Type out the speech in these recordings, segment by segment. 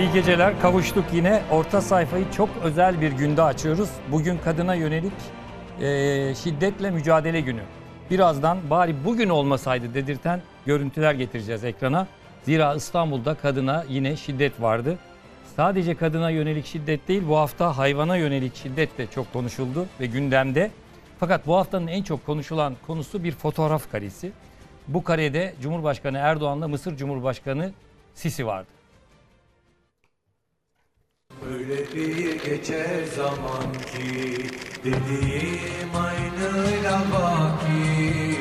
İyi geceler. Kavuştuk yine. Orta sayfayı çok özel bir günde açıyoruz. Bugün kadına yönelik eee, şiddetle mücadele günü. Birazdan bari bugün olmasaydı dedirten görüntüler getireceğiz ekrana. Zira İstanbul'da kadına yine şiddet vardı. Sadece kadına yönelik şiddet değil bu hafta hayvana yönelik şiddet de çok konuşuldu ve gündemde. Fakat bu haftanın en çok konuşulan konusu bir fotoğraf karesi. Bu karede Cumhurbaşkanı Erdoğan'la Mısır Cumhurbaşkanı Sisi vardı. Öyle bir geçer zaman ki Dediğim aynıyla baki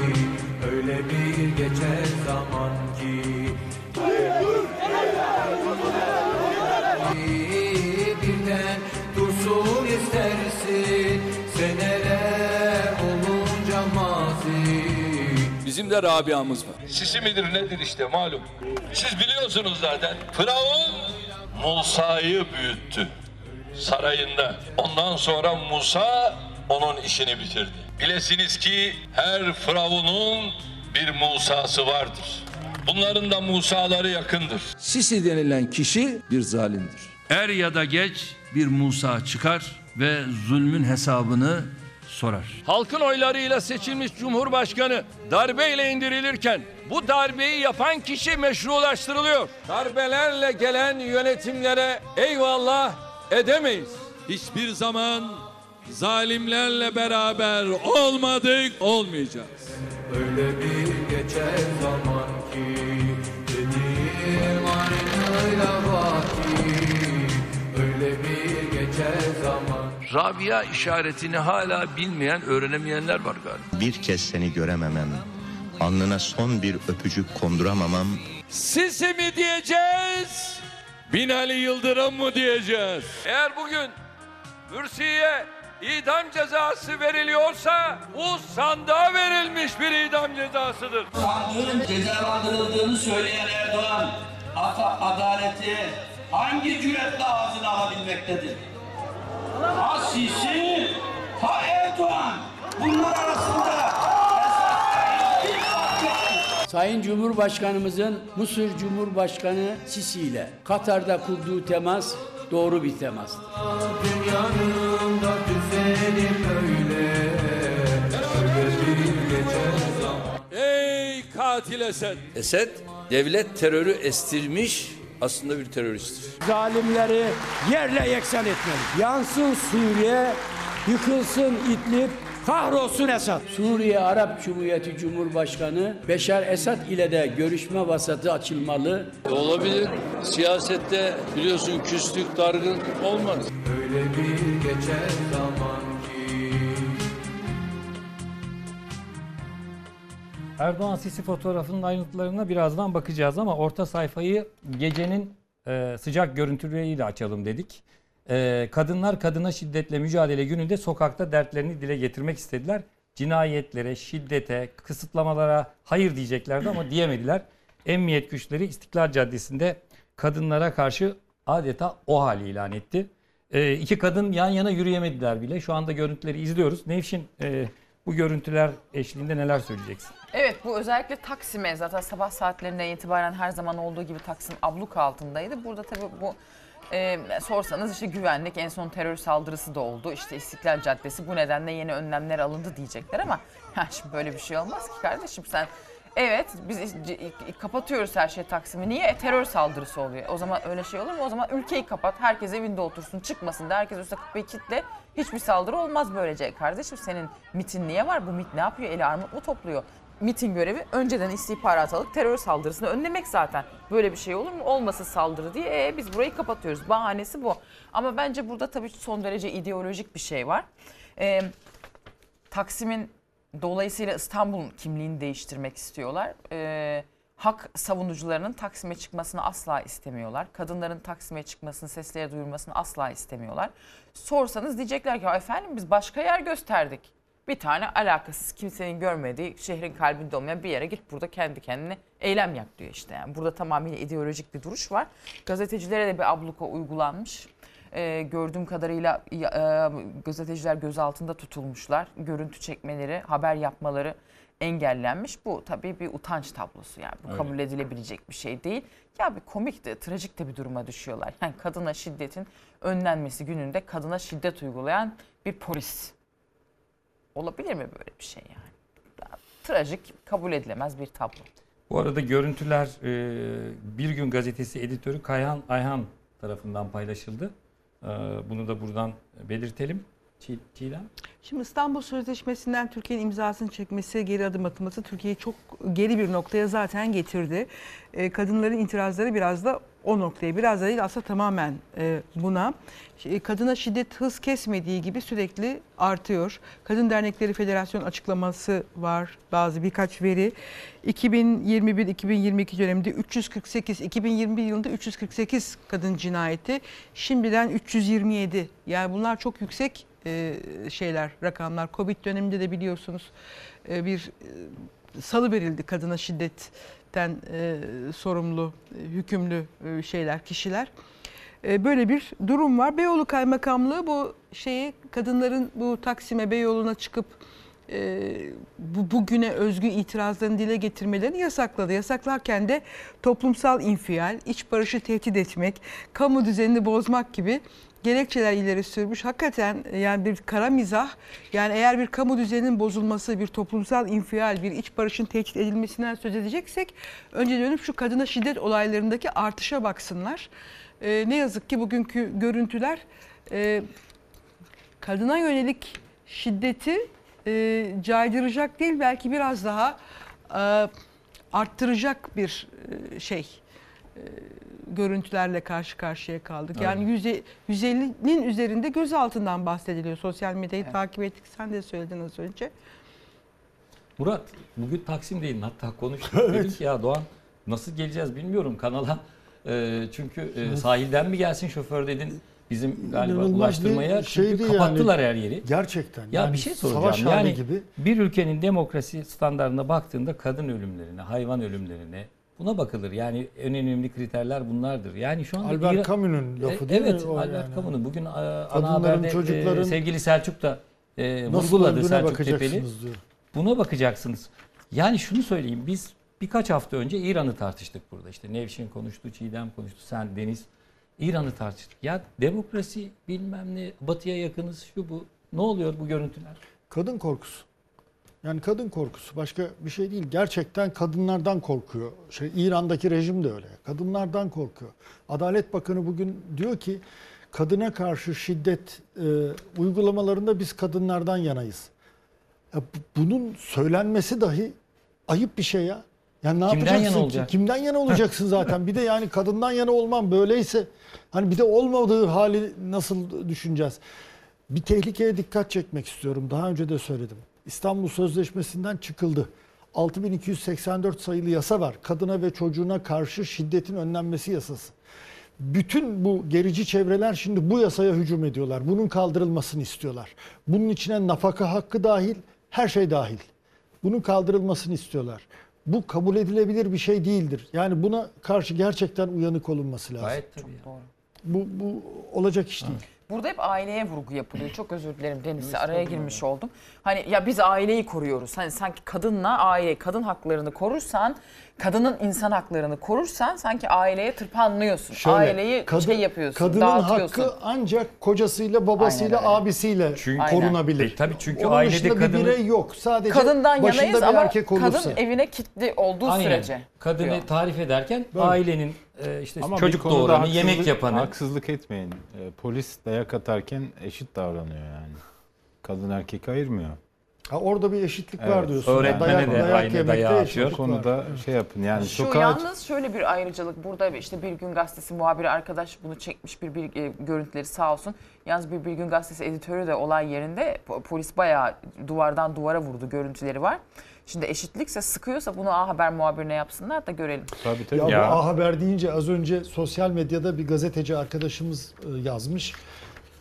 Öyle bir geçer zaman ki Birden dursun istersin Seneler olunca mazi Bizim de Rabia'mız var. Sisi midir nedir işte malum. Siz biliyorsunuz zaten. Firavun Musa'yı büyüttü sarayında. Ondan sonra Musa onun işini bitirdi. Bilesiniz ki her Firavun'un bir Musa'sı vardır. Bunların da Musa'ları yakındır. Sisi denilen kişi bir zalimdir. Er ya da geç bir Musa çıkar ve zulmün hesabını sorar. Halkın oylarıyla seçilmiş Cumhurbaşkanı darbeyle indirilirken bu darbeyi yapan kişi meşrulaştırılıyor. Darbelerle gelen yönetimlere eyvallah edemeyiz. Hiçbir zaman zalimlerle beraber olmadık, olmayacağız. Öyle bir geçer zaman ki Dediğim aynıyla baki Rabia işaretini hala bilmeyen, öğrenemeyenler var galiba. Bir kez seni görememem, alnına son bir öpücük konduramamam Sisi mi diyeceğiz? Binali Yıldırım mı diyeceğiz? Eğer bugün Mürsi'ye idam cezası veriliyorsa bu sandığa verilmiş bir idam cezasıdır. sandığın cezalandırıldığını söyleyen Erdoğan, adaleti hangi cüretle ağzına alabilmektedir? Ha Sisi, ha Erdoğan. Bunlar arasında Sayın Cumhurbaşkanımızın Mısır Cumhurbaşkanı Sisi ile Katar'da kurduğu temas doğru bir temastır. Ey katil Esed! Esed devlet terörü estirmiş aslında bir teröristtir. Zalimleri yerle yeksan etmeli. Yansın Suriye, yıkılsın İdlib, kahrolsun Esad. Suriye Arap Cumhuriyeti Cumhurbaşkanı Beşar Esad ile de görüşme vasatı açılmalı. Olabilir. Siyasette biliyorsun küslük, dargınlık olmaz. Öyle bir geçer zaman Erdoğan Sisi fotoğrafının ayrıntılarına birazdan bakacağız ama orta sayfayı gecenin e, sıcak görüntüleriyle açalım dedik. E, kadınlar kadına şiddetle mücadele gününde sokakta dertlerini dile getirmek istediler. Cinayetlere, şiddete, kısıtlamalara hayır diyeceklerdi ama diyemediler. Emniyet güçleri İstiklal Caddesi'nde kadınlara karşı adeta o hali ilan etti. E, iki kadın yan yana yürüyemediler bile. Şu anda görüntüleri izliyoruz. Nevşin e, bu görüntüler eşliğinde neler söyleyeceksin? Evet bu özellikle Taksim'e zaten sabah saatlerinden itibaren her zaman olduğu gibi Taksim abluk altındaydı. Burada tabii bu e, sorsanız işte güvenlik en son terör saldırısı da oldu. İşte İstiklal Caddesi bu nedenle yeni önlemler alındı diyecekler ama ya şimdi böyle bir şey olmaz ki kardeşim sen Evet biz kapatıyoruz her şey Taksim'i. Niye? E, terör saldırısı oluyor. O zaman öyle şey olur mu? O zaman ülkeyi kapat. Herkes evinde otursun. Çıkmasın da herkes üstte kapıyı kitle. Hiçbir saldırı olmaz böylece. Kardeşim senin mitin niye var? Bu mit ne yapıyor? Eli armut mu topluyor? MIT'in görevi önceden istihbarat alıp terör saldırısını önlemek zaten. Böyle bir şey olur mu? Olmasın saldırı diye e, biz burayı kapatıyoruz. Bahanesi bu. Ama bence burada tabii son derece ideolojik bir şey var. E, Taksim'in dolayısıyla İstanbul'un kimliğini değiştirmek istiyorlar. E, hak savunucularının Taksim'e çıkmasını asla istemiyorlar. Kadınların Taksim'e çıkmasını, sesleri duyurmasını asla istemiyorlar. Sorsanız diyecekler ki "Ya efendim biz başka yer gösterdik. Bir tane alakasız kimsenin görmediği şehrin kalbinde olmayan bir yere git burada kendi kendine eylem yap diyor işte. Yani burada tamamıyla ideolojik bir duruş var. Gazetecilere de bir abluka uygulanmış. Ee, gördüğüm kadarıyla e, gazeteciler gözaltında tutulmuşlar. Görüntü çekmeleri, haber yapmaları engellenmiş. Bu tabii bir utanç tablosu yani. Bu Öyle. kabul edilebilecek bir şey değil. Ya bir komik de trajik de bir duruma düşüyorlar. Yani kadına şiddetin önlenmesi gününde kadına şiddet uygulayan bir polis. Olabilir mi böyle bir şey yani? Ya, trajik, kabul edilemez bir tablo. Bu arada görüntüler e, Bir Gün Gazetesi editörü Kayhan Ayhan tarafından paylaşıldı. E, bunu da buradan belirtelim. Çiğ- Çiğdem. Şimdi İstanbul Sözleşmesi'nden Türkiye'nin imzasını çekmesi, geri adım atması Türkiye'yi çok geri bir noktaya zaten getirdi. Ee, kadınların itirazları biraz da o noktaya, biraz da değil aslında tamamen e, buna. Ş- Kadına şiddet hız kesmediği gibi sürekli artıyor. Kadın Dernekleri Federasyon açıklaması var, bazı birkaç veri. 2021-2022 döneminde 348, 2021 yılında 348 kadın cinayeti, şimdiden 327. Yani bunlar çok yüksek e, şeyler, rakamlar. Covid döneminde de biliyorsunuz e, bir e, salı verildi kadına şiddetten sorumlu, hükümlü şeyler, kişiler. Böyle bir durum var. Beyoğlu Kaymakamlığı bu şeyi kadınların bu Taksim'e Beyoğlu'na çıkıp e, bu bugüne özgü itirazlarını dile getirmelerini yasakladı. Yasaklarken de toplumsal infial, iç barışı tehdit etmek, kamu düzenini bozmak gibi gerekçeler ileri sürmüş. Hakikaten yani bir kara mizah. Yani eğer bir kamu düzeninin bozulması, bir toplumsal infial, bir iç barışın tehdit edilmesinden söz edeceksek önce dönüp şu kadına şiddet olaylarındaki artışa baksınlar. Ee, ne yazık ki bugünkü görüntüler e, kadına yönelik şiddeti e, caydıracak değil belki biraz daha e, arttıracak bir e, şey e, görüntülerle karşı karşıya kaldık. Yani yüze- 150'nin üzerinde gözaltından bahsediliyor. Sosyal medyayı takip ettik. Sen de söyledin az önce. Murat bugün Taksim'deydin hatta konuştuk. Dedim ki ya Doğan nasıl geleceğiz bilmiyorum kanala. E, çünkü e, sahilden mi gelsin şoför dedin bizim galiba İnanılmaz ulaştırmaya. Çünkü şeydi yani. kapattılar her yeri. Gerçekten. Ya yani bir şey soracağım. Yani gibi. bir ülkenin demokrasi standartına baktığında kadın ölümlerine, hayvan ölümlerine buna bakılır. Yani en önemli kriterler bunlardır. Yani şu anda Albert Camus'un lafı E, değil evet, mi? o Albert yani? Camus'un bugün e, ana Kadınların, haberde e, çocukların sevgili Selçuk da e, vurguladı Selçuk Tepeli. diyor. Buna bakacaksınız. Yani şunu söyleyeyim biz birkaç hafta önce İran'ı tartıştık burada. İşte Nevşin konuştu, Çiğdem konuştu, sen Deniz. İran'ı tartıştık. Ya demokrasi bilmem ne batıya yakınız şu bu. Ne oluyor bu görüntüler? Kadın korkusu. Yani kadın korkusu başka bir şey değil. Gerçekten kadınlardan korkuyor. Şey İran'daki rejim de öyle. Kadınlardan korkuyor. Adalet Bakanı bugün diyor ki kadına karşı şiddet e, uygulamalarında biz kadınlardan yanayız. Ya bu- bunun söylenmesi dahi ayıp bir şey ya. Yani ne Kimden yapacaksın? yana ki? olacak? Kimden yana olacaksın zaten? Bir de yani kadından yana olmam böyleyse hani bir de olmadığı hali nasıl düşüneceğiz? Bir tehlikeye dikkat çekmek istiyorum. Daha önce de söyledim. İstanbul Sözleşmesi'nden çıkıldı. 6284 sayılı yasa var. Kadına ve çocuğuna karşı şiddetin önlenmesi yasası. Bütün bu gerici çevreler şimdi bu yasaya hücum ediyorlar. Bunun kaldırılmasını istiyorlar. Bunun içine nafaka hakkı dahil, her şey dahil. Bunun kaldırılmasını istiyorlar. Bu kabul edilebilir bir şey değildir. Yani buna karşı gerçekten uyanık olunması lazım. Gayet tabii. Bu, bu olacak iş değil. Burada hep aileye vurgu yapılıyor. Çok özür dilerim Deniz'e araya girmiş oldum. Hani ya biz aileyi koruyoruz. Hani sanki kadınla aile, kadın haklarını korursan, kadının insan haklarını korursan sanki aileye tırpanlıyorsun. Şöyle, Aileyi kadın- şey yapıyorsun, Kadının dağıtıyorsun. hakkı ancak kocasıyla, babasıyla, Aynen öyle. abisiyle Çünkü- korunabilir. E, tabii çünkü Onun ailede dışında kadının- bir birey yok. Sadece Kadından başında yanayız bir ama erkek olursa. kadın evine kilitli olduğu Aynen. sürece. Kadını diyor. tarif ederken Böyle. ailenin e, işte Ama çocuk doğuranı, yemek yapanı. Haksızlık etmeyin. Ee, polis dayak atarken eşit davranıyor yani. Kadın erkek ayırmıyor. Ha, orada bir eşitlik Evet. var diyorsun. Öğretmene Dayak- de dayak aynı dayağı atıyor. Konuda var. şey yapın yani Şu sokağa yalnız şöyle bir ayrıcalık. Burada işte Bir Gün Gazetesi muhabiri arkadaş bunu çekmiş bir, bir e, görüntüleri sağ olsun. Yalnız bir Bir Gün Gazetesi editörü de olay yerinde po- polis bayağı duvardan duvara vurdu görüntüleri var. Şimdi eşitlikse sıkıyorsa bunu A Haber muhabirine yapsınlar da görelim. tabii tabii. Ya, Ya. bu A Haber deyince az önce sosyal medyada bir gazeteci arkadaşımız e, yazmış.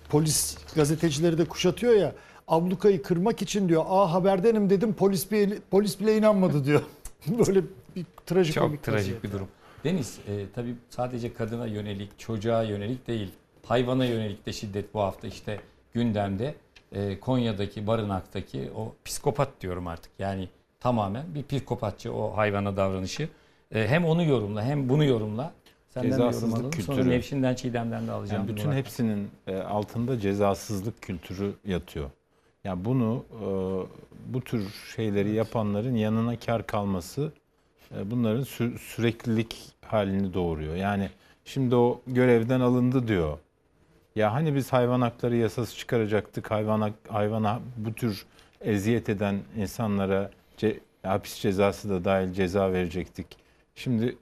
Polis gazetecileri de kuşatıyor ya. Ablukayı kırmak için diyor A Haber'denim dedim polis bile, polis bile inanmadı diyor. Böyle bir trajik Çok trajik bir durum. Deniz e, tabii sadece kadına yönelik, çocuğa yönelik değil. Hayvana yönelik de şiddet bu hafta işte gündemde. E, Konya'daki barınaktaki o psikopat diyorum artık. Yani Tamamen bir psikopatçı o hayvana davranışı. E, hem onu yorumla hem bunu yorumla. Senden Cezasızlık alalım. Sonra kültürü. Nevşin'den Çiğdem'den de alacağım. Yani bütün Murat. hepsinin e, altında cezasızlık kültürü yatıyor. Yani bunu e, bu tür şeyleri yapanların yanına kar kalması e, bunların sü- süreklilik halini doğuruyor. Yani şimdi o görevden alındı diyor. Ya hani biz hayvan hakları yasası çıkaracaktık. Hayvan hayvana bu tür eziyet eden insanlara ce- hapis cezası da dahil ceza verecektik. Şimdi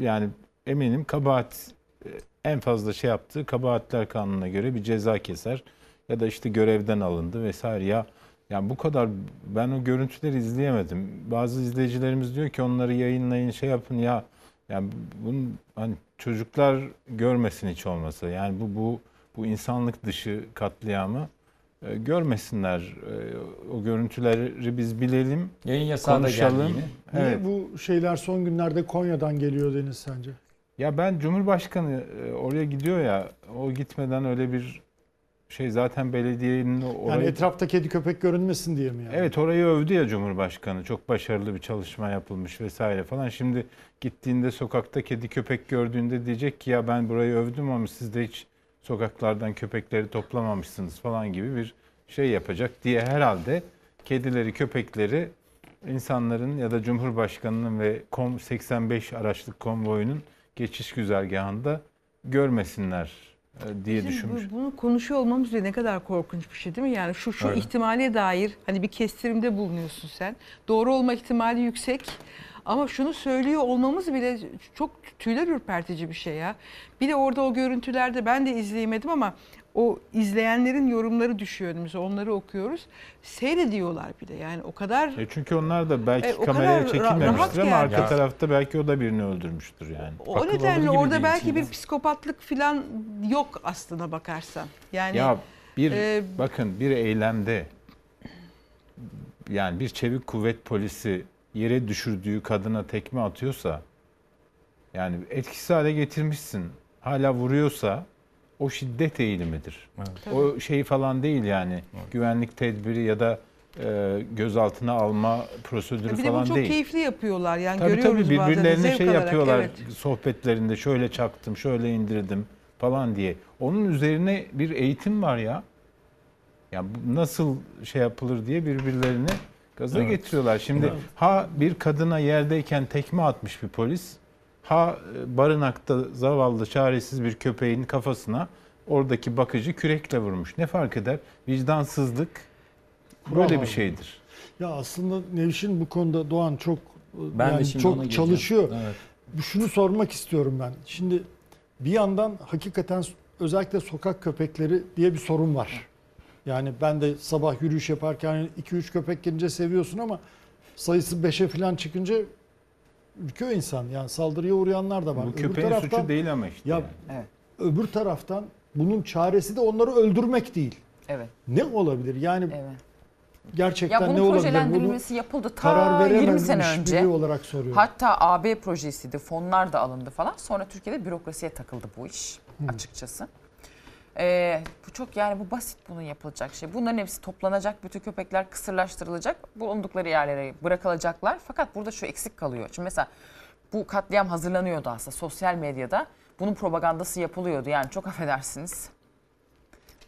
yani eminim kabahat e, en fazla şey yaptığı kabahatler kanununa göre bir ceza keser ya da işte görevden alındı vesaire ya yani bu kadar ben o görüntüleri izleyemedim. Bazı izleyicilerimiz diyor ki onları yayınlayın şey yapın ya yani bunun hani çocuklar görmesin hiç olmasa. Yani bu bu bu insanlık dışı katliamı görmesinler. E, o görüntüleri biz bilelim. Yayın yasağı da geldi konuşalım. yine. Evet. Niye bu şeyler son günlerde Konya'dan geliyor Deniz sence? Ya ben Cumhurbaşkanı e, oraya gidiyor ya o gitmeden öyle bir şey zaten belediyenin Yani orayı etrafta kedi köpek görünmesin diye mi yani? Evet orayı övdü ya Cumhurbaşkanı. Çok başarılı bir çalışma yapılmış vesaire falan. Şimdi gittiğinde sokakta kedi köpek gördüğünde diyecek ki ya ben burayı övdüm ama siz de hiç sokaklardan köpekleri toplamamışsınız falan gibi bir şey yapacak diye herhalde kedileri köpekleri insanların ya da Cumhurbaşkanının ve KOM 85 araçlık konvoyunun geçiş güzergahında görmesinler e, diye Bizim düşünmüş. bu- Bunu konuşuyor olmamız bile ne kadar korkunç bir şey değil mi? Yani şu şu Öyle. ihtimale dair hani bir kestirimde bulunuyorsun sen. Doğru olma ihtimali yüksek. Ama şunu söylüyor olmamız bile çok tüyler ürpertici bir şey ya. Bir de orada o görüntülerde ben de izleyemedim ama o izleyenlerin yorumları düşüyor önümüze. Onları okuyoruz. Seyrediyorlar bir de yani o kadar E çünkü onlar da belki E, kameraya çekilmemiştir ama yani. arka Ya. tarafta belki o da birini öldürmüştür yani. o Akıl nedenle orada belki bir psikopatlık falan yok aslına bakarsan. Yani ya bir e, bakın bir eylemde yani bir çevik kuvvet polisi yere düşürdüğü kadına tekme atıyorsa yani etkisiz hale getirmişsin. Hala vuruyorsa o şiddet eğilimidir. O şey falan değil yani. Güvenlik tedbiri ya da e, gözaltına alma prosedürü bir de falan bunu çok değil. keyifli yapıyorlar. Yani Tabii görüyoruz tabii bazen de birbirlerine zevk şey alarak, yapıyorlar evet. sohbetlerinde şöyle çaktım, şöyle indirdim falan diye. Onun üzerine bir eğitim var ya. Ya bu nasıl şey yapılır diye birbirlerine gaza Evet. getiriyorlar. Şimdi ha bir kadına yerdeyken tekme atmış bir polis, ha e, barınakta zavallı çaresiz bir köpeğin kafasına oradaki bakıcı kürekle vurmuş. Ne fark eder? Vicdansızlık böyle Kural bir şeydir. Ya aslında Nevşin bu konuda Doğan çok Ben de yani çok çalışıyor. Evet. Şunu sormak istiyorum ben. Şimdi bir yandan hakikaten özellikle sokak köpekleri diye bir sorun var. Yani ben de sabah yürüyüş yaparken 2-3 köpek gelince seviyorsun ama sayısı 5'e falan çıkınca ürküyor insan. Yani saldırıya uğrayanlar da var. Bu Öbür köpeğin taraftan- suçu değil ama işte. Ya yani. öbür taraftan bunun çaresi de onları öldürmek değil. Evet. Ne olabilir? Yani Evet. gerçekten Ya ne bunun olabilir? Bunu projelendirilmesi yapıldı ta karar 20 sene önce. olarak soruyorum. Hatta AB projesiydi, fonlar da alındı falan. Sonra Türkiye'de bürokrasiye takıldı bu iş açıkçası. Ee, bu çok yani bu basit bunun yapılacak şey. Bunların hepsi toplanacak, bütün köpekler kısırlaştırılacak, bulundukları yerlere bırakılacaklar. Fakat burada şu eksik kalıyor. Şimdi mesela bu katliam hazırlanıyordu aslında sosyal medyada. Bunun propagandası yapılıyordu. Yani çok affedersiniz.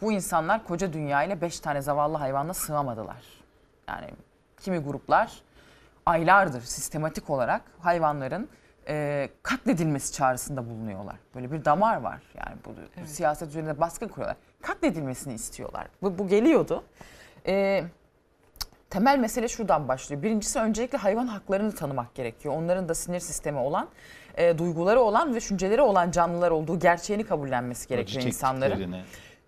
Bu insanlar koca dünya ile beş tane zavallı hayvanla sığamadılar. Yani kimi gruplar aylardır sistematik olarak hayvanların e, katledilmesi çağrısında bulunuyorlar. Böyle bir damar var. Yani bu, bu siyaset üzerinde baskı kuruyorlar. Katledilmesini istiyorlar. Bu, bu geliyordu. E, temel mesele şuradan başlıyor. Birincisi öncelikle hayvan haklarını tanımak gerekiyor. Onların da sinir sistemi olan, e, duyguları olan ve düşünceleri olan canlılar olduğu gerçeğini kabullenmesi gerekiyor insanların.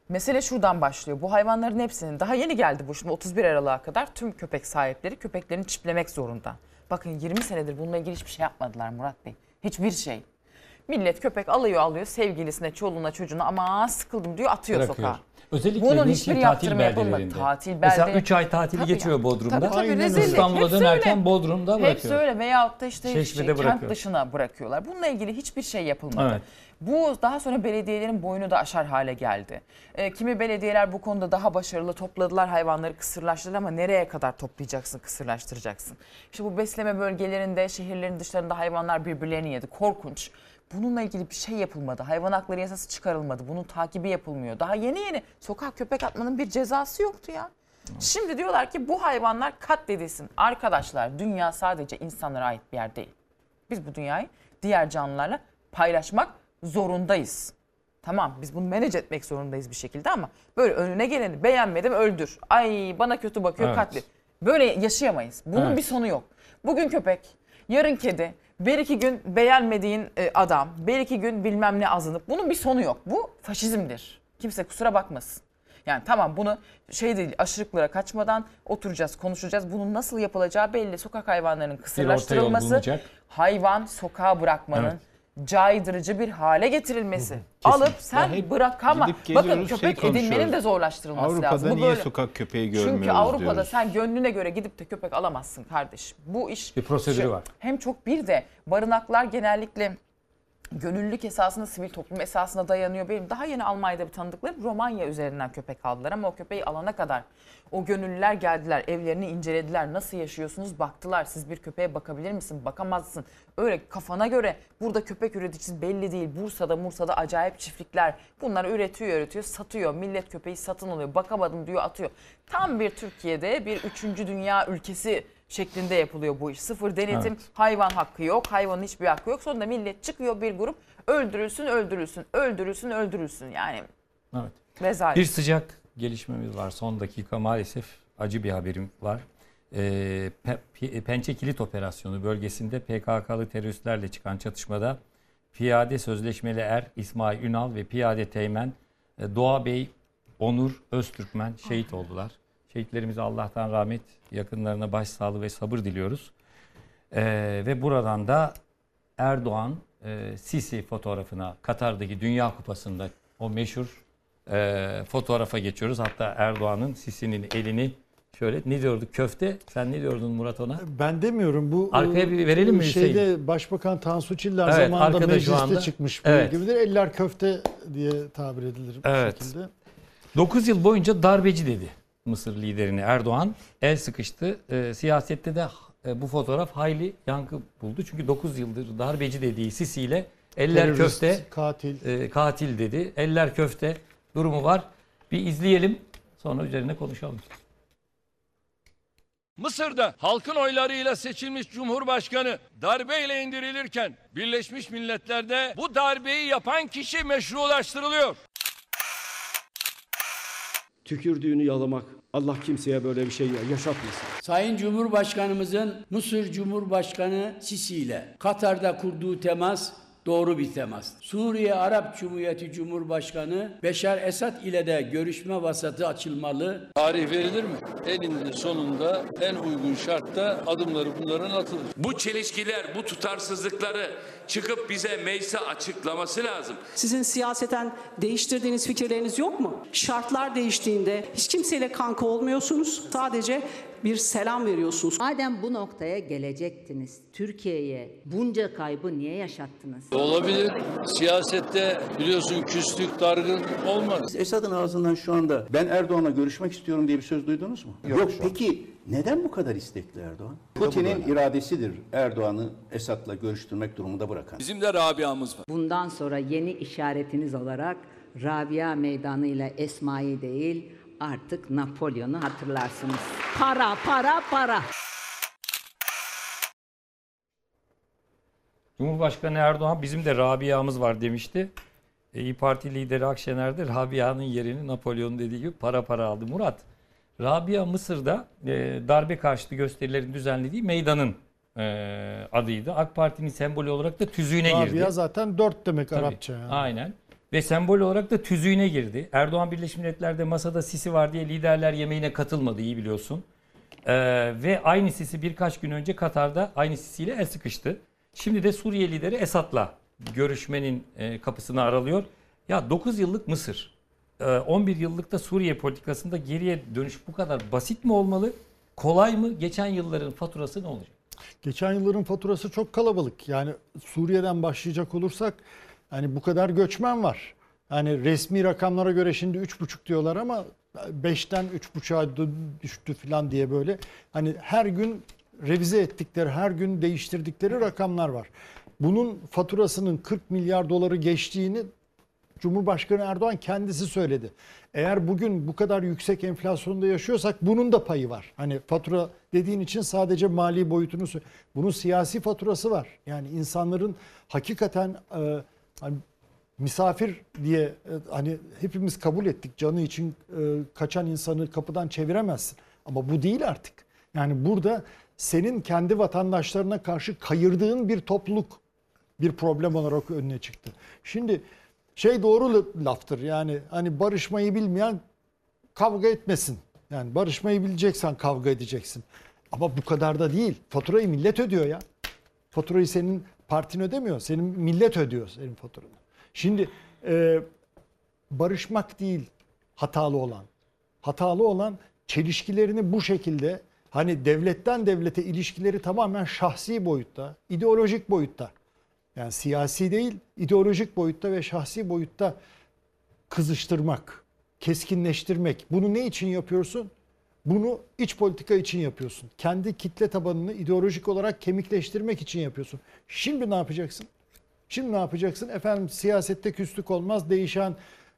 Mesele şuradan başlıyor. Bu hayvanların hepsinin daha yeni geldi bu şimdi 31 Aralık'a kadar tüm köpek sahipleri köpeklerini çiplemek zorunda. Bakın 20 senedir bununla ilgili hiçbir şey yapmadılar Murat Bey. Hiçbir şey. Millet köpek alıyor alıyor sevgilisine, çoluğuna, çocuğuna ama sıkıldım diyor atıyor Bırakıyor. sokağa. Özellikle Bunun hiçbir tatil beldelerinde. Tatil Mesela belde- 3 ay tatili Tabii geçiriyor ya. Bodrum'da. Tabii tabii rezillik. İstanbul'a Hepsi dönerken öyle. Bodrum'da Hepsi bırakıyor. öyle veyahut da işte Çeşme'de şey, kent bırakıyor. dışına bırakıyorlar. Bununla ilgili hiçbir şey yapılmadı. Evet. Bu daha sonra belediyelerin boyunu da aşar hale geldi. Ee, kimi belediyeler bu konuda daha başarılı topladılar hayvanları kısırlaştırdılar ama nereye kadar toplayacaksın, kısırlaştıracaksın? İşte bu besleme bölgelerinde, şehirlerin dışlarında hayvanlar birbirlerini yedi. Korkunç. Bununla ilgili bir şey yapılmadı. Hayvan hakları yasası çıkarılmadı. Bunun takibi yapılmıyor. Daha yeni yeni sokak köpek atmanın bir cezası yoktu ya. Şimdi diyorlar ki bu hayvanlar katledilsin. Arkadaşlar dünya sadece insanlara ait bir yer değil. Biz bu dünyayı diğer canlılarla paylaşmak zorundayız. Tamam biz bunu manage etmek zorundayız bir şekilde ama böyle önüne geleni beğenmedim öldür. Ay bana kötü bakıyor Evet. katlet. Böyle yaşayamayız. Bunun Evet. bir sonu yok. Bugün köpek, yarın kedi, bir iki gün beğenmediğin e, adam, bir iki gün bilmem ne azınıp bunun bir sonu yok. Bu faşizmdir. Kimse kusura bakmasın. Yani tamam bunu şey değil aşırılıklara kaçmadan oturacağız, konuşacağız. Bunun nasıl yapılacağı belli. Sokak hayvanlarının kısırlaştırılması, hayvan sokağa bırakmanın Evet. Caydırıcı bir hale getirilmesi. Alıp sen hep bırakama. gidip Bakın geliyoruz, şey köpek edinmenin konuşuyoruz. de zorlaştırılması Avrupa'da lazım. Bu niye böyle. sokak köpeği görmüyoruz Çünkü Avrupa'da diyoruz. sen gönlüne göre gidip de köpek alamazsın kardeş. Bu iş Bir prosedürü Şu- var. Hem çok bir de barınaklar genellikle gönüllülük esasında sivil toplum esasına dayanıyor. Benim daha yeni Almanya'da bir tanıdıklarım Romanya üzerinden köpek aldılar ama o köpeği alana kadar o gönüllüler geldiler, evlerini incelediler. Nasıl yaşıyorsunuz? Baktılar. Siz bir köpeğe bakabilir misin? Bakamazsın. Öyle kafana göre burada köpek üreticisi belli değil. Bursa'da, Mursa'da acayip çiftlikler. Bunlar üretiyor, üretiyor, satıyor. Millet köpeği satın alıyor. Bakamadım diyor, atıyor. Tam bir Türkiye'de bir üçüncü dünya ülkesi şeklinde yapılıyor bu iş. Sıfır denetim, Evet. hayvan hakkı yok, hayvanın hiçbir hakkı yok. Sonunda millet çıkıyor bir grup öldürülsün, öldürülsün, öldürülsün, öldürülsün. Yani Evet. rezalet. Bir sıcak gelişmemiz var. Son dakika maalesef acı bir haberim var. Ee, Pe- Pe- Pençe Kilit Operasyonu bölgesinde PKK'lı teröristlerle çıkan çatışmada piyade sözleşmeli er İsmail Ünal ve piyade teğmen e, Doğa Bey Onur Öztürkmen şehit oldular. Şehitlerimize Allah'tan rahmet, yakınlarına başsağlığı ve sabır diliyoruz. Ee, ve buradan da Erdoğan e, Sisi fotoğrafına Katar'daki Dünya Kupası'nda o meşhur e, fotoğrafa geçiyoruz. Hatta Erdoğan'ın Sisi'nin elini şöyle ne diyorduk köfte sen ne diyordun Murat ona? Ben demiyorum bu Arkaya bir verelim mi Şeyde Başbakan Tansu Çiller Evet, zamanında mecliste anda. çıkmış bu Evet. gibidir. Eller köfte diye tabir edilir bu Evet. şekilde. 9 yıl boyunca darbeci dedi Mısır liderini Erdoğan. El sıkıştı. E, siyasette de e, bu fotoğraf hayli yankı buldu. Çünkü 9 yıldır darbeci dediği Sisi ile eller Terörist, köfte katil. e, katil dedi. Eller köfte durumu var. Bir izleyelim sonra üzerine konuşalım. Mısır'da halkın oylarıyla seçilmiş Cumhurbaşkanı darbeyle indirilirken Birleşmiş Milletler'de bu darbeyi yapan kişi meşrulaştırılıyor. Tükürdüğünü yalamak. Allah kimseye böyle bir şey yaşatmasın. Sayın Cumhurbaşkanımızın Mısır Cumhurbaşkanı Sisi ile Katar'da kurduğu temas doğru bir temas. Suriye Arap Cumhuriyeti Cumhurbaşkanı Beşar Esad ile de görüşme vasatı açılmalı. Tarih verilir mi? Eninde sonunda en uygun şartta adımları bunların atılır. Bu çelişkiler, bu tutarsızlıkları çıkıp bize meclise açıklaması lazım. Sizin siyaseten değiştirdiğiniz fikirleriniz yok mu? Şartlar değiştiğinde hiç kimseyle kanka olmuyorsunuz. Sadece bir selam veriyorsunuz. Madem bu noktaya gelecektiniz, Türkiye'ye bunca kaybı niye yaşattınız? Olabilir. Siyasette biliyorsun küslük, dargın olmaz. Esad'ın ağzından şu anda ben Erdoğan'la görüşmek istiyorum diye bir söz duydunuz mu? Yok. Peki neden bu kadar istekli Erdoğan? Putin'in iradesidir Erdoğan'ı Esad'la görüştürmek durumunda bırakan. Bizim de Rabia'mız var. Bundan sonra yeni işaretiniz olarak Rabia Meydanı ile Esma'yı değil artık Napolyon'u hatırlarsınız. Para, para, para. Cumhurbaşkanı Erdoğan bizim de Rabia'mız var demişti. E, İyi Parti lideri Akşener de Rabia'nın yerini Napolyon dediği gibi para para aldı. Murat, Rabia Mısır'da e, darbe karşıtı gösterilerin düzenlediği meydanın e, adıydı. AK Parti'nin sembolü olarak da tüzüğüne girdi. Rabia zaten dört demek Tabii, Arapça. Yani. Aynen. Ve sembol olarak da tüzüğüne girdi. Erdoğan Birleşmiş Milletler'de masada sisi var diye liderler yemeğine katılmadı iyi biliyorsun. Ee, ve aynı sisi birkaç gün önce Katar'da aynı sisiyle el sıkıştı. Şimdi de Suriye lideri Esad'la görüşmenin e, kapısını aralıyor. Ya 9 yıllık Mısır, e, 11 yıllık da Suriye politikasında geriye dönüş bu kadar basit mi olmalı? Kolay mı? Geçen yılların faturası ne olacak? Geçen yılların faturası çok kalabalık. Yani Suriye'den başlayacak olursak hani bu kadar göçmen var. Yani resmi rakamlara göre şimdi 3,5 diyorlar ama 5'ten 3,5'a düştü falan diye böyle. Hani her gün revize ettikleri, her gün değiştirdikleri rakamlar var. Bunun faturasının 40 milyar doları geçtiğini Cumhurbaşkanı Erdoğan kendisi söyledi. Eğer bugün bu kadar yüksek enflasyonda yaşıyorsak bunun da payı var. Hani fatura dediğin için sadece mali boyutunu bunun siyasi faturası var. Yani insanların hakikaten e, hani misafir diye e, hani hepimiz kabul ettik canı için e, kaçan insanı kapıdan çeviremezsin. Ama bu değil artık. Yani burada senin kendi vatandaşlarına karşı kayırdığın bir topluluk bir problem olarak önüne çıktı. Şimdi şey doğru laftır yani hani barışmayı bilmeyen kavga etmesin. Yani barışmayı bileceksen kavga edeceksin. Ama bu kadar da değil. Faturayı millet ödüyor ya. Faturayı senin partin ödemiyor. Senin millet ödüyor senin faturanı. Şimdi e, barışmak değil hatalı olan. Hatalı olan çelişkilerini bu şekilde hani devletten devlete ilişkileri tamamen şahsi boyutta, ideolojik boyutta. Yani siyasi değil, ideolojik boyutta ve şahsi boyutta kızıştırmak, keskinleştirmek. Bunu ne için yapıyorsun? Bunu iç politika için yapıyorsun. Kendi kitle tabanını ideolojik olarak kemikleştirmek için yapıyorsun. Şimdi ne yapacaksın? Şimdi ne yapacaksın? Efendim siyasette küslük olmaz. Değişen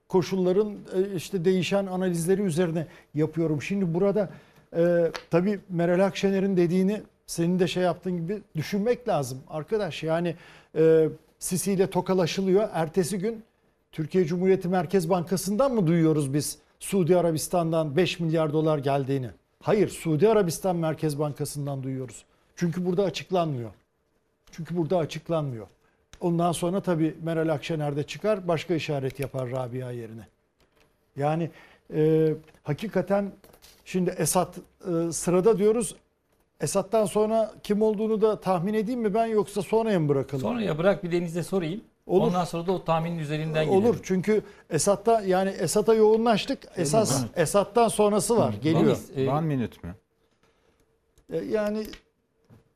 koşulların e, işte değişen analizleri üzerine yapıyorum. Şimdi burada e, tabii Meral Akşener'in dediğini senin de şey yaptığın gibi düşünmek lazım. Arkadaş yani e, Sisi ile tokalaşılıyor. Ertesi gün Türkiye Cumhuriyeti Merkez Bankası'ndan mı duyuyoruz biz Suudi Arabistan'dan 5 milyar dolar geldiğini? Hayır, Suudi Arabistan Merkez Bankası'ndan duyuyoruz. Çünkü burada açıklanmıyor. Çünkü burada açıklanmıyor. Ondan sonra tabii Meral Akşener de çıkar başka işaret yapar Rabia yerine. Yani e, hakikaten şimdi Esat e, sırada diyoruz. Esat'tan sonra kim olduğunu da tahmin edeyim mi ben yoksa sonraya mı bırakalım? Sonra ya bırak bir Deniz'e sorayım. Olur. Ondan sonra da o tahminin üzerinden gidelim. Olur çünkü Esat'ta yani Esat'a yoğunlaştık. Esas Esat'tan sonrası var. Geliyor. e, One minute mi? E, Yani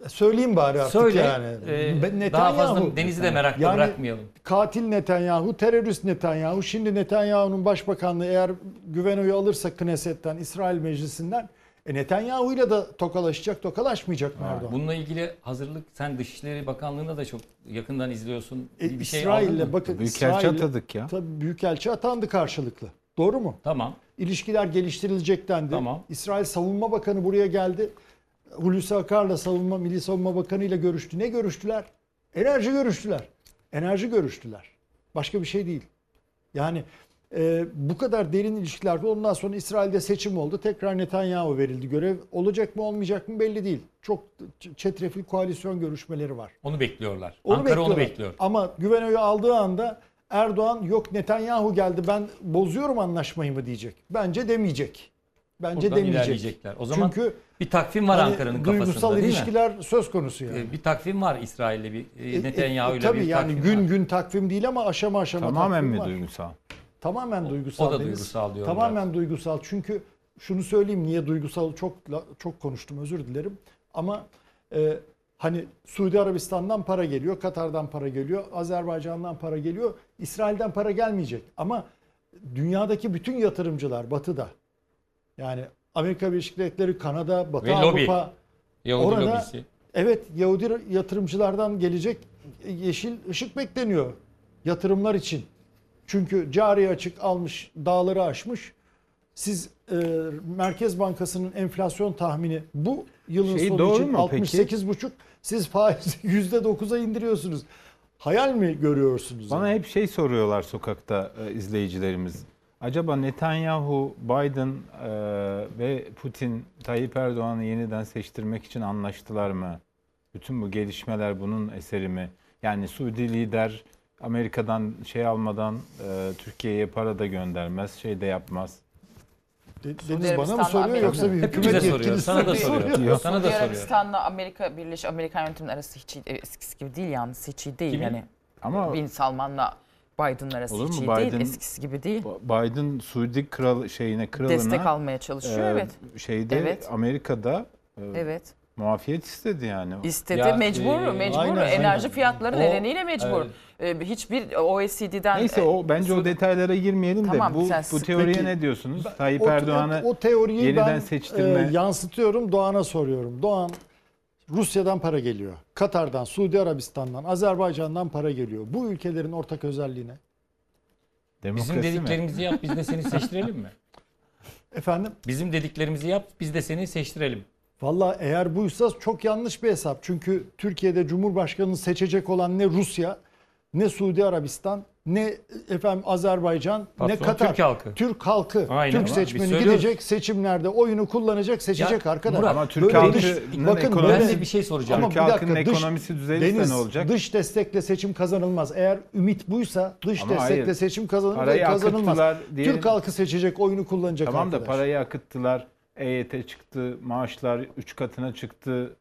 söyleyeyim bari artık Söyle. yani. e, Ben- daha fazla Deniz'i de merakla Yani bırakmayalım. Katil Netanyahu, terörist Netanyahu. Şimdi Netanyahu'nun başbakanlığı eğer güvenoyu alırsa Knesset'ten, İsrail Meclisi'nden e Netanyahu ile de tokalaşacak, tokalaşmayacak mı Erdoğan? Bununla ilgili hazırlık sen Dışişleri Bakanlığı'na da çok yakından izliyorsun. E, bir, şey İsrail'le bakın Büyükelçi atadık ya. Tabii büyükelçi atandı karşılıklı. Doğru mu? Tamam. İlişkiler geliştirilecek dendi. Tamam. İsrail Savunma Bakanı buraya geldi. Hulusi Akar'la Savunma Milli Savunma Bakanı ile görüştü. Ne görüştüler? Enerji görüştüler. Enerji görüştüler. Başka bir şey değil. Yani e, bu kadar derin ilişkilerde ondan sonra İsrail'de seçim oldu. Tekrar Netanyahu verildi görev. Olacak mı olmayacak mı belli değil. Çok çetrefil koalisyon görüşmeleri var. Onu bekliyorlar. Onu Ankara onu bekliyorlar. bekliyor. Ama güvenoyu aldığı anda Erdoğan yok Netanyahu geldi ben bozuyorum anlaşmayı mı diyecek. Bence demeyecek. Bence Buradan demeyecek. O zaman Çünkü bir takvim var hani Ankara'nın kafasında duygusal değil mi? ilişkiler söz konusu yani. Ee, Bir takvim var İsrail'le bir e, E, e, Netanyahu'yla tabii bir yani takvim gün var. gün takvim değil ama aşama aşama Tamamen takvim mi var. duygusal? Tamamen duygusal. o da Deniz. duygusal diyorum Tamamen duygusal. Çünkü şunu söyleyeyim niye duygusal çok çok konuştum özür dilerim. Ama e, hani Suudi Arabistan'dan para geliyor, Katar'dan para geliyor, Azerbaycan'dan para geliyor, İsrail'den para gelmeyecek. Ama dünyadaki bütün yatırımcılar batıda yani Amerika Birleşik Devletleri, Kanada, Batı Ve lobi. Avrupa Yahudi orada lobisi. evet Yahudi yatırımcılardan gelecek yeşil ışık bekleniyor yatırımlar için. Çünkü cari açık almış, dağları aşmış. Siz e, Merkez Bankası'nın enflasyon tahmini bu yılın Şey sonu için mu peki? 68,5. Siz faizi %9'a indiriyorsunuz. Hayal mi görüyorsunuz? Bana yani? hep şey soruyorlar sokakta e, izleyicilerimiz. Acaba Netanyahu, Biden e, ve Putin Tayyip Erdoğan'ı yeniden seçtirmek için anlaştılar mı? Bütün bu gelişmeler bunun eseri mi? Yani Suudi lider Amerika'dan şey almadan e, Türkiye'ye para da göndermez, şey de yapmaz. De- Deniz bana mı soruyor Amerika- yoksa bir Hepimize hükümet soruyor, yetkilisi sana da mi soruyor. Yok. Sana da Suudi soruyor. Arabistan'la Amerika Birleşik Amerikan yönetiminin arası hiç iyi, eskisi gibi değil yalnız hiç iyi değil. Kimin? Yani Ama- Bin Salman'la Biden arası Olur hiç mu? iyi Biden, değil. Eskisi gibi değil. Biden Suudi kral şeyine kralına Destek almaya çalışıyor, evet. Şeyde Evet. Amerika'da e, Evet. Muafiyet istedi yani. İstedi Ya, mecbur, e, mecbur. aynen, Enerji aynen. fiyatları O- nedeniyle mecbur. E, hiçbir OECD'den Neyse o bence o detaylara girmeyelim de Tamam, bu sen- bu teoriye Peki, ne diyorsunuz? Ben- Tayyip Erdoğan'ı o, o teoriyi yeniden ben seçtirme e, yansıtıyorum. Doğan'a soruyorum. Doğan Rusya'dan para geliyor. Katar'dan, Suudi Arabistan'dan, Azerbaycan'dan para geliyor. Bu ülkelerin ortak özelliği ne? Bizim dediklerimizi yap biz de seni seçtirelim mi? Efendim? Bizim dediklerimizi yap biz de seni seçtirelim. Valla eğer buysa çok yanlış bir hesap. Çünkü Türkiye'de Cumhurbaşkanı'nı seçecek olan ne Rusya, ne Suudi Arabistan, ne efendim Azerbaycan, ne Patron Katar. Türk halkı. Türk halkı. Aynen. Türk Ama seçmeni gidecek seçimlerde oyunu kullanacak, seçecek Ya, arkadaş. Murat, Ama Türk Böyle halkının dış- ekonomisi- Ben de bir şey soracağım. Ama Türk bir halkının dakika, dış- ekonomisi düzelirse Deniz, ne olacak? Dış destekle seçim kazanılmaz. Eğer ümit buysa dış Ama destekle hayır. seçim Parayı kazanılmaz. akıttılar diyelim. Türk halkı seçecek, oyunu kullanacak Tamam da arkadaş. parayı akıttılar. EYT çıktı, maaşlar 3 katına çıktı.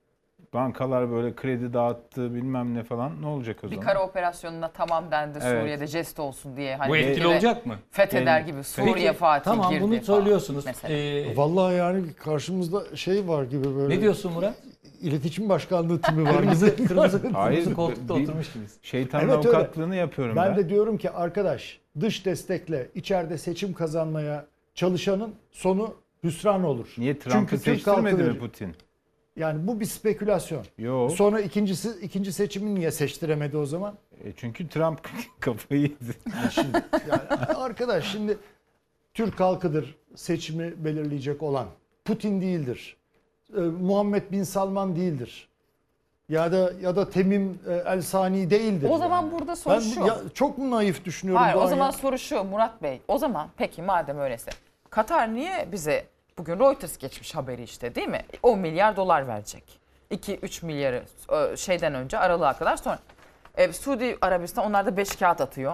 Bankalar böyle kredi dağıttı bilmem ne falan. Ne olacak o bir zaman? kara operasyonuna tamam dendi Evet. Suriye'de jest olsun diye. Hani Bu etkili olacak mı? Fetheder gibi Suriye Peki, Fatih tamam, girdi bunu falan söylüyorsunuz. mesela. Ee, Vallahi yani karşımızda şey var gibi böyle. ne diyorsun Murat? İletişim başkanlığı timi var Kırmızı, kırmızı, kırmızı koltukta bir- oturmuş gibiyiz. Şeytanın Evet, öyle. avukatlığını yapıyorum ben. Ben de diyorum ki arkadaş dış destekle içeride seçim kazanmaya çalışanın sonu hüsran olur. Niye Trump'ı Çünkü Türk halkı seçtirmedi mi verir. Putin? Yani bu bir spekülasyon. Yok. Sonra ikincisi ikinci seçimi niye seçtiremedi o zaman? E çünkü Trump kafayı yedi. Şimdi yani arkadaş şimdi Türk halkıdır seçimi belirleyecek olan. Putin değildir. Ee, Muhammed bin Salman değildir. Ya da ya da Temim e, El Sani değildir. O zaman burada soru ben şu. ya, çok mu naif düşünüyorum? Hayır o zaman ya? soru şu Murat Bey. O zaman peki madem öyleyse Katar niye bize bugün Reuters geçmiş haberi işte değil mi? 10 milyar dolar verecek. 2-3 milyarı e, şeyden önce aralığa kadar sonra. E, Suudi Arabistan onlar da 5 kağıt atıyor.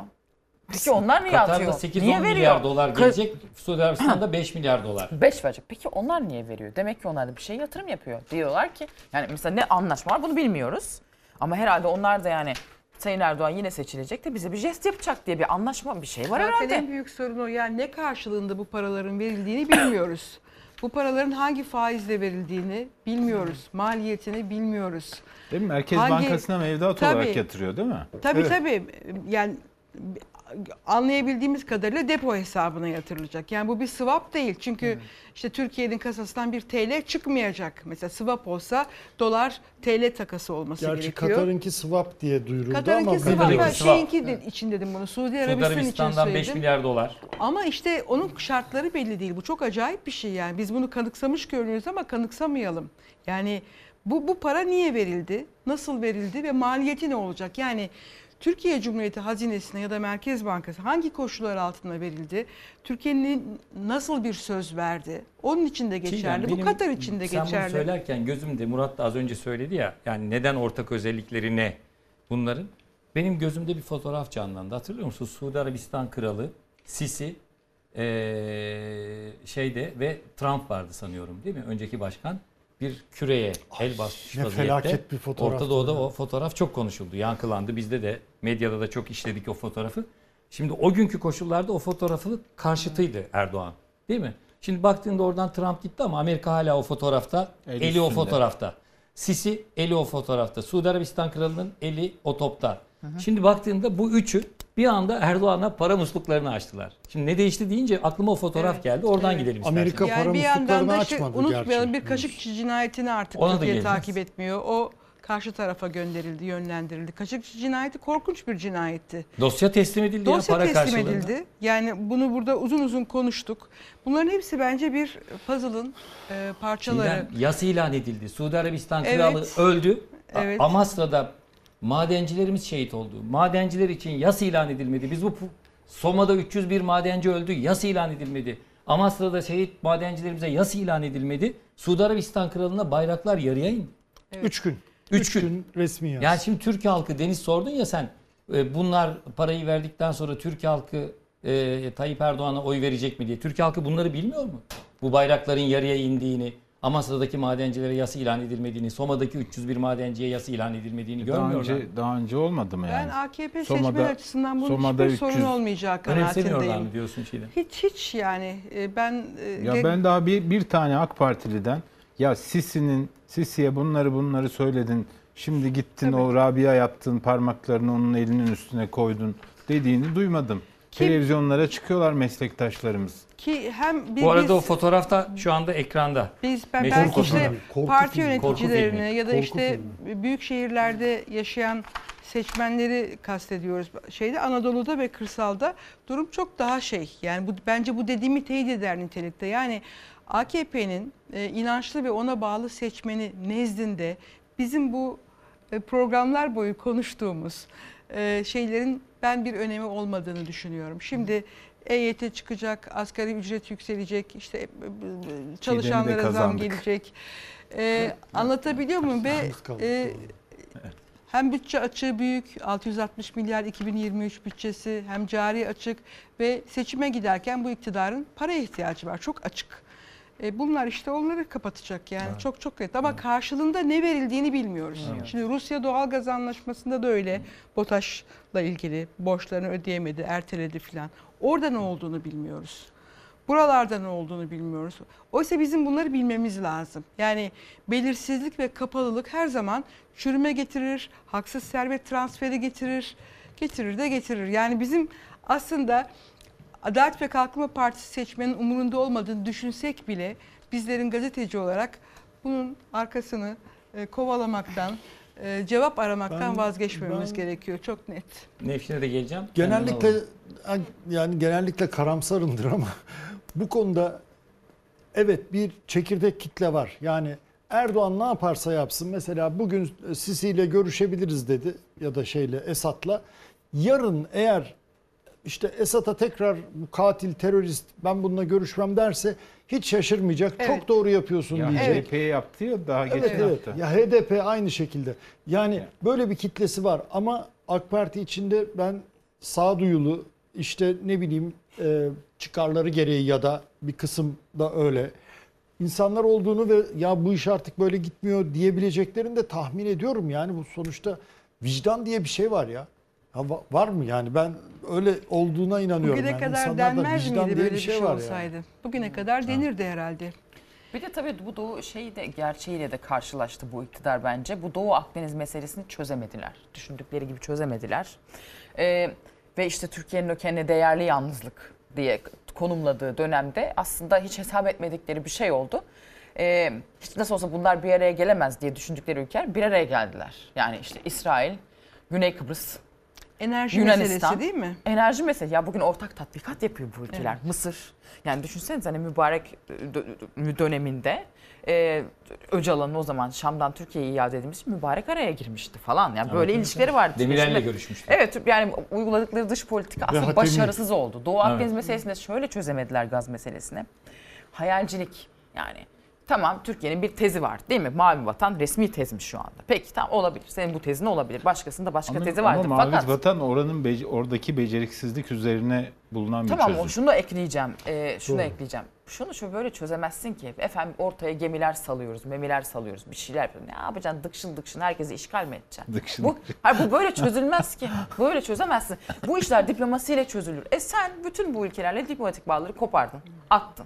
Peki onlar niye Katar'da atıyor? 8-10 niye milyar veriyor? dolar Kı- gelecek. Suudi Arabistan'da 5 milyar dolar. 5 verecek. Peki onlar niye veriyor? Demek ki onlar da bir şey yatırım yapıyor. Diyorlar ki yani mesela ne anlaşma var bunu bilmiyoruz. Ama herhalde onlar da yani Sayın Erdoğan yine seçilecek de bize bir jest yapacak diye bir anlaşma bir şey var Zaten herhalde. en büyük sorun o. Yani ne karşılığında bu paraların verildiğini bilmiyoruz. Bu paraların hangi faizle verildiğini bilmiyoruz. Maliyetini bilmiyoruz. Değil mi? Merkez Hangi- Bankası'na mevduat Tabii. olarak yatırıyor değil mi? Tabii Evet. tabii. Yani anlayabildiğimiz kadarıyla depo hesabına yatırılacak. Yani bu bir swap değil. Çünkü işte Türkiye'nin kasasından bir TL çıkmayacak. Mesela swap olsa dolar TL takası olması Gerçi gerekiyor. Katar'ınki swap diye duyuruldu Katar'ınki ama swap. Katar'ınki swap. şeyinki de, için dedim bunu. Suudi Suudi Arabistan için Arabistan'dan 5 söyledim. milyar dolar. Ama işte onun şartları belli değil. Bu çok acayip bir şey yani. Biz bunu kanıksamış görünüyoruz ama kanıksamayalım. Yani bu, bu para niye verildi? Nasıl verildi ve maliyeti ne olacak? Yani Türkiye Cumhuriyeti hazinesine ya da Merkez Bankası hangi koşullar altında verildi? Türkiye'nin nasıl bir söz verdi? Onun için de Çiğdem, geçerli. Bu benim- Katar için de Sen bunu geçerli. söylerken gözümde Murat da az önce söyledi ya yani neden ortak özellikleri ne bunların. Benim gözümde bir fotoğraf canlandı. Hatırlıyor musun? Suudi Arabistan kralı Sisi eee, şeyde ve Trump vardı sanıyorum değil mi? Önceki başkan bir küreye el basmış ne vaziyette. felaket bir fotoğraftı Orta Doğu'da o fotoğraf çok konuşuldu, yankılandı. Bizde de medyada da çok işledik o fotoğrafı. Şimdi o günkü koşullarda o fotoğrafın karşıtıydı Erdoğan. Değil mi? Şimdi baktığında oradan Trump gitti ama Amerika hala o fotoğrafta. El eli o üstünde. fotoğrafta. Sisi eli o fotoğrafta. Suudi Arabistan kralının eli o topta. Şimdi baktığında bu üçü bir anda Erdoğan'a para musluklarını açtılar. Şimdi ne değişti deyince aklıma o fotoğraf Evet. geldi. Oradan Evet. gidelim Amerika istersen. Yani bir yandan musluklarını da açmadı unutmayalım gerçi. bir Kaşıkçı cinayetini artık Ona Türkiye takip etmiyor. O karşı tarafa gönderildi, yönlendirildi. Kaşıkçı cinayeti korkunç bir cinayetti. Dosya teslim edildi Dosya ya para teslim karşılığında. edildi. Yani bunu burada uzun uzun konuştuk. Bunların hepsi bence bir puzzle'ın e, parçaları. Çiğdem, yas ilan edildi. Suudi Arabistan Evet. kralı öldü. A- Evet. Amasra'da madencilerimiz şehit oldu. Madenciler için yas ilan edilmedi. Biz bu Soma'da 301 madenci öldü. Yas ilan edilmedi. Amasra'da şehit madencilerimize yas ilan edilmedi. Suudi Arabistan kralına bayraklar yarıya indi. Üç gün. Üç gün. resmi yaz. Yani şimdi Türkiye halkı Deniz sordun ya sen e, bunlar parayı verdikten sonra Türkiye halkı e, Tayyip Erdoğan'a oy verecek mi diye. Türkiye halkı bunları bilmiyor mu? Bu bayrakların yarıya indiğini, Amasya'daki madencilere yas ilan edilmediğini, Soma'daki 301 madenciye yas ilan edilmediğini Daha görmüyorlar. önce, daha önce olmadı mı yani? Ben AKP Soma'da- seçmen açısından bunun Soma'da hiçbir sorun 300 olmayacağı Önemsemiyorlar kanaatindeyim. mı diyorsun şeyden? Hiç hiç yani e, ben e, Ya ben daha bir, bir tane AK Partiliden ya Sisi'nin Sisi'ye bunları bunları söyledin. Şimdi gittin o Rabia yaptığın parmaklarını onun elinin üstüne koydun dediğini duymadım. Televizyonlara çıkıyorlar meslektaşlarımız. ki hem bir, Bu arada biz, o fotoğraf da şu anda ekranda. biz ben Meşhur belki işte fotoğraf. Korku parti filmi, yöneticilerini filmi. ya da Korku işte büyük şehirlerde yaşayan seçmenleri kastediyoruz. Şeyde Anadolu'da ve kırsalda durum çok daha şey. Yani bu bence bu dediğimi teyit eder nitelikte. Yani AKP'nin e, inançlı ve ona bağlı seçmeni nezdinde bizim bu e, programlar boyu konuştuğumuz e, şeylerin ben bir önemi olmadığını düşünüyorum. Şimdi EYT çıkacak, asgari ücret yükselecek, işte e, çalışanlara zam gelecek. E, anlatabiliyor muyum? Ve e, hem bütçe açığı büyük 660 milyar 2023 bütçesi hem cari açık ve seçime giderken bu iktidarın para ihtiyacı var. Çok açık. E, bunlar işte onları kapatacak yani çok çok net ama karşılığında ne verildiğini bilmiyoruz. Şimdi Rusya doğalgaz anlaşmasında da öyle BOTAŞ'la ilgili borçlarını ödeyemedi, erteledi filan. Orada ne olduğunu bilmiyoruz. Buralarda ne olduğunu bilmiyoruz. Oysa bizim bunları bilmemiz lazım. Yani belirsizlik ve kapalılık her zaman çürüme getirir, haksız servet transferi getirir, getirir de getirir. Yani bizim aslında Adalet ve Kalkınma Partisi seçmenin umurunda olmadığını düşünsek bile bizlerin gazeteci olarak bunun arkasını e, kovalamaktan, e, cevap aramaktan Ben- vazgeçmememiz ben- gerekiyor. Çok net. Nevşin'e de geleceğim. Genellikle yani genellikle karamsarımdır ama bu konuda evet bir çekirdek kitle var. Yani Erdoğan ne yaparsa yapsın mesela bugün Sisi ile görüşebiliriz dedi ya da şeyle Esat'la. Yarın eğer işte Esat'a tekrar bu katil terörist ben bununla görüşmem derse hiç şaşırmayacak. Evet. Çok doğru yapıyorsun Ya diyecek. HDP yaptı ya daha Evet geçen evet. hafta. Ya HDP aynı şekilde. Yani böyle bir kitlesi var ama AK Parti içinde ben sağduyulu işte ne bileyim e, çıkarları gereği ya da bir kısım da öyle insanlar olduğunu ve ya bu iş artık böyle gitmiyor diyebileceklerini de tahmin ediyorum. Yani bu sonuçta vicdan diye bir şey var ya. Ya va- var mı yani ben öyle olduğuna inanıyorum. Bugüne yani. kadar İnsanlarda denmez miydi böyle bir şey, yani. olsaydı? Bugüne kadar denirdi herhalde. Bir de tabii bu Doğu şeyi de gerçeğiyle de karşılaştı bu iktidar bence. Bu Doğu Akdeniz meselesini çözemediler. Düşündükleri gibi çözemediler. Ee, ve işte Türkiye'nin o kendine değerli yalnızlık diye konumladığı dönemde aslında hiç hesap etmedikleri bir şey oldu. Ee, hiç nasıl olsa bunlar bir araya gelemez diye düşündükleri ülkeler bir araya geldiler. Yani işte İsrail, Güney Kıbrıs, Enerji Yunanistan. meselesi değil mi? Enerji meselesi. Ya bugün ortak tatbikat yapıyor bu ülkeler. Mısır. Yani düşünsenize hani mübarek dö- döneminde e, Öcalan'ın o zaman Şam'dan Türkiye'ye iade edilmesi mübarek araya girmişti falan. Yani böyle Evet. ilişkileri vardı. Demirel'le görüşmüştü. Evet yani uyguladıkları dış politika aslında Hatemi. başarısız oldu. Doğu Akdeniz Evet. meselesinde şöyle çözemediler gaz meselesini. Hayalcilik yani. Tamam Türkiye'nin bir tezi var değil mi? Mavi Vatan resmi tezmiş şu anda. Peki tamam olabilir. Senin bu tezin olabilir. Başkasında başka Ama, tezi ama vardır. Mavi Fakat Vatan oranın bece- oradaki beceriksizlik üzerine bulunan bir Tamam çözüm. o şunu da ekleyeceğim. Ee, şunu Doğru. ekleyeceğim. Şunu şu böyle çözemezsin ki. Efendim ortaya gemiler salıyoruz, memiler salıyoruz, bir şeyler yapıyoruz. Ne yapacaksın? Dıkşın dıkşın herkesi işgal mi edeceksin? Dıkşın Bu, hayır, bu böyle çözülmez ki. Böyle çözemezsin. Bu işler diplomasiyle çözülür. E sen bütün bu ülkelerle diplomatik bağları kopardın, attın.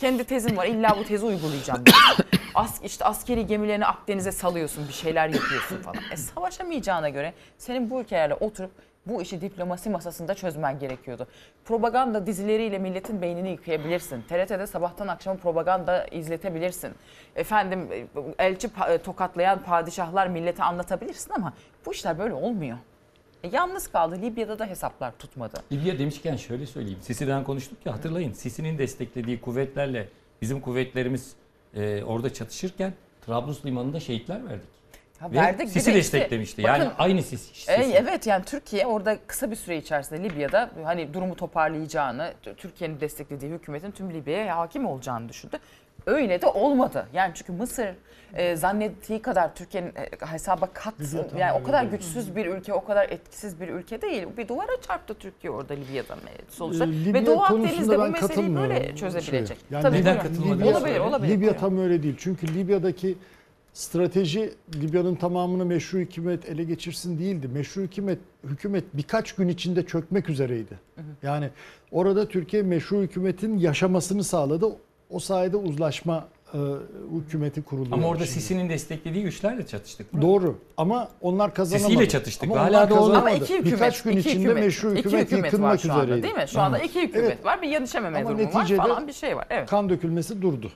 Kendi tezin var. illa bu tezi uygulayacağım. As, işte askeri gemilerini Akdeniz'e salıyorsun, bir şeyler yapıyorsun falan. E savaşamayacağına göre senin bu ülkelerle oturup bu işi diplomasi masasında çözmen gerekiyordu. Propaganda dizileriyle milletin beynini yıkayabilirsin. TRT'de sabahtan akşama propaganda izletebilirsin. Efendim e, elçi e, tokatlayan padişahlar millete anlatabilirsin ama bu işler böyle olmuyor. E, yalnız kaldı. Libya'da da hesaplar tutmadı. Libya demişken şöyle söyleyeyim. Sisi'den konuştuk ya hatırlayın. Sisi'nin desteklediği kuvvetlerle bizim kuvvetlerimiz e, orada çatışırken Trablus limanında şehitler verdik. Ha, Ve verdik. Sisi de işte desteklemişti. bakın- yani aynı Sisi. Sisi. E, evet yani Türkiye orada kısa bir süre içerisinde Libya'da hani durumu toparlayacağını, Türkiye'nin desteklediği hükümetin tüm Libya'ya hakim olacağını düşündü. Öyle de olmadı. Yani çünkü Mısır e, zannettiği kadar Türkiye'nin e, hesaba kat yani o kadar güçsüz bir ülke, o kadar etkisiz bir ülke değil. Bir duvara çarptı Türkiye orada Libya'da sonuçta. Ee, Libya Ve Doğu Akdeniz'de bu meseleyi böyle çözebilecek. şeye. Yani Tabii Neden Libya, Olabilir, olabilir. Libya tam öyle değil. Çünkü Libya'daki strateji Libya'nın tamamını meşru hükümet ele geçirsin değildi. Meşru hükümet hükümet birkaç gün içinde çökmek üzereydi. Yani orada Türkiye meşru hükümetin yaşamasını sağladı. O sayede uzlaşma e, hükümeti kuruluyor. Ama orada şimdi. Sisi'nin desteklediği güçlerle çatıştık. mı? Doğru ama onlar kazanamadı. Sisiyle çatıştık. Ama Hala onlar da kazanamadı. Ama iki hükümet, Birkaç gün iki içinde hükümet, meşru iki hükümet, hükümet var yıkılmak şu anda üzereydi. değil mi? Şu anda iki hükümet Evet. var. Bir yanışamama Ama durumu var falan bir şey var. Evet. kan dökülmesi durdu.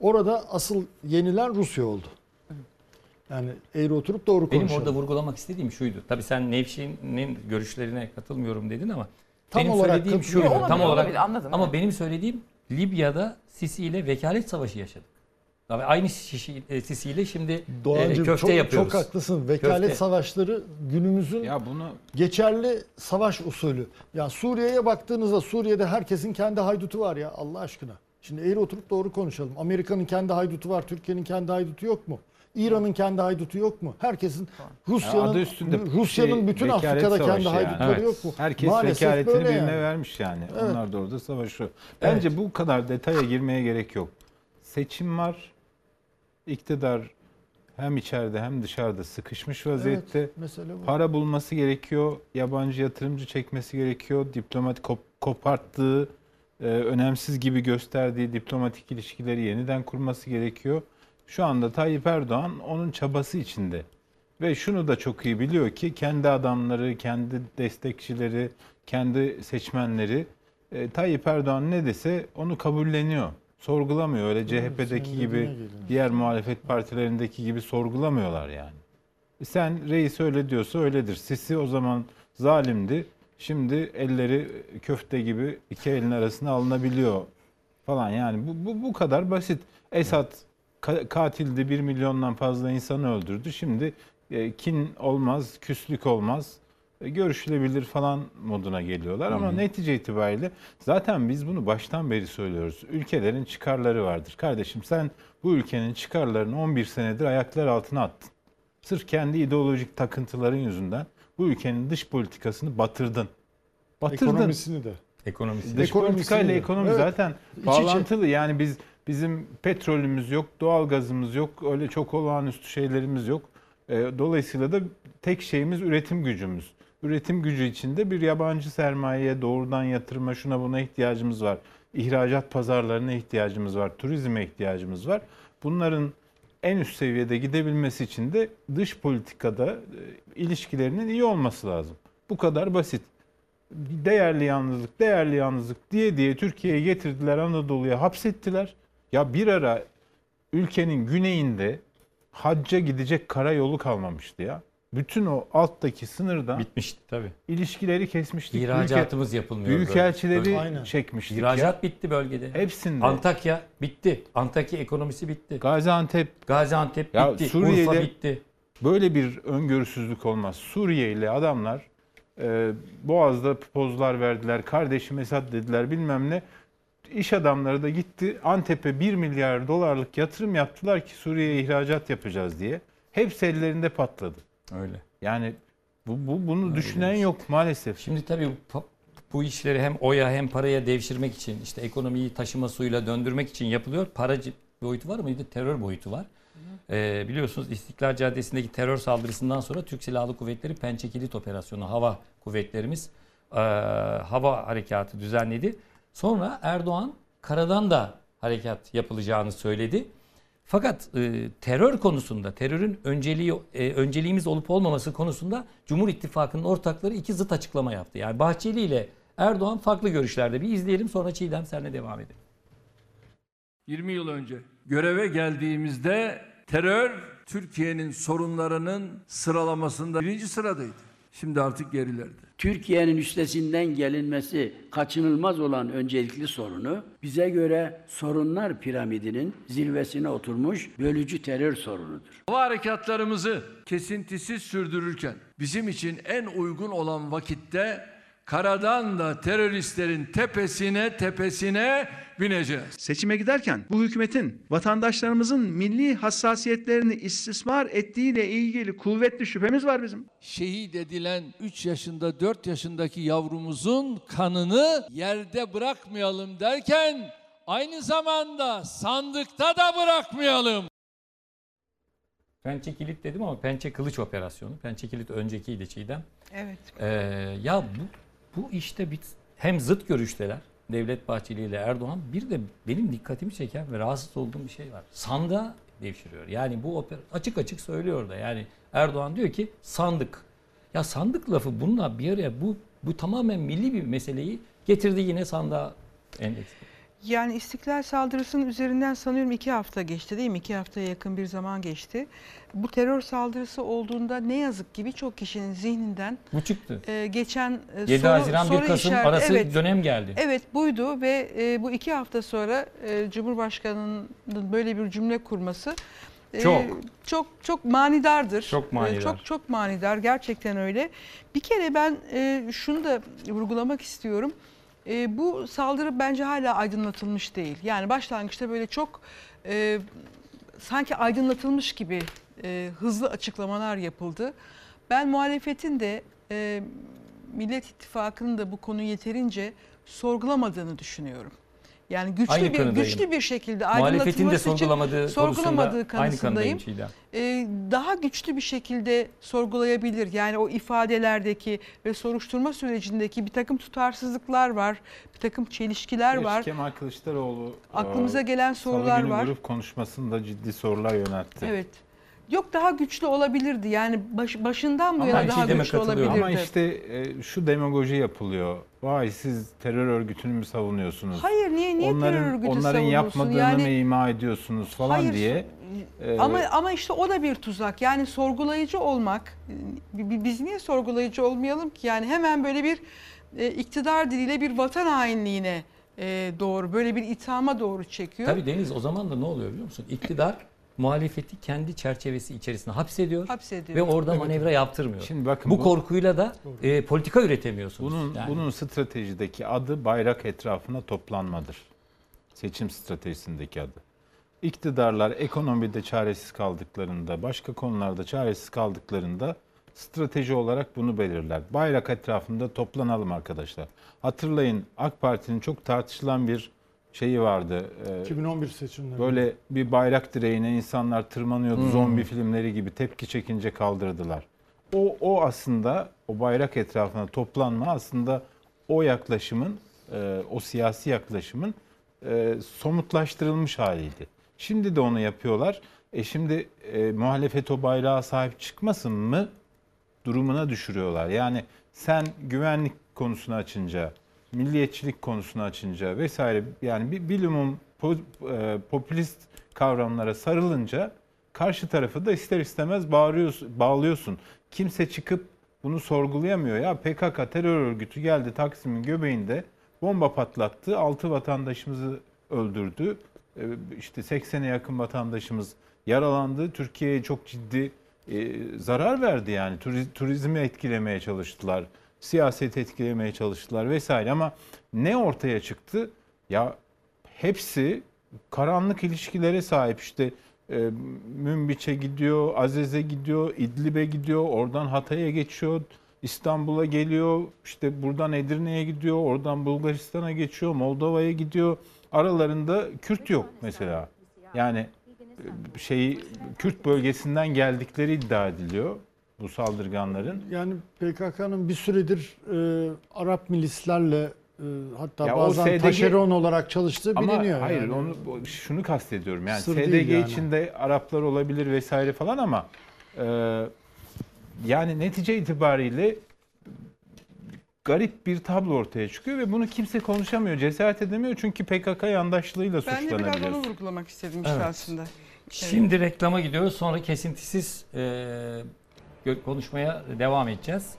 Orada asıl yenilen Rusya oldu. Yani eğri oturup doğru Benim konuşalım. orada vurgulamak istediğim şuydu. Tabii sen Nevşin'in görüşlerine katılmıyorum dedin ama Tam benim olarak söylediğim şuydu. Olabilir, tam olarak olabilir, anladım, ama evet. benim söylediğim Libya'da Sisi ile vekalet savaşı yaşadık. Tabii aynı Sisi, e, Sisi ile şimdi e, Doğancığım köfte çok, yapıyoruz. çok haklısın. Vekalet Köfte. savaşları günümüzün Ya bunu geçerli savaş usulü. Ya Suriye'ye baktığınızda Suriye'de herkesin kendi haydutu var ya Allah aşkına. Şimdi eğri oturup doğru konuşalım. Amerika'nın kendi haydutu var, Türkiye'nin kendi haydutu yok mu? İran'ın kendi haydutu yok mu? Herkesin Rusya'nın adı üstünde Rusya'nın şey, bütün vekalet Afrika'da savaşı kendi yani. haydutları Evet. yok mu? Herkes Maalesef vekaletini böyle birine yani. vermiş yani. Evet. Onlar da orada savaşıyor. Bence bu kadar detaya girmeye gerek yok. Seçim var. İktidar hem içeride hem dışarıda sıkışmış vaziyette. Evet, mesele bu. Para bulması gerekiyor. Yabancı yatırımcı çekmesi gerekiyor. Diplomatik kop- koparttığı, e, önemsiz gibi gösterdiği diplomatik ilişkileri yeniden kurması gerekiyor. Şu anda Tayyip Erdoğan onun çabası içinde. Ve şunu da çok iyi biliyor ki kendi adamları, kendi destekçileri, kendi seçmenleri e, Tayyip Erdoğan ne dese onu kabulleniyor. Sorgulamıyor. Öyle CHP'deki gibi diğer muhalefet partilerindeki gibi sorgulamıyorlar yani. Sen reis öyle diyorsa öyledir. Sisi o zaman zalimdi. Şimdi elleri köfte gibi iki elin arasına alınabiliyor falan. Yani bu, bu, bu kadar basit. Esad ka- katildi. Bir milyondan fazla insanı öldürdü. Şimdi e, kin olmaz, küslük olmaz. e, görüşülebilir falan moduna geliyorlar ama netice itibariyle zaten biz bunu baştan beri söylüyoruz. Ülkelerin çıkarları vardır. Kardeşim sen bu ülkenin çıkarlarını 11 senedir ayaklar altına attın. Sırf kendi ideolojik takıntıların yüzünden bu ülkenin dış politikasını batırdın. Batırdın. Ekonomisini de. Ekonomisi. Dış Ekonomisini politikayla de. ekonomi Evet. zaten İç içe. bağlantılı. Yani biz bizim petrolümüz yok, doğalgazımız yok, öyle çok olağanüstü şeylerimiz yok. E, Dolayısıyla da tek şeyimiz üretim gücümüz. Üretim gücü içinde bir yabancı sermayeye doğrudan yatırıma şuna buna ihtiyacımız var. İhracat pazarlarına ihtiyacımız var, turizme ihtiyacımız var. Bunların en üst seviyede gidebilmesi için de dış politikada e, ilişkilerinin iyi olması lazım. Bu kadar basit değerli yalnızlık, değerli yalnızlık diye diye Türkiye'ye getirdiler, Anadolu'ya hapsettiler. Ya bir ara ülkenin güneyinde hacca gidecek karayolu kalmamıştı ya. Bütün o alttaki sınırda Bitmişti tabii. ilişkileri kesmiştik. İhracatımız yapılmıyor. böyle. Büyükelçileri. Aynen. çekmiştik İhracat ya. bitti bölgede. Hepsinde. Antakya bitti. Antakya ekonomisi bitti. Gaziantep Gaziantep Ya bitti. Suriye'de- Urfa bitti. Böyle bir öngörüsüzlük olmaz. Suriye ile adamlar e, Boğaz'da pozlar verdiler. Kardeşim Esad dediler bilmem ne. İş adamları da gitti Antep'e 1 milyar dolarlık yatırım yaptılar ki Suriye'ye ihracat yapacağız diye. Hepsi ellerinde patladı. Öyle. Yani bu, bu bunu düşünen yok maalesef. Şimdi tabii bu, işleri hem oya hem paraya devşirmek için işte ekonomiyi taşıma suyla döndürmek için yapılıyor. Paracı boyutu var mıydı? Terör boyutu var. Ee, biliyorsunuz İstiklal Caddesi'ndeki terör saldırısından sonra Türk Silahlı Kuvvetleri Pençe Kilit Operasyonu hava kuvvetlerimiz e, hava harekatı düzenledi. Sonra Erdoğan karadan da harekat yapılacağını söyledi. Fakat e, terör konusunda, terörün önceliği e, önceliğimiz olup olmaması konusunda Cumhur İttifakı'nın ortakları iki zıt açıklama yaptı. Yani Bahçeli ile Erdoğan farklı görüşlerde. Bir izleyelim sonra Çiğdem senle devam edelim. 20 yıl önce göreve geldiğimizde terör Türkiye'nin sorunlarının sıralamasında birinci sıradaydı. Şimdi artık gerilerde. Türkiye'nin üstesinden gelinmesi kaçınılmaz olan öncelikli sorunu bize göre sorunlar piramidinin zirvesine oturmuş bölücü terör sorunudur. Hava harekatlarımızı kesintisiz sürdürürken bizim için en uygun olan vakitte karadan da teröristlerin tepesine tepesine bineceğiz. Seçime giderken bu hükümetin vatandaşlarımızın milli hassasiyetlerini istismar ettiğiyle ilgili kuvvetli şüphemiz var bizim. Şehit edilen 3 yaşında 4 yaşındaki yavrumuzun kanını yerde bırakmayalım derken aynı zamanda sandıkta da bırakmayalım. Pençe kilit dedim ama pençe kılıç operasyonu. Pençe kilit öncekiydi Çiğdem. Evet. Ee, ya bu, bu işte bir, hem zıt görüşteler Devlet Bahçeli ile Erdoğan bir de benim dikkatimi çeken ve rahatsız olduğum bir şey var. Sandığa devşiriyor. Yani bu oper açık açık söylüyor da yani Erdoğan diyor ki sandık. Ya sandık lafı bununla bir araya bu bu tamamen milli bir meseleyi getirdi yine sandığa endeks. Yani İstiklal saldırısının üzerinden sanıyorum iki hafta geçti değil mi? İki haftaya yakın bir zaman geçti. Bu terör saldırısı olduğunda ne yazık ki birçok kişinin zihninden Bu çıktı. e, geçen e, 7 soru, Haziran 1 soru Kasım işareti- arası evet, dönem geldi. Evet buydu ve e, bu iki hafta sonra e, Cumhurbaşkanı'nın böyle bir cümle kurması e, Çok. çok çok manidardır. Çok manidar. E, çok çok manidar gerçekten öyle. Bir kere ben e, şunu da vurgulamak istiyorum. E, bu saldırı bence hala aydınlatılmış değil. Yani başlangıçta böyle çok e, sanki aydınlatılmış gibi e, hızlı açıklamalar yapıldı. Ben muhalefetin de e, Millet İttifakı'nın da bu konuyu yeterince sorgulamadığını düşünüyorum. Yani güçlü Aynı bir kanıdayım. güçlü bir şekilde Muhalefetin de aydınlatılması için sorgulamadığı sorgulamadığı konusunda aynı kanısındayım. kanıdayım Çiğdem. Ee, daha güçlü bir şekilde sorgulayabilir. Yani o ifadelerdeki ve soruşturma sürecindeki bir takım tutarsızlıklar var, bir takım çelişkiler Gerçi var. Kemal Kılıçdaroğlu Aklımıza e, gelen Salı sorular günü var. grup konuşmasında ciddi sorular yöneltti. Evet. Yok daha güçlü olabilirdi. Yani baş- başından bu Ama yana daha güçlü olabilirdi. Ama işte e, şu demagoji yapılıyor. Vay siz terör örgütünü mü savunuyorsunuz? Hayır niye niye onların, terör örgütü Onların yapmadığını Yani- mı ima ediyorsunuz falan Hayır, diye. e, Ama ama işte o da bir tuzak. Yani sorgulayıcı olmak. bi- Biz niye sorgulayıcı olmayalım ki? Yani hemen böyle bir e, iktidar diliyle bir vatan hainliğine e, doğru, böyle bir ithama doğru çekiyor. Tabii Deniz o zaman da ne oluyor biliyor musun? İktidar muhalefeti kendi çerçevesi içerisinde hapsediyor, Hapsediyor. ve orada Evet. manevra yaptırmıyor. Şimdi bakın bu, bu- korkuyla da e, politika üretemiyorsunuz. Bunun Yani. bunun stratejideki adı bayrak etrafına toplanmadır. Seçim stratejisindeki adı. İktidarlar ekonomide çaresiz kaldıklarında, başka konularda çaresiz kaldıklarında strateji olarak bunu belirler. Bayrak etrafında toplanalım arkadaşlar. Hatırlayın AK Parti'nin çok tartışılan bir şeyi vardı. Ee, 2011 seçimleri. Böyle bir bayrak direğine insanlar tırmanıyordu. Hmm. Zombi filmleri gibi tepki çekince kaldırdılar. O, o aslında o bayrak etrafına toplanma aslında o yaklaşımın, e, o siyasi yaklaşımın e, somutlaştırılmış haliydi. Şimdi de onu yapıyorlar. E şimdi e, muhalefet o bayrağa sahip çıkmasın mı durumuna düşürüyorlar. Yani sen güvenlik konusunu açınca, milliyetçilik konusunu açınca vesaire yani bir bilimum po- e, popülist kavramlara sarılınca karşı tarafı da ister istemez bağlıyorsun. Kimse çıkıp bunu sorgulayamıyor. Ya PKK terör örgütü geldi Taksim'in göbeğinde bomba patlattı. 6 vatandaşımızı öldürdü. E, İşte 80'e yakın vatandaşımız yaralandı. Türkiye'ye çok ciddi e, zarar verdi yani. Turiz- Turizmi etkilemeye çalıştılar. Siyaset etkilemeye çalıştılar vesaire ama ne ortaya çıktı? Ya hepsi karanlık ilişkilere sahip işte e, Münbiç'e gidiyor, Azez'e gidiyor, İdlib'e gidiyor, oradan Hatay'a geçiyor, İstanbul'a geliyor, işte buradan Edirne'ye gidiyor, oradan Bulgaristan'a geçiyor, Moldova'ya gidiyor. Aralarında Kürt yok mesela. Yani e, şey Kürt bölgesinden geldikleri iddia ediliyor bu saldırganların. Yani PKK'nın bir süredir e, Arap milislerle e, hatta Ya o bazen SDG taşeron olarak çalıştığı Ama biliniyor. hayır yani. onu şunu kastediyorum. Yani Sır SDG yani. içinde Araplar olabilir vesaire falan ama e, yani netice itibariyle garip bir tablo ortaya çıkıyor ve bunu kimse konuşamıyor, cesaret edemiyor çünkü PKK yandaşlığıyla Ben de biraz onu vurgulamak istedim işte Evet. aslında. Şimdi reklama gidiyoruz. Sonra kesintisiz e, konuşmaya devam edeceğiz.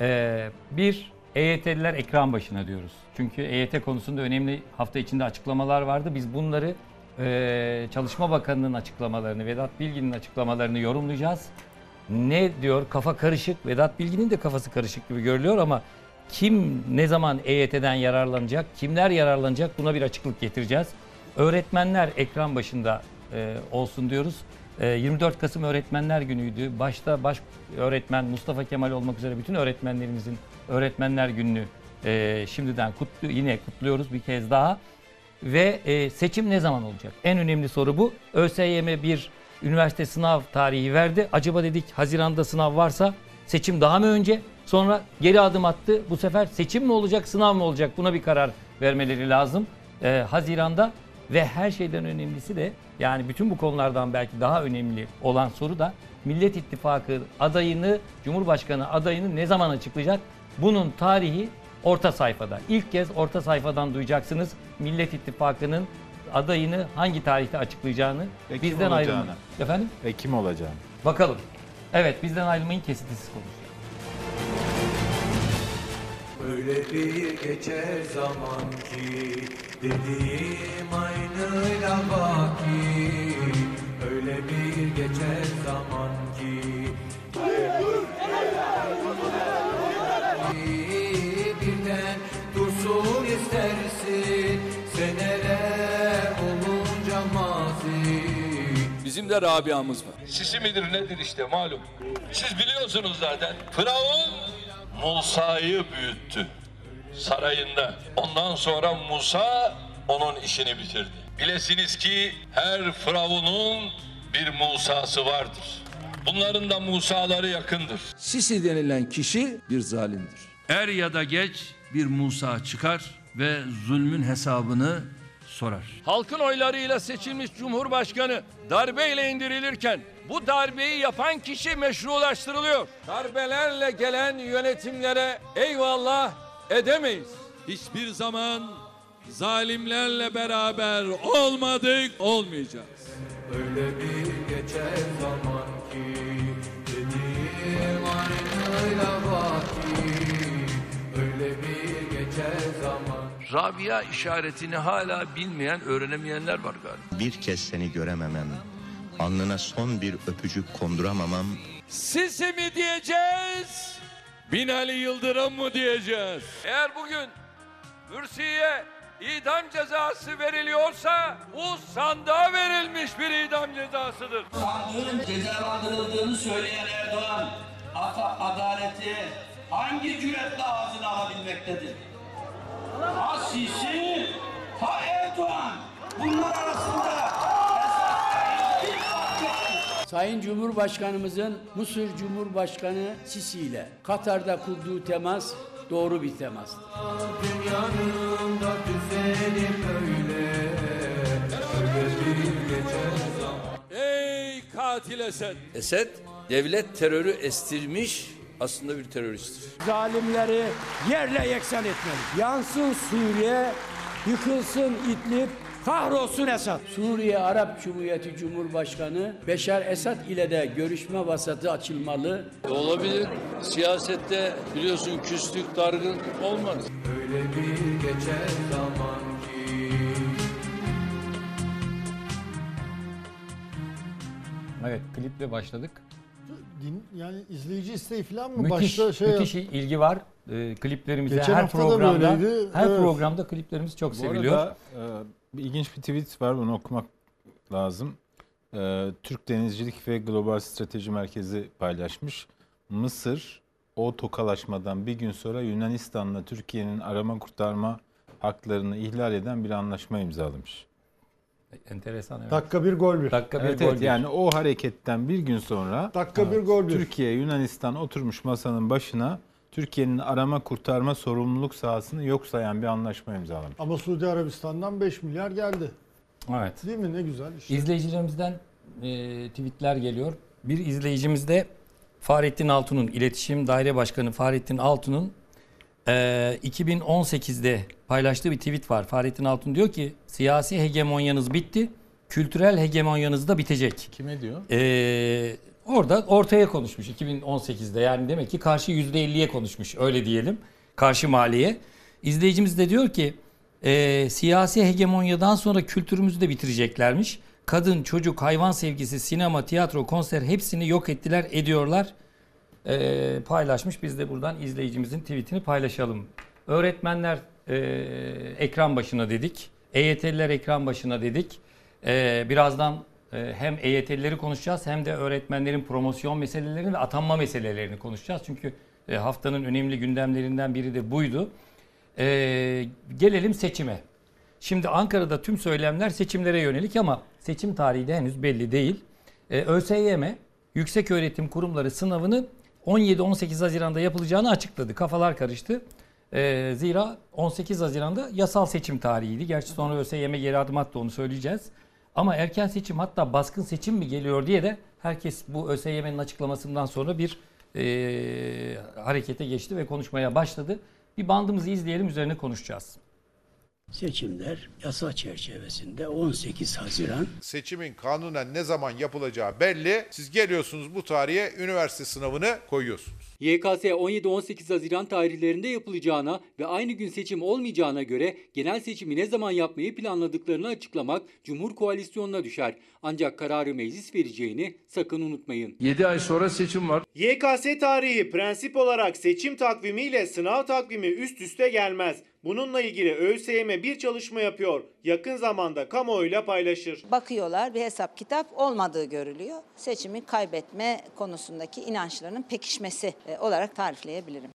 E, bir, EYT'liler ekran başına diyoruz. Çünkü EYT konusunda önemli hafta içinde açıklamalar vardı. Biz bunları e, Çalışma Bakanı'nın açıklamalarını, Vedat Bilgin'in açıklamalarını yorumlayacağız. Ne diyor? Kafa karışık. Vedat Bilgin'in de kafası karışık gibi görülüyor ama kim ne zaman EYT'den yararlanacak, kimler yararlanacak buna bir açıklık getireceğiz. Öğretmenler ekran başında e, olsun diyoruz. E, 24 Kasım Öğretmenler Günü'ydü. Başta baş öğretmen Mustafa Kemal olmak üzere bütün öğretmenlerimizin Öğretmenler Günü'nü e, şimdiden kutlu, yine kutluyoruz bir kez daha. Ve e, seçim ne zaman olacak? En önemli soru bu. ÖSYM bir üniversite sınav tarihi verdi. Acaba dedik Haziran'da sınav varsa seçim daha mı önce? Sonra geri adım attı. Bu sefer seçim mi olacak, sınav mı olacak? Buna bir karar vermeleri lazım. Ee, Haziran'da ve her şeyden önemlisi de yani bütün bu konulardan belki daha önemli olan soru da Millet İttifakı adayını, Cumhurbaşkanı adayını ne zaman açıklayacak? Bunun tarihi orta sayfada. İlk kez orta sayfadan duyacaksınız Millet İttifakı'nın adayını hangi tarihte açıklayacağını. Ve kim bizden ayrılmayın. Efendim? Ve kim olacağını. Bakalım. Evet bizden ayrılmayın kesintisiz konuşuyor. Öyle bir geçer zaman ki Dediğim aynıyla baki Öyle bir geçer zaman ki Birden dursun istersin Seneler olunca mazi Bizim de Rabia'mız var. Sisi midir nedir işte malum. Siz biliyorsunuz zaten. Firavun Musa'yı büyüttü sarayında. Ondan sonra Musa onun işini bitirdi. Bilesiniz ki her Firavun'un bir Musa'sı vardır. Bunların da Musa'ları yakındır. Sisi denilen kişi bir zalimdir. Er ya da geç bir Musa çıkar ve zulmün hesabını sorar. Halkın oylarıyla seçilmiş Cumhurbaşkanı darbeyle indirilirken bu darbeyi yapan kişi meşrulaştırılıyor. Darbelerle gelen yönetimlere eyvallah edemeyiz. Hiçbir zaman zalimlerle beraber olmadık, olmayacağız. Öyle bir geçer zaman ki Dediğim aynıyla baki Öyle bir geçer zaman Rabia işaretini hala bilmeyen, öğrenemeyenler var galiba. Bir kez seni görememem, alnına son bir öpücük konduramamam Sisi mi diyeceğiz? Binali Yıldırım mı diyeceğiz? Eğer bugün Mürsi'ye idam cezası veriliyorsa bu sandığa verilmiş bir idam cezasıdır. Sandığın cezalandırıldığını söyleyen Erdoğan, adaleti hangi cüretle ağzına alabilmektedir? Ha Sisi, ha Erdoğan. Bunlar arasında Sayın Cumhurbaşkanımızın Mısır Cumhurbaşkanı Sisi ile Katar'da kurduğu temas doğru bir temastır. Ey katil Esed! Esed devlet terörü estirmiş aslında bir teröristtir. Zalimleri yerle yeksan etmeli. Yansın Suriye, yıkılsın İdlib, kahrolsun Esad. Suriye Arap Cumhuriyeti Cumhurbaşkanı Beşar Esad ile de görüşme vasatı açılmalı. Olabilir. Siyasette biliyorsun küslük, dargın olmaz. Öyle bir geçer zaman ki Evet kliple başladık. Din, yani izleyici isteği falan mı? Müthiş, Başta şey müthiş ilgi var e, kliplerimize. Geçen her hafta da programda, böyleydi. her Evet. programda kliplerimiz çok Bu seviliyor. arada e, ilginç bir tweet var bunu okumak lazım. E, Türk Denizcilik ve Global Strateji Merkezi paylaşmış. Mısır o tokalaşmadan bir gün sonra Yunanistan'la Türkiye'nin arama kurtarma haklarını ihlal eden bir anlaşma imzalamış. Enteresan evet. Dakika bir gol bir. Dakika bir Evet, gol evet, bir. yani o hareketten bir gün sonra Dakika bir gol bir. Türkiye Yunanistan oturmuş masanın başına Türkiye'nin arama kurtarma sorumluluk sahasını yok sayan bir anlaşma imzalamış. Ama Suudi Arabistan'dan 5 milyar geldi. Evet. Değil mi? Ne güzel işte. İzleyicilerimizden e, tweetler geliyor. Bir izleyicimiz de Fahrettin Altun'un, iletişim daire başkanı Fahrettin Altun'un e, 2018'de paylaştığı bir tweet var. Fahrettin Altun diyor ki siyasi hegemonyanız bitti, kültürel hegemonyanız da bitecek. Kime diyor? Ee, orada ortaya konuşmuş 2018'de yani demek ki karşı %50'ye konuşmuş öyle diyelim karşı maliye. İzleyicimiz de diyor ki e, siyasi hegemonyadan sonra kültürümüzü de bitireceklermiş. Kadın, çocuk, hayvan sevgisi, sinema, tiyatro, konser hepsini yok ettiler, ediyorlar. e, paylaşmış. Biz de buradan izleyicimizin tweetini paylaşalım. Öğretmenler e, ekran başına dedik. EYT'liler ekran başına dedik. E, birazdan hem EYT'lileri konuşacağız hem de öğretmenlerin promosyon meselelerini ve atanma meselelerini konuşacağız. Çünkü e, haftanın önemli gündemlerinden biri de buydu. E, gelelim seçime. Şimdi Ankara'da tüm söylemler seçimlere yönelik ama seçim tarihi de henüz belli değil. Ee, ÖSYM Yüksek Öğretim Kurumları sınavını 17-18 Haziran'da yapılacağını açıkladı. Kafalar karıştı. Ee, zira 18 Haziran'da yasal seçim tarihiydi. Gerçi sonra ÖSYM geri adım attı onu söyleyeceğiz. Ama erken seçim hatta baskın seçim mi geliyor diye de herkes bu ÖSYM'nin açıklamasından sonra bir e, harekete geçti ve konuşmaya başladı. Bir bandımızı izleyelim üzerine konuşacağız. Seçimler yasa çerçevesinde 18 Haziran Seçimin kanunen ne zaman yapılacağı belli. Siz geliyorsunuz bu tarihe üniversite sınavını koyuyorsunuz. YKS 17-18 Haziran tarihlerinde yapılacağına ve aynı gün seçim olmayacağına göre genel seçimi ne zaman yapmayı planladıklarını açıklamak Cumhur Koalisyonu'na düşer. Ancak kararı meclis vereceğini sakın unutmayın. 7 ay sonra seçim var. YKS tarihi prensip olarak seçim takvimiyle sınav takvimi üst üste gelmez. Bununla ilgili ÖSYM bir çalışma yapıyor. Yakın zamanda kamuoyuyla paylaşır. bakıyorlar bir hesap kitap olmadığı görülüyor. Seçimi kaybetme konusundaki inançlarının pekişmesi e, olarak tarifleyebilirim.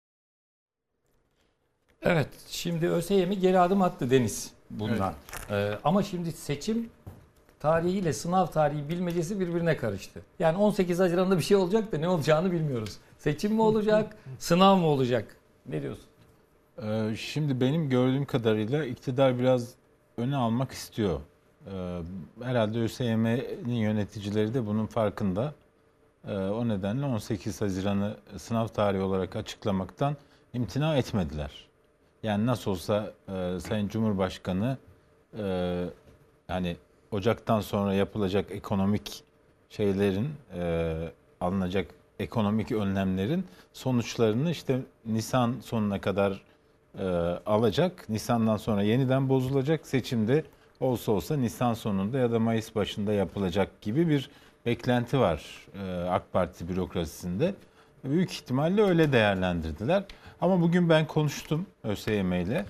Evet, şimdi ÖSYM geri adım attı Deniz bundan. Ee, ama şimdi seçim tarihiyle sınav tarihi bilmecesi birbirine karıştı. Yani 18 Haziran'da bir şey olacak da ne olacağını bilmiyoruz. Seçim mi olacak, sınav mı olacak? Ne diyorsun? Ee, Şimdi benim gördüğüm kadarıyla iktidar biraz öne almak istiyor. Ee, Herhalde ÖSYM'nin yöneticileri de bunun farkında. Ee, O nedenle 18 Haziran'ı sınav tarihi olarak açıklamaktan imtina etmediler. Yani nasıl olsa e, Sayın Cumhurbaşkanı e, hani Ocak'tan sonra yapılacak ekonomik şeylerin e, alınacak ekonomik önlemlerin sonuçlarını işte Nisan sonuna kadar e, alacak. Nisan'dan sonra yeniden bozulacak. Seçimde olsa olsa Nisan sonunda ya da Mayıs başında yapılacak gibi bir beklenti var e, AK Parti bürokrasisinde. Büyük ihtimalle öyle değerlendirdiler. Ama bugün ben konuştum ÖSYM ile.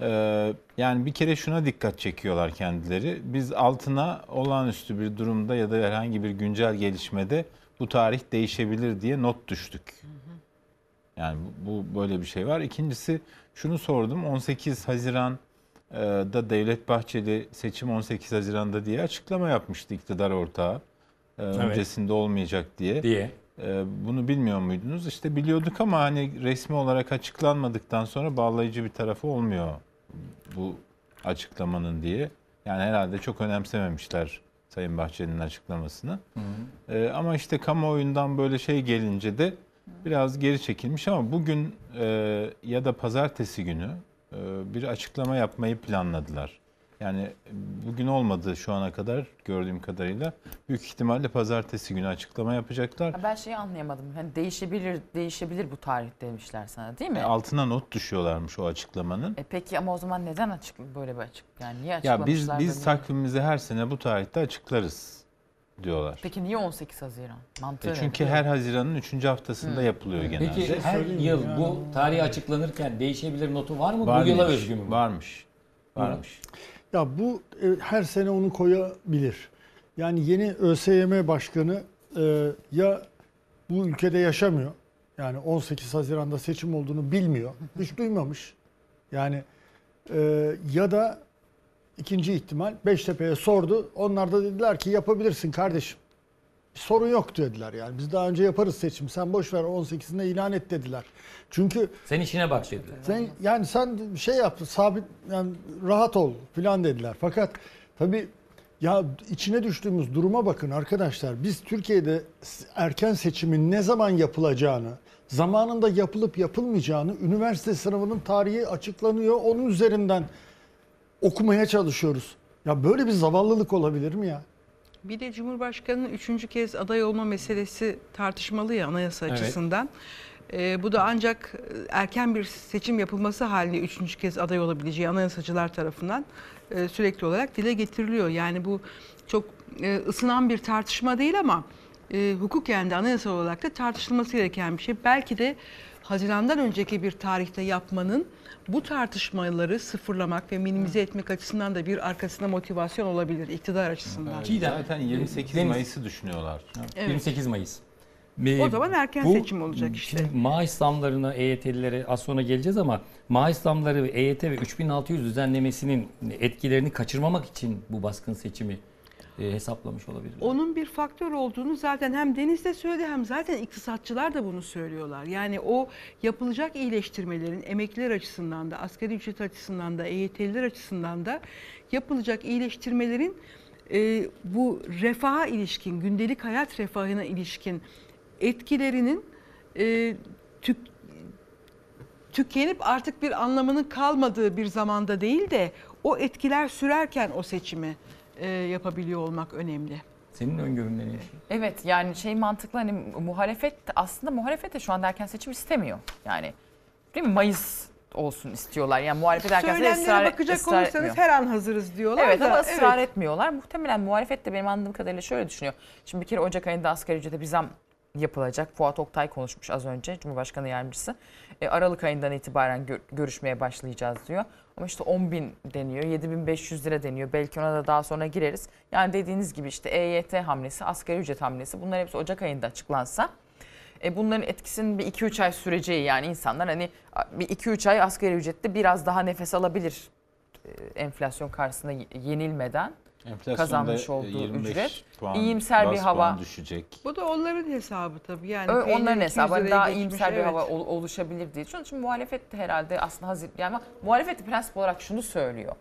Ee, yani bir kere şuna dikkat çekiyorlar kendileri. Biz altına olağanüstü bir durumda ya da herhangi bir güncel gelişmede bu tarih değişebilir diye not düştük. Yani bu bu böyle bir şey var. İkincisi şunu sordum. 18 Haziran'da Devlet Bahçeli seçim 18 Haziran'da diye açıklama yapmıştı iktidar ortağı. Ee, Öncesinde olmayacak diye. Diye. Ee, Bunu bilmiyor muydunuz? İşte biliyorduk ama hani resmi olarak açıklanmadıktan sonra bağlayıcı bir tarafı olmuyor bu açıklamanın diye. Yani herhalde çok önemsememişler Sayın Bahçeli'nin açıklamasını. Ee, ama işte kamuoyundan böyle şey gelince de biraz geri çekilmiş ama bugün e, ya da pazartesi günü e, bir açıklama yapmayı planladılar. Yani bugün olmadı şu ana kadar gördüğüm kadarıyla. Büyük ihtimalle pazartesi günü açıklama yapacaklar. Ha, Ben şeyi anlayamadım. Hani değişebilir değişebilir bu tarih demişler sana değil mi? E, altına not düşüyorlarmış o açıklamanın. E peki ama o zaman neden açık böyle bir açık? Yani niye Ya açıklamışlar? biz da biz niye? takvimimizi her sene bu tarihte açıklarız diyorlar. Peki niye 18 Haziran? Mantığı E ne? çünkü her Haziran'ın 3. haftasında yapılıyor genelde. Peki her yıl bu tarih açıklanırken değişebilir notu var mı? Bu yıla özgü mü? bu? Varmış. Varmış. Ya bu e, her sene onu koyabilir. Yani yeni ÖSYM başkanı e, ya bu ülkede yaşamıyor. Yani 18 Haziran'da seçim olduğunu bilmiyor. Hiç duymamış. Yani e, ya da ikinci ihtimal Beştepe'ye sordu. Onlar da dediler ki yapabilirsin kardeşim. Bir sorun yok dediler yani. Biz daha önce yaparız seçim. Sen boş ver 18'inde ilan et dediler. Çünkü Sen işine bak dediler. sen yani sen şey yap sabit yani rahat ol filan dediler. Fakat tabii ya içine düştüğümüz duruma bakın arkadaşlar. Biz Türkiye'de erken seçimin ne zaman yapılacağını, zamanında yapılıp yapılmayacağını, üniversite sınavının tarihi açıklanıyor. Onun üzerinden okumaya çalışıyoruz. Ya böyle bir zavallılık olabilir mi ya? Bir de Cumhurbaşkanı'nın üçüncü kez aday olma meselesi tartışmalı ya anayasa Evet. açısından. Ee, bu da ancak erken bir seçim yapılması halinde üçüncü kez aday olabileceği anayasacılar tarafından e, sürekli olarak dile getiriliyor. Yani bu çok e, ısınan bir tartışma değil ama e, hukuken de anayasal olarak da tartışılması gereken bir şey. Belki de Haziran'dan önceki bir tarihte yapmanın bu tartışmaları sıfırlamak ve minimize etmek açısından da bir arkasında motivasyon olabilir iktidar açısından. Zaten 28 Deniz- Mayıs'ı düşünüyorlar. Evet. 28 Mayıs. O zaman erken seçim olacak işte. Şimdi maaş zamlarına EYT'lilere az sonra geleceğiz ama maaş zamları EYT ve 3600 düzenlemesinin etkilerini kaçırmamak için bu baskın seçimi e, hesaplamış olabilir. Onun bir faktör olduğunu zaten hem Deniz de söyledi hem zaten iktisatçılar da bunu söylüyorlar. Yani o yapılacak iyileştirmelerin emekliler açısından da, asgari ücret açısından da, EYT'liler açısından da yapılacak iyileştirmelerin e, bu refaha ilişkin, gündelik hayat refahına ilişkin etkilerinin e, tük, tükenip artık bir anlamının kalmadığı bir zamanda değil de o etkiler sürerken o seçimi e, yapabiliyor olmak önemli. Senin öngörün ne? Evet yani şey mantıklı hani muhalefet aslında muhalefet de şu anda erken seçim istemiyor. Yani değil mi Mayıs olsun istiyorlar. Yani muhalefet erken seçim ısrar, bakacak ısrar olursanız etmiyor. her an hazırız diyorlar Evet da. ama ısrar evet. etmiyorlar. Muhtemelen muhalefet de benim anladığım kadarıyla şöyle düşünüyor. Şimdi bir kere Ocak ayında asgari ücrete bir zam yapılacak. Fuat Oktay konuşmuş az önce Cumhurbaşkanı Yardımcısı. E, Aralık ayından itibaren gör- görüşmeye başlayacağız diyor. Ama işte 10 bin deniyor, 7500 lira deniyor. Belki ona da daha sonra gireriz. Yani dediğiniz gibi işte EYT hamlesi, asgari ücret hamlesi bunlar hepsi Ocak ayında açıklansa e, bunların etkisinin bir 2-3 ay süreceği yani insanlar hani bir 2-3 ay asgari ücrette biraz daha nefes alabilir e, enflasyon karşısında yenilmeden Enflasyonda kazanmış olduğu 25 ücret. puan, İyimser bir hava. puan düşecek. Bu da onların hesabı tabii. Yani Ö- onların 200 hesabı liraya daha geçmiş, iyimser bir evet. hava ol- oluşabilir diye. Çünkü şimdi muhalefet de herhalde aslında hazır yani muhalefet prensip olarak şunu söylüyor.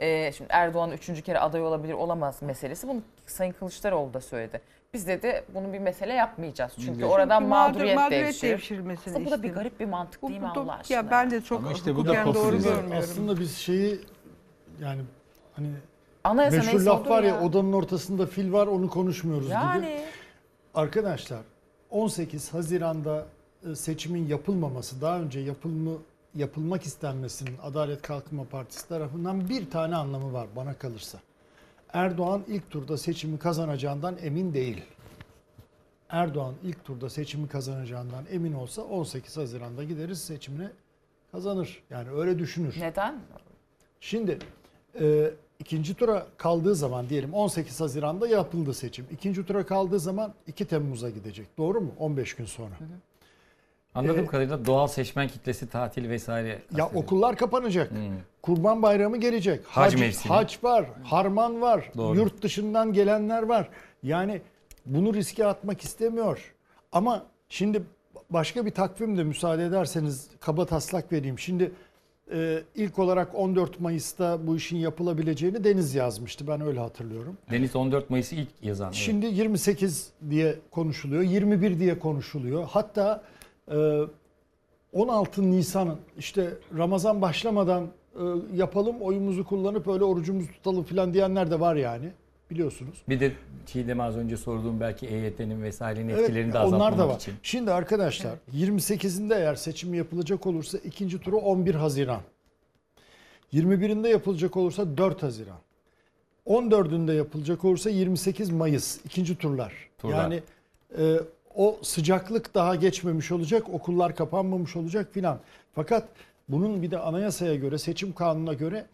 Ee, şimdi Erdoğan üçüncü kere aday olabilir olamaz meselesi. Bunu Sayın Kılıçdaroğlu da söyledi. Biz de bunu bir mesele yapmayacağız. Çünkü Çünkü oradan mağdur- mağduriyet, mağduriyet devşirir. devşirmesini Aslında bu da bir garip bir mantık Bu- değil mi bu Allah aşkına? Ya ben de çok Ama işte bu da doğru görmüyorum. Aslında biz şeyi yani hani Anayasa meşhur laf var ya, ya. odanın ortasında fil var onu konuşmuyoruz gibi. Yani Arkadaşlar 18 Haziran'da e, seçimin yapılmaması, daha önce yapılma, yapılmak istenmesinin Adalet Kalkınma Partisi tarafından bir tane anlamı var bana kalırsa. Erdoğan ilk turda seçimi kazanacağından emin değil. Erdoğan ilk turda seçimi kazanacağından emin olsa 18 Haziran'da gideriz seçimine kazanır. Yani öyle düşünür. neden? Şimdi e, ikinci tura kaldığı zaman diyelim 18 Haziran'da yapıldı seçim. İkinci tura kaldığı zaman 2 Temmuz'a gidecek. Doğru mu? 15 gün sonra. Anladığım Ee, kadarıyla doğal seçmen kitlesi tatil vesaire. Ya okullar kapanacak. Kurban Bayramı gelecek. Hac mevsimi. Hac var, harman var, Doğru. yurt dışından gelenler var. Yani bunu riske atmak istemiyor. Ama şimdi başka bir takvim de müsaade ederseniz kaba taslak vereyim. Şimdi e, ilk olarak 14 Mayıs'ta bu işin yapılabileceğini Deniz yazmıştı. Ben öyle hatırlıyorum. Deniz 14 Mayıs'ı ilk yazan. evet. Şimdi 28 diye konuşuluyor, 21 diye konuşuluyor. Hatta e, 16 Nisan'ın işte Ramazan başlamadan e, yapalım oyumuzu kullanıp öyle orucumuzu tutalım falan diyenler de var yani biliyorsunuz. Bir de Çiğdem'e az önce sorduğum belki EYT'nin vesairenin Evet, etkilerini de azaltmak onlar da var. için. Şimdi arkadaşlar 28'inde eğer seçim yapılacak olursa ikinci turu 11 Haziran. 21'inde yapılacak olursa 4 Haziran. 14'ünde yapılacak olursa 28 Mayıs ikinci turlar. Turlar. Yani e, o sıcaklık daha geçmemiş olacak, okullar kapanmamış olacak filan. Fakat bunun bir de anayasaya göre, seçim kanununa göre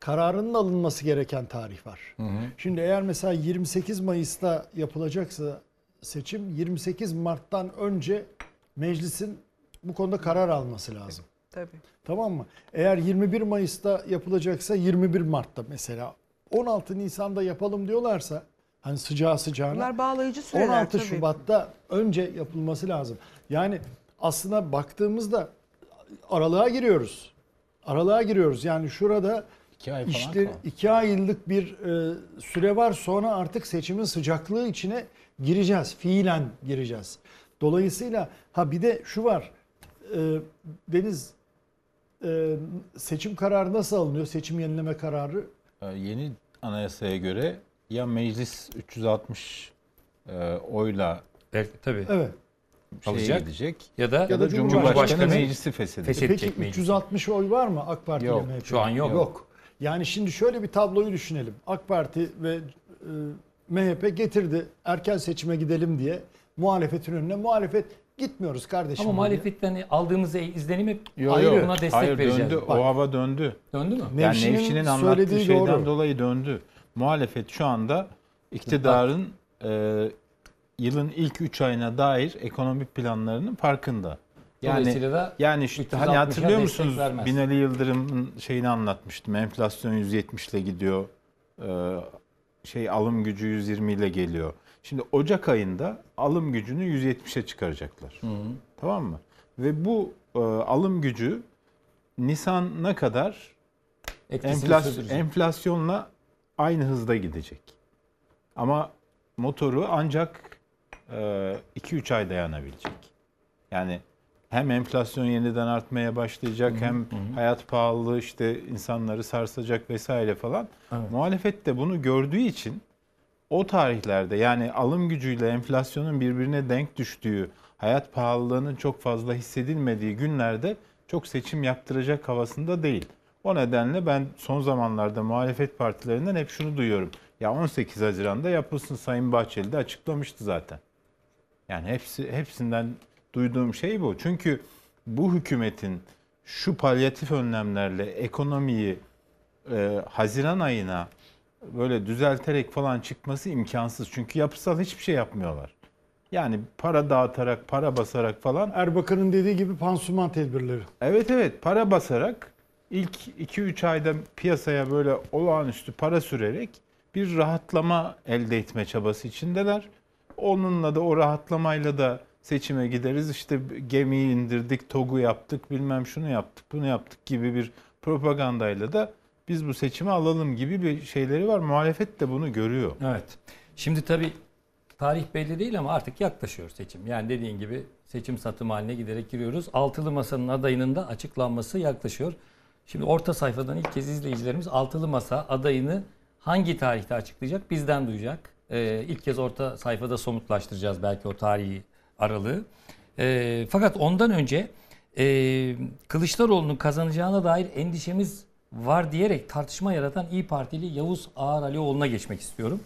kararının alınması gereken tarih var. Şimdi eğer mesela 28 Mayıs'ta yapılacaksa seçim 28 Mart'tan önce meclisin bu konuda karar alması lazım. Tabii. Tamam mı? Eğer 21 Mayıs'ta yapılacaksa 21 Mart'ta mesela 16 Nisan'da yapalım diyorlarsa hani sıcağı sıcağına Bunlar bağlayıcı süreler 16 tabii. Şubat'ta önce yapılması lazım. Yani aslında baktığımızda aralığa giriyoruz. Aralığa giriyoruz. Yani şurada İki ay falan işte kaldı. iki aylık bir e, süre var. Sonra artık seçimin sıcaklığı içine gireceğiz. Fiilen gireceğiz. Dolayısıyla ha bir de şu var. E, Deniz e, seçim kararı nasıl alınıyor? Seçim yenileme kararı Ee, Yeni anayasaya göre ya meclis 360 e, oyla Evet, tabii. Evet. şeye Alacak. gidecek Ya da- ya da Cumhurbaşkanı Cumhurbaşkanı meclisi feshedecek. Peki meclis. 360 oy var mı AK Parti Yok, ile MHP? şu an yok. Yok. Yani şimdi şöyle bir tabloyu düşünelim. AK Parti ve e, MHP getirdi erken seçime gidelim diye muhalefetin önüne. Muhalefet gitmiyoruz kardeşim. Ama muhalefetten aldığımız izlenim hep Yo, ayrı yo. buna destek Hayır vereceğiz. döndü. Bak, O hava döndü. Döndü mü? Yani Nevşin'in Nevşin'in anlattığı söylediği şeyden doğru. dolayı döndü. Muhalefet şu anda iktidarın e, yılın ilk 3 ayına dair ekonomik planlarının farkında. Yani da yani 360'a hani hatırlıyor musunuz? vermez. Binali Yıldırım'ın şeyini anlatmıştım. Enflasyon 170 ile gidiyor. Ee, şey alım gücü 120 ile geliyor. Şimdi Ocak ayında alım gücünü 170'e çıkaracaklar. Tamam mı? Ve bu e, alım gücü Nisan'a kadar enflas- enflasyonla aynı hızda gidecek. Ama motoru ancak 2-3 ay dayanabilecek. Yani hem enflasyon yeniden artmaya başlayacak hem hayat pahalılığı işte insanları sarsacak vesaire falan. Evet. Muhalefet de bunu gördüğü için o tarihlerde yani alım gücüyle enflasyonun birbirine denk düştüğü, hayat pahalılığının çok fazla hissedilmediği günlerde çok seçim yaptıracak havasında değil. O nedenle ben son zamanlarda muhalefet partilerinden hep şunu duyuyorum. Ya 18 Haziran'da yapılsın Sayın Bahçeli de açıklamıştı zaten. Yani hepsi hepsinden duyduğum şey bu. Çünkü bu hükümetin şu palyatif önlemlerle ekonomiyi e, Haziran ayına böyle düzelterek falan çıkması imkansız. Çünkü yapısal hiçbir şey yapmıyorlar. Yani para dağıtarak, para basarak falan. Erbakan'ın dediği gibi pansuman tedbirleri. Evet evet para basarak ilk 2-3 ayda piyasaya böyle olağanüstü para sürerek bir rahatlama elde etme çabası içindeler. Onunla da o rahatlamayla da seçime gideriz. İşte gemiyi indirdik, TOG'u yaptık, bilmem şunu yaptık, bunu yaptık gibi bir propagandayla da biz bu seçimi alalım gibi bir şeyleri var. Muhalefet de bunu görüyor. Evet. Şimdi tabii tarih belli değil ama artık yaklaşıyor seçim. Yani dediğin gibi seçim satım haline giderek giriyoruz. Altılı Masa'nın adayının da açıklanması yaklaşıyor. Şimdi orta sayfadan ilk kez izleyicilerimiz Altılı Masa adayını hangi tarihte açıklayacak bizden duyacak. Ee, ilk kez orta sayfada somutlaştıracağız belki o tarihi aralığı. Ee, fakat ondan önce e, Kılıçdaroğlu'nun kazanacağına dair endişemiz var diyerek tartışma yaratan İyi Partili Yavuz Ağar Alioğlu'na geçmek istiyorum.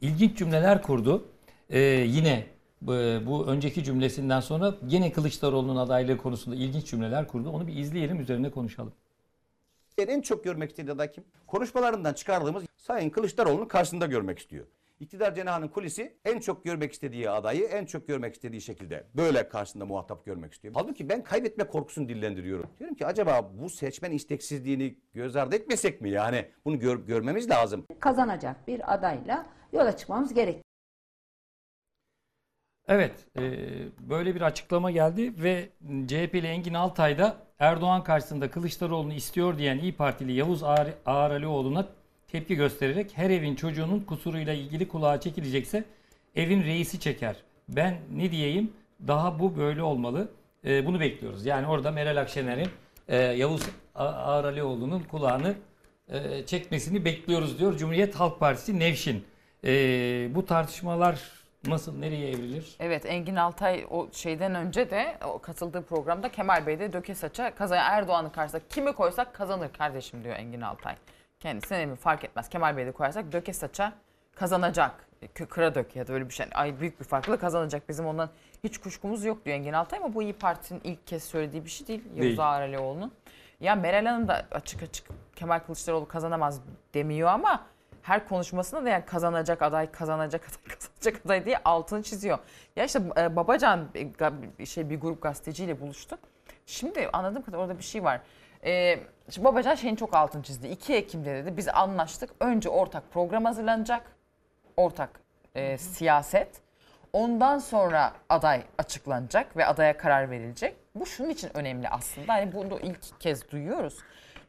İlginç cümleler kurdu. Ee, yine bu, bu önceki cümlesinden sonra yine Kılıçdaroğlu'nun adaylığı konusunda ilginç cümleler kurdu. Onu bir izleyelim üzerine konuşalım. En çok görmek istediği aday kim? Konuşmalarından çıkardığımız Sayın Kılıçdaroğlu'nun karşısında görmek istiyor. İktidar cenahının kulisi en çok görmek istediği adayı en çok görmek istediği şekilde böyle karşısında muhatap görmek istiyor. Halbuki ben kaybetme korkusunu dillendiriyorum. Diyorum ki acaba bu seçmen isteksizliğini göz ardı etmesek mi yani? Bunu gör- görmemiz lazım. Kazanacak bir adayla yola çıkmamız gerek. Evet, e, böyle bir açıklama geldi ve CHP'li Engin Altay da Erdoğan karşısında Kılıçdaroğlu'nu istiyor diyen İyi Partili Yavuz Ağar, Ağar Alioğlu'na tepki göstererek her evin çocuğunun kusuruyla ilgili kulağa çekilecekse evin reisi çeker. Ben ne diyeyim? Daha bu böyle olmalı. E, bunu bekliyoruz. Yani orada Meral Akşener'in e, Yavuz A- Ağar Alioğlu'nun kulağını e, çekmesini bekliyoruz diyor Cumhuriyet Halk Partisi Nevşin. E, bu tartışmalar nasıl, nereye evrilir? Evet Engin Altay o şeyden önce de o katıldığı programda Kemal Bey de döke saça kazaya Erdoğan'ın karşısında kimi koysak kazanır kardeşim diyor Engin Altay. Kendisine mi fark etmez. Kemal Bey'i de koyarsak döke saça kazanacak. Kı- Kıra döke ya da öyle bir şey. Ay büyük bir farkla kazanacak. Bizim ondan hiç kuşkumuz yok diyor Engin Altay ama bu İyi Parti'nin ilk kez söylediği bir şey değil. Yavuz Değil. Ağar Alioğlu'nun. Ya Meral Hanım da açık açık Kemal Kılıçdaroğlu kazanamaz demiyor ama her konuşmasında da yani kazanacak aday, kazanacak aday, kazanacak aday diye altını çiziyor. Ya işte e, Babacan e, şey bir grup gazeteciyle buluştu. Şimdi anladığım kadar orada bir şey var. E, şimdi Babacan şeyin çok altını çizdi. 2 Ekim'de dedi biz anlaştık. Önce ortak program hazırlanacak. Ortak e, siyaset. Ondan sonra aday açıklanacak ve adaya karar verilecek. Bu şunun için önemli aslında. Hani bunu ilk kez duyuyoruz.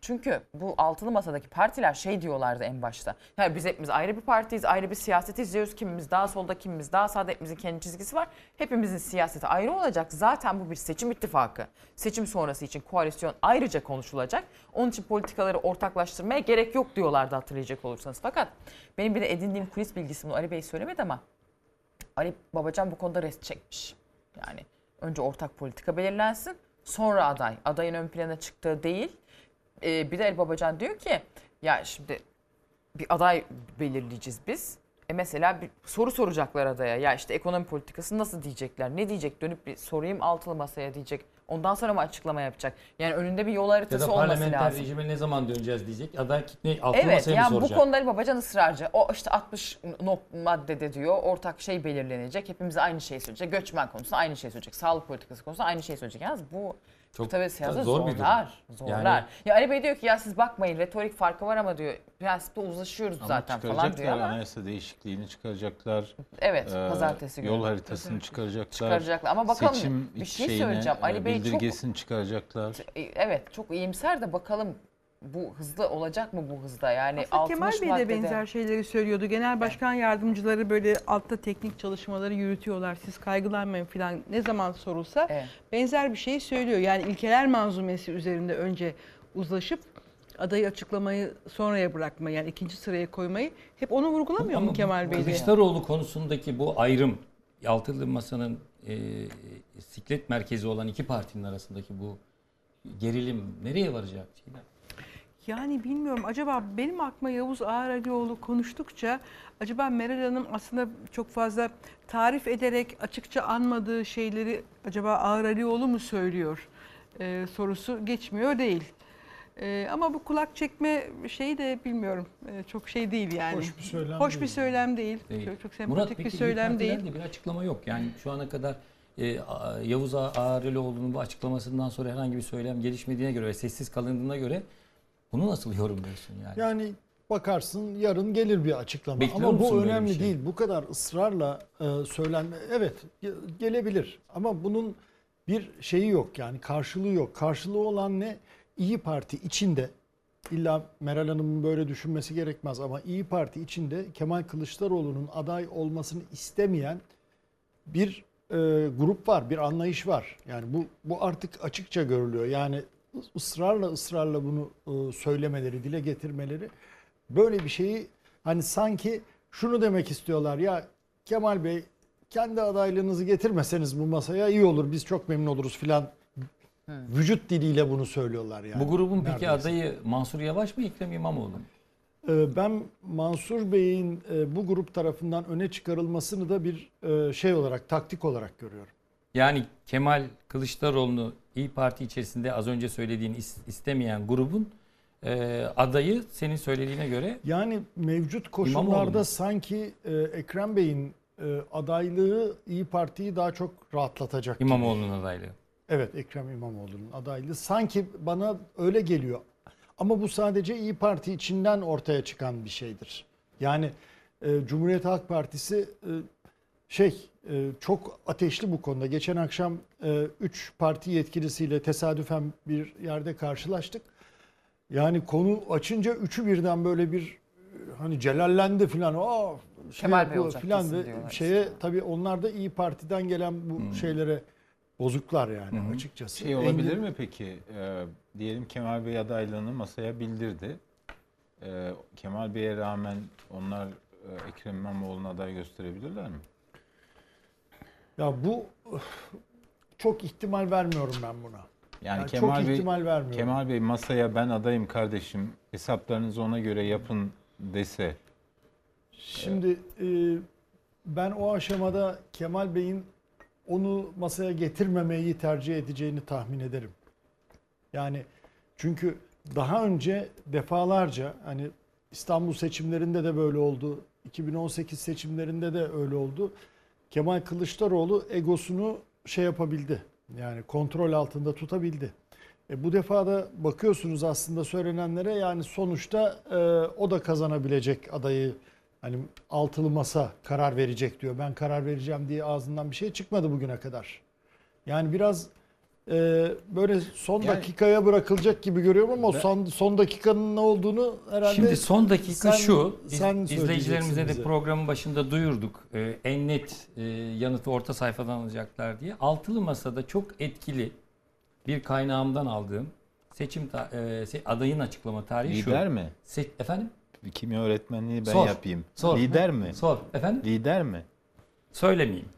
Çünkü bu altılı masadaki partiler şey diyorlardı en başta. Yani biz hepimiz ayrı bir partiyiz, ayrı bir siyaset izliyoruz. Kimimiz daha solda, kimimiz daha sağda. Hepimizin kendi çizgisi var. Hepimizin siyaseti ayrı olacak. Zaten bu bir seçim ittifakı. Seçim sonrası için koalisyon ayrıca konuşulacak. Onun için politikaları ortaklaştırmaya gerek yok diyorlardı hatırlayacak olursanız. Fakat benim bir de edindiğim kulis bilgisi bunu Ali Bey söylemedi ama Ali Babacan bu konuda rest çekmiş. Yani önce ortak politika belirlensin, sonra aday. Adayın ön plana çıktığı değil. Ee, bir de Ali Babacan diyor ki ya şimdi bir aday belirleyeceğiz biz. E mesela bir soru soracaklar adaya. Ya işte ekonomi politikası nasıl diyecekler? Ne diyecek? Dönüp bir sorayım altılı masaya diyecek. Ondan sonra mı açıklama yapacak? Yani önünde bir yol Ya haritası da olması parlamenter rejime ne zaman döneceğiz diyecek. Aday ne altı Evet masaya mı yani bu soracak? konuda Ali Babacan ısrarcı. O işte 60 nok maddede diyor ortak şey belirlenecek. Hepimiz aynı şeyi söyleyecek. Göçmen konusunda aynı şeyi söyleyecek. Sağlık politikası konusunda aynı şeyi söyleyecek. Yalnız bu Çok tabii siyasete zor bir durum. zorlar. Zorlar. Yani- Ya Ali Bey diyor ki ya siz bakmayın retorik farkı var ama diyor prensipte uzlaşıyoruz Ama zaten falan diyor ama. anayasa değişikliğini çıkaracaklar. Evet, Ee, pazartesi günü. Yol haritasını çıkaracaklar. Çıkaracaklar. Ama bakalım, Seçim bir şey şeyine, söyleyeceğim. Ali e, Bey çok- çıkaracaklar. E, Evet çok iyimser de bakalım bu hızlı olacak mı bu hızda? Yani Aslında 60 Kemal Bey de maddede. benzer şeyleri söylüyordu. Genel başkan yardımcıları böyle altta teknik çalışmaları yürütüyorlar. Siz kaygılanmayın falan ne zaman sorulsa benzer bir şey söylüyor. Yani ilkeler manzumesi üzerinde önce uzlaşıp adayı açıklamayı sonraya bırakmayı yani ikinci sıraya koymayı hep onu vurgulamıyor mu Ama Kemal Bey? Kılıçdaroğlu konusundaki bu ayrım Altılı Masa'nın e, siklet merkezi olan iki partinin arasındaki bu gerilim nereye varacak? Çiğdem? Yani bilmiyorum acaba benim aklıma Yavuz Ağaralioğlu konuştukça acaba Meral Hanım aslında çok fazla tarif ederek açıkça anmadığı şeyleri acaba Ağaralioğlu mu söylüyor Ee, sorusu geçmiyor değil. Ee, ama bu kulak çekme şeyi de bilmiyorum Ee, çok şey değil yani. Hoş bir söylem Hoş değil. bir söylem değil. Değil. Çok, çok Murat, sempatik peki bir söylem değil. De bir açıklama yok. Yani şu ana kadar e, Yavuz A- Ağrelioğlu'nun bu açıklamasından sonra herhangi bir söylem gelişmediğine göre ve sessiz kalındığına göre bunu nasıl yorumluyorsun yani? Yani bakarsın yarın gelir bir açıklama. Bekliyor Ama bu önemli şey? değil. Bu kadar ısrarla e, söylenme. Evet ge- gelebilir. Ama bunun bir şeyi yok yani karşılığı yok. Karşılığı olan ne? İyi Parti içinde illa Meral Hanım'ın böyle düşünmesi gerekmez ama İyi Parti içinde Kemal Kılıçdaroğlu'nun aday olmasını istemeyen bir e, grup var, bir anlayış var. Yani bu bu artık açıkça görülüyor. Yani ısrarla ısrarla bunu e, söylemeleri, dile getirmeleri böyle bir şeyi hani sanki şunu demek istiyorlar ya Kemal Bey kendi adaylığınızı getirmeseniz bu masaya iyi olur. Biz çok memnun oluruz filan. Vücut diliyle bunu söylüyorlar yani. bu grubun peki neredeyse. adayı Mansur Yavaş mı Ekrem İmamoğlu mu? Ee, Ben Mansur Bey'in e, bu grup tarafından öne çıkarılmasını da bir e, şey olarak, taktik olarak görüyorum. Yani Kemal Kılıçdaroğlu'nu İyi Parti içerisinde az önce söylediğin is- istemeyen grubun e, adayı senin söylediğine göre Yani mevcut koşullarda sanki e, Ekrem Bey'in e, adaylığı İyi Parti'yi daha çok rahatlatacak. İmamoğlu'nun adaylığı. Evet Ekrem İmamoğlu'nun adaylığı. Sanki bana öyle geliyor. Ama bu sadece İyi Parti içinden ortaya çıkan bir şeydir. Yani e, Cumhuriyet Halk Partisi e, şey çok ateşli bu konuda. Geçen akşam 3 parti yetkilisiyle tesadüfen bir yerde karşılaştık. Yani konu açınca üçü birden böyle bir e, hani celallendi filan. Aa şey Kemal Bey olacak filan diyorlar şeye tabii onlar da İyi Parti'den gelen bu Hmm. şeylere bozuklar yani hı. açıkçası. Şey olabilir Engin- mi peki? Ee, diyelim Kemal Bey adaylığını masaya bildirdi. Ee, Kemal Bey'e rağmen onlar e, Ekrem İmamoğlu'na aday gösterebilirler mi? Ya bu çok ihtimal vermiyorum ben buna. Yani, Yani Kemal çok Bey ihtimal vermiyorum. Kemal Bey masaya ben adayım kardeşim. Hesaplarınızı ona göre yapın dese. Şimdi e, ben o aşamada Kemal Bey'in onu masaya getirmemeyi tercih edeceğini tahmin ederim. Yani çünkü daha önce defalarca hani İstanbul seçimlerinde de böyle oldu. 2018 seçimlerinde de öyle oldu. Kemal Kılıçdaroğlu egosunu şey yapabildi. Yani kontrol altında tutabildi. E bu defa da bakıyorsunuz aslında söylenenlere yani sonuçta e, o da kazanabilecek adayı hani altılı masa karar verecek diyor. Ben karar vereceğim diye ağzından bir şey çıkmadı bugüne kadar. Yani biraz e, böyle son Yani- dakikaya bırakılacak gibi görüyorum ama Ben- son, son dakikanın ne olduğunu herhalde Şimdi son dakika sen- şu. Biz sen izleyicilerimize de bize. programın başında duyurduk. Ee, en net e, yanıtı orta sayfadan alacaklar diye. Altılı Masa'da çok etkili bir kaynağımdan aldığım seçim ta- e, se- adayın açıklama tarihi şu. Lider mi? Se- efendim? Kimya öğretmenliği ben Sor, yapayım. sor. Lider mi? Sor. Efendim? Lider mi? Söylemeyeyim.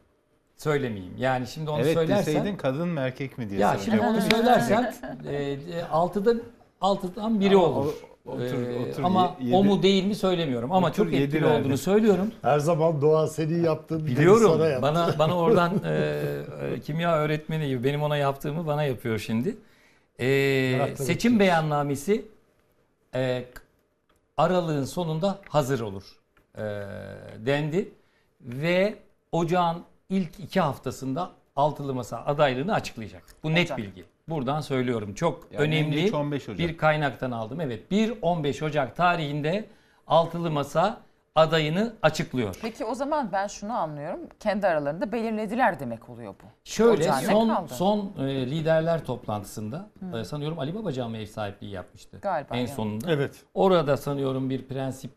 Söylemeyeyim. Yani şimdi onu evet söylersen deseydin kadın mı erkek mi diye Ya şimdi onu söylersem e, e, altıda altıdan biri Ama olur. o- otur- Ee, otur, ama ye- o yedi- mu değil mi söylemiyorum ama Otur, çok yedi etkili verdi. olduğunu söylüyorum. Her zaman Doğa senin yaptığın bir Biliyorum. sana yaptı. Bana bana oradan e, e, kimya öğretmeni gibi benim ona yaptığımı bana yapıyor şimdi. E, seçim beyannamesi e, aralığın sonunda hazır olur e, dendi ve ocağın ilk iki haftasında altılı masa adaylığını açıklayacak. Bu net Ocak. bilgi. Buradan söylüyorum. Çok Yani önemli geç 15 Ocak. bir kaynaktan aldım. Evet 1-15 Ocak tarihinde altılı masa adayını açıklıyor. Peki o zaman ben şunu anlıyorum. Kendi aralarında belirlediler demek oluyor bu. Şöyle Ocağın ne son kaldı? son e, liderler toplantısında e, sanıyorum Ali Babacan ev sahipliği yapmıştı. Galiba En yani. sonunda. Evet. Orada sanıyorum bir prensip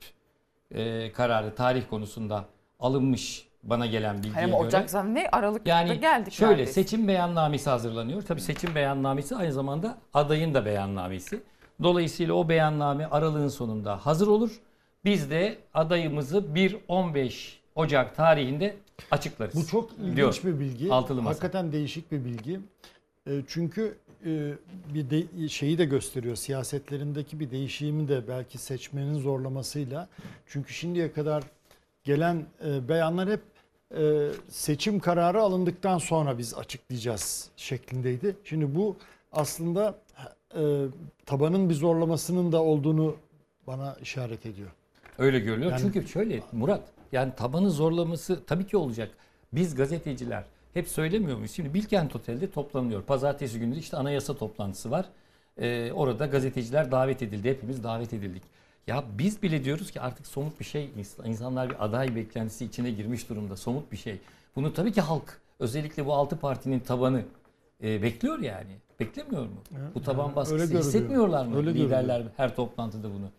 e, kararı tarih konusunda alınmış bana gelen bilgiye ama göre. Ocak zaten ne Aralık'ta Yani geldik şöyle neredeyse. seçim beyannamesi hazırlanıyor. Tabii seçim beyannamesi aynı zamanda adayın da beyannamesi. Dolayısıyla o beyanname aralığın sonunda hazır olur. Biz de adayımızı 1-15 Ocak tarihinde açıklarız. Bu çok ilginç diyor. bir bilgi. Altılı masa. Hakikaten değişik bir bilgi. E, Çünkü e, bir de, şeyi de gösteriyor. Siyasetlerindeki bir değişimi de belki seçmenin zorlamasıyla. Çünkü şimdiye kadar gelen e, beyanlar hep e, seçim kararı alındıktan sonra biz açıklayacağız şeklindeydi. Şimdi bu aslında e, tabanın bir zorlamasının da olduğunu bana işaret ediyor. Öyle görülüyor. Yani- Çünkü şöyle Murat yani tabanı zorlaması tabii ki olacak. Biz gazeteciler hep söylemiyor muyuz? Şimdi Bilkent Otel'de toplanıyor. Pazartesi günü işte anayasa toplantısı var. Ee, orada gazeteciler davet edildi. Hepimiz davet edildik. Ya biz bile diyoruz ki artık somut bir şey. ins- insanlar bir aday beklentisi içine girmiş durumda. Somut bir şey. Bunu tabii ki halk özellikle bu altı partinin tabanı e, bekliyor yani. Beklemiyor mu? Evet, Bu taban yani baskısı öyle hissetmiyorlar mı Öyle liderler görülüyor. her toplantıda bunu?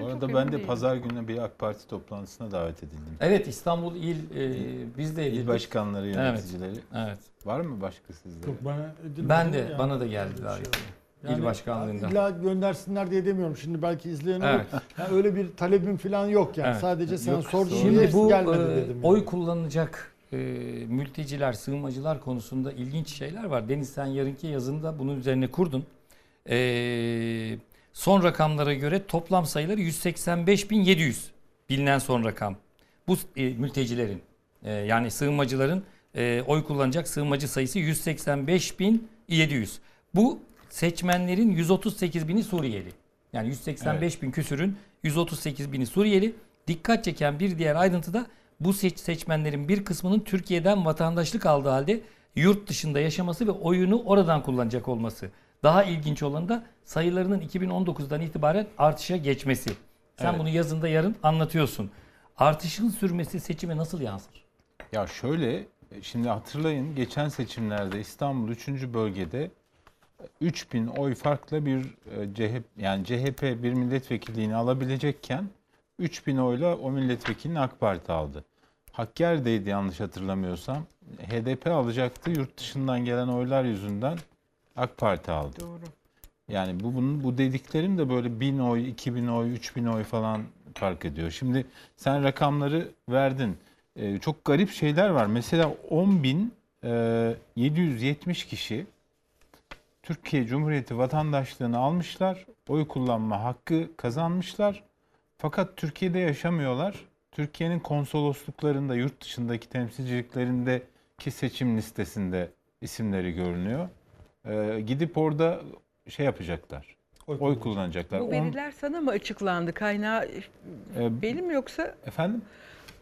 Bu arada ben de pazar günü bir AK Parti toplantısına davet edildim. Evet İstanbul İl e, biz de İl edildik. başkanları, Evet, yöneticileri. Evet. Var mı başka sizde? Yok, bana edilmedi Ben de yani. bana da geldi davet. Yani İl başkanlığında. İlla göndersinler diye demiyorum. Şimdi belki izleyen olur. Evet. Yani öyle bir talebim falan yok yani. Evet. Sadece sen Yok, Şimdi bu gelmedi e, dedim. yani. oy kullanacak e, mülteciler, sığınmacılar konusunda ilginç şeyler var. Deniz sen yarınki yazında bunun üzerine kurdun. E, son rakamlara göre toplam sayıları 185.700 bilinen son rakam. Bu e, mültecilerin e, yani sığınmacıların e, oy kullanacak sığınmacı sayısı 185.700. Bu seçmenlerin 138 bini Suriyeli. Yani 185 bin küsürün 138 bini Suriyeli. Dikkat çeken bir diğer ayrıntı da bu seç- seçmenlerin bir kısmının Türkiye'den vatandaşlık aldığı halde yurt dışında yaşaması ve oyunu oradan kullanacak olması. Daha ilginç olan da sayılarının 2019'dan itibaren artışa geçmesi. Sen Evet. bunu yazında yarın anlatıyorsun. Artışın sürmesi seçime nasıl yansır? Ya şöyle, şimdi hatırlayın geçen seçimlerde İstanbul 3. bölgede 3000 oy farkla bir e, CHP yani CHP bir milletvekilliğini alabilecekken 3000 oyla o milletvekilini AK Parti aldı. Hakkari'deydi yanlış hatırlamıyorsam. HDP alacaktı. Yurt dışından gelen oylar yüzünden AK Parti aldı. Doğru. Yani bu bunun bu dediklerim de böyle 1000 oy, 2000 oy, 3000 oy falan fark ediyor. Şimdi sen rakamları verdin. Ee, çok garip şeyler var. Mesela 10.770 kişi Türkiye Cumhuriyeti vatandaşlığını almışlar. Oy kullanma hakkı kazanmışlar. Fakat Türkiye'de yaşamıyorlar. Türkiye'nin konsolosluklarında, yurt dışındaki temsilciliklerindeki seçim listesinde isimleri görünüyor. Ee, gidip orada şey yapacaklar. Oy, kullanacaklar. Bu On- veriler sana mı açıklandı? Kaynağı Ee, benim yoksa? Efendim?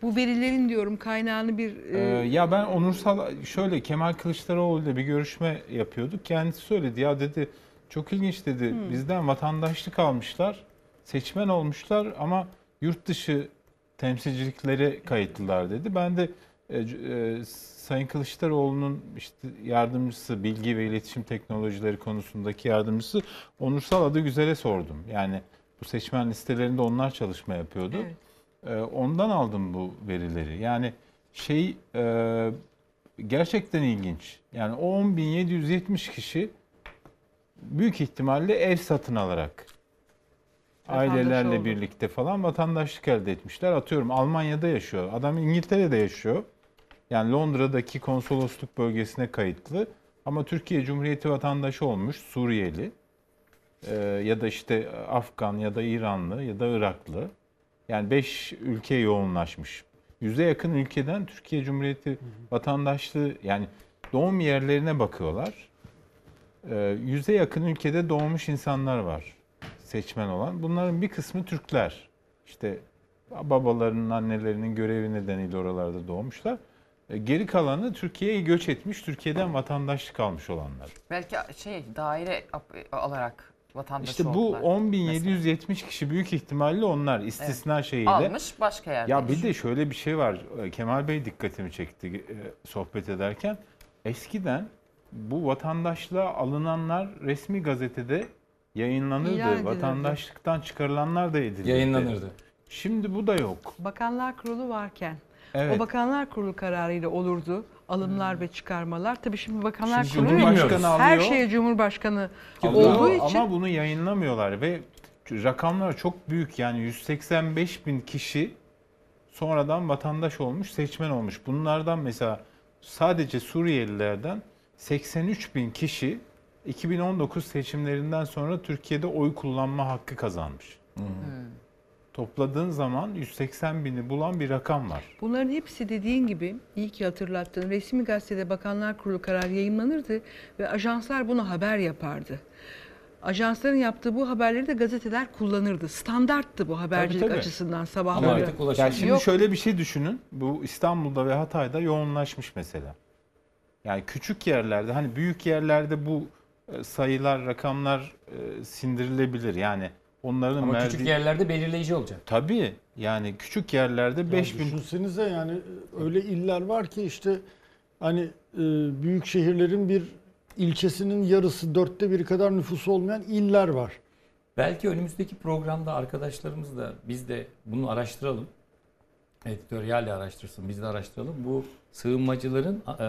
Bu verilerin diyorum kaynağını bir... Ee, e, ya ben onursal şöyle Kemal Kılıçdaroğlu ile bir görüşme yapıyorduk. Kendisi söyledi ya dedi çok ilginç dedi. Hmm. Bizden vatandaşlık almışlar. Seçmen olmuşlar ama yurt dışı temsilciliklere kayıtlılar dedi. Ben de e, e, Sayın Kılıçdaroğlu'nun işte yardımcısı, bilgi ve iletişim teknolojileri konusundaki yardımcısı Onursal Adı Güzel'e sordum. Yani bu seçmen listelerinde onlar çalışma yapıyordu. Evet. Ee, ondan aldım bu verileri. Yani şey e, gerçekten ilginç. Yani o 10.770 kişi büyük ihtimalle ev satın alarak Vatandaş ailelerle oldu. birlikte falan vatandaşlık elde etmişler. Atıyorum Almanya'da yaşıyor. Adam İngiltere'de yaşıyor. Yani Londra'daki konsolosluk bölgesine kayıtlı. Ama Türkiye Cumhuriyeti vatandaşı olmuş Suriyeli. e, ya da işte Afgan ya da İranlı ya da Iraklı. Yani 5 ülke yoğunlaşmış. Yüze yakın ülkeden Türkiye Cumhuriyeti vatandaşlığı yani doğum yerlerine bakıyorlar. Ee, Yüze yakın ülkede doğmuş insanlar var seçmen olan. Bunların bir kısmı Türkler. İşte babalarının, annelerinin görevi nedeniyle oralarda doğmuşlar. Ee, Geri kalanı Türkiye'ye göç etmiş, Türkiye'den vatandaşlık almış olanlar. Belki şey daire alarak vatandaş İşte bu oldular. 10.770 kişi büyük ihtimalle onlar istisna Evet. şeyiyle. Almış başka yerde. Ya bir de şöyle bir şey var. Ee, Kemal Bey dikkatimi çekti e, sohbet ederken. Eskiden bu vatandaşlığa alınanlar resmi gazetede yayınlanırdı. İlan edilirdi. Vatandaşlıktan çıkarılanlar da edilirdi. Yayınlanırdı. Şimdi bu da yok. Bakanlar Kurulu varken Evet. o Bakanlar Kurulu kararıyla olurdu alımlar ve çıkarmalar. Tabii şimdi Bakanlar Şimdi Kurulu Cumhurbaşkanı her alıyor. şeye Cumhurbaşkanı Alıyor olduğu için Ama bunu yayınlamıyorlar ve rakamlar çok büyük yani 185 bin kişi sonradan vatandaş olmuş, seçmen olmuş. Bunlardan mesela sadece Suriyelilerden 83 bin kişi 2019 seçimlerinden sonra Türkiye'de oy kullanma hakkı kazanmış. Topladığın zaman 180 bini bulan bir rakam var. Bunların hepsi dediğin gibi iyi ki hatırlattın. Resmi gazetede Bakanlar Kurulu kararı yayınlanırdı ve ajanslar bunu haber yapardı. Ajansların yaptığı bu haberleri de gazeteler kullanırdı. Standarttı bu habercilik tabii. açısından sabahları. Yani şimdi Yok. şöyle bir şey düşünün. Bu İstanbul'da ve Hatay'da yoğunlaşmış mesela. Yani küçük yerlerde hani büyük yerlerde bu e, sayılar, rakamlar e, sindirilebilir. Yani onların Ama verdiği... küçük yerlerde belirleyici olacak. Tabii. Yani küçük yerlerde Ya 5000 Düşünsenize yani öyle iller var ki işte hani e, büyük şehirlerin bir ilçesinin yarısı dörtte biri kadar nüfusu olmayan iller var. Belki önümüzdeki programda arkadaşlarımız da biz de bunu araştıralım. Editoryal de araştırsın, biz de araştıralım. Bu sığınmacıların e,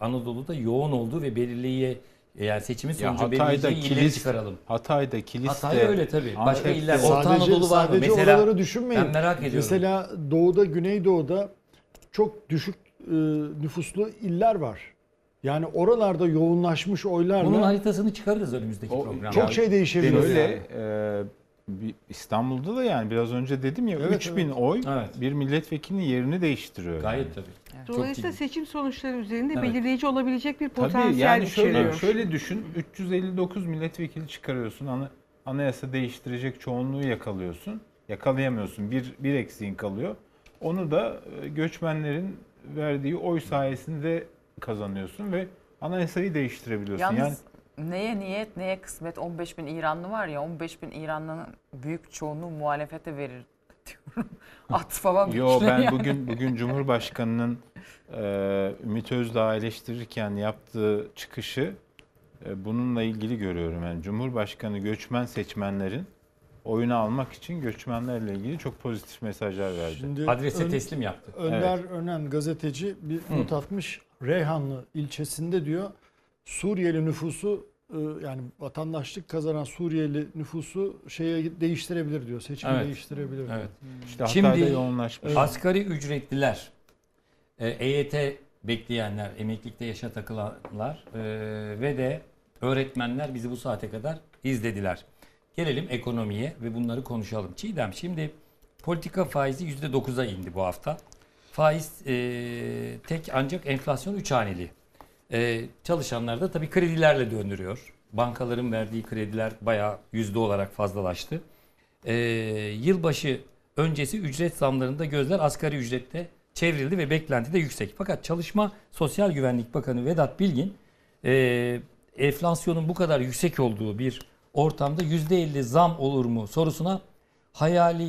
Anadolu'da yoğun olduğu ve belirleyici yani seçimin Ya sonucu Hatay'da belirleyici illeri Kilis, çıkaralım. Hatay'da, Kilis'te, Hatay öyle tabii. Başka Antep'te- iller, Orta Anadolu var mı? sadece Mesela oraları düşünmeyin. ben merak ediyorum. Mesela doğuda, güneydoğuda çok düşük e, nüfuslu iller var. Yani oralarda yoğunlaşmış oylarla Bunun haritasını çıkarırız önümüzdeki programda. çok şey değişebilir. Yani. e, bir- İstanbul'da da yani biraz önce dedim ya Evet, 3000 evet. oy Evet. bir milletvekilinin yerini değiştiriyor. Gayet yani. tabii. Dolayısıyla seçim sonuçları üzerinde Evet. belirleyici olabilecek bir Tabii potansiyel yani şöyle, içeriyor. şöyle düşün 359 milletvekili çıkarıyorsun ana, anayasa değiştirecek çoğunluğu yakalıyorsun. Yakalayamıyorsun bir, bir eksiğin kalıyor. Onu da e, göçmenlerin verdiği oy sayesinde kazanıyorsun ve anayasayı değiştirebiliyorsun. Yalnız yani neye niyet neye kısmet 15 bin İranlı var ya 15 bin İranlı'nın büyük çoğunluğu muhalefete verir diyorum. At falan. Yo ben yani. bugün bugün Cumhurbaşkanının e, Ümit Özdağ eleştirirken yaptığı çıkışı e, bununla ilgili görüyorum. Yani Cumhurbaşkanı göçmen seçmenlerin oyunu almak için göçmenlerle ilgili çok pozitif mesajlar verdi. Şimdi Ön- yaptı. Önder Önen gazeteci bir not atmış. Reyhanlı ilçesinde diyor Suriyeli nüfusu e, yani vatandaşlık kazanan Suriyeli nüfusu şeye değiştirebilir diyor. Seçimi Evet. değiştirebilir. diyor. Evet. İşte Hatay'da Şimdi yoğunlaşmış. asgari ücretliler, e, EYT bekleyenler, emeklilikte yaşa takılanlar e, ve de öğretmenler bizi bu saate kadar izlediler. Gelelim ekonomiye ve bunları konuşalım. Çiğdem şimdi politika faizi %9'a indi bu hafta. Faiz e, tek ancak enflasyon 3 haneli. E, çalışanlar da tabii kredilerle döndürüyor. Bankaların verdiği krediler bayağı yüzde olarak fazlalaştı. E, yılbaşı öncesi ücret zamlarında gözler asgari ücrette çevrildi ve beklenti de yüksek. Fakat Çalışma Sosyal Güvenlik Bakanı Vedat Bilgin e, enflasyonun bu kadar yüksek olduğu bir ortamda %50 zam olur mu sorusuna hayali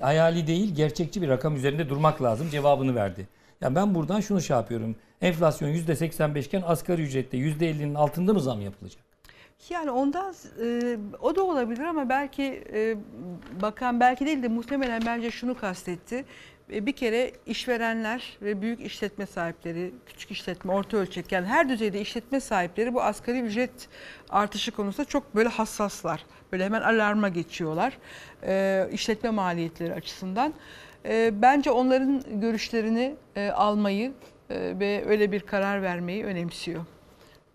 hayali değil gerçekçi bir rakam üzerinde durmak lazım cevabını verdi. Ya ben buradan şunu şey yapıyorum. Enflasyon %85 iken asgari ücrette %50'nin altında mı zam yapılacak? Yani ondan e, o da olabilir ama belki e, bakan belki değil de muhtemelen bence şunu kastetti. E, bir kere işverenler ve büyük işletme sahipleri, küçük işletme, orta ölçek yani her düzeyde işletme sahipleri bu asgari ücret artışı konusunda çok böyle hassaslar. Böyle hemen alarma geçiyorlar e, işletme maliyetleri açısından. E, bence onların görüşlerini e, almayı e, ve öyle bir karar vermeyi önemsiyor.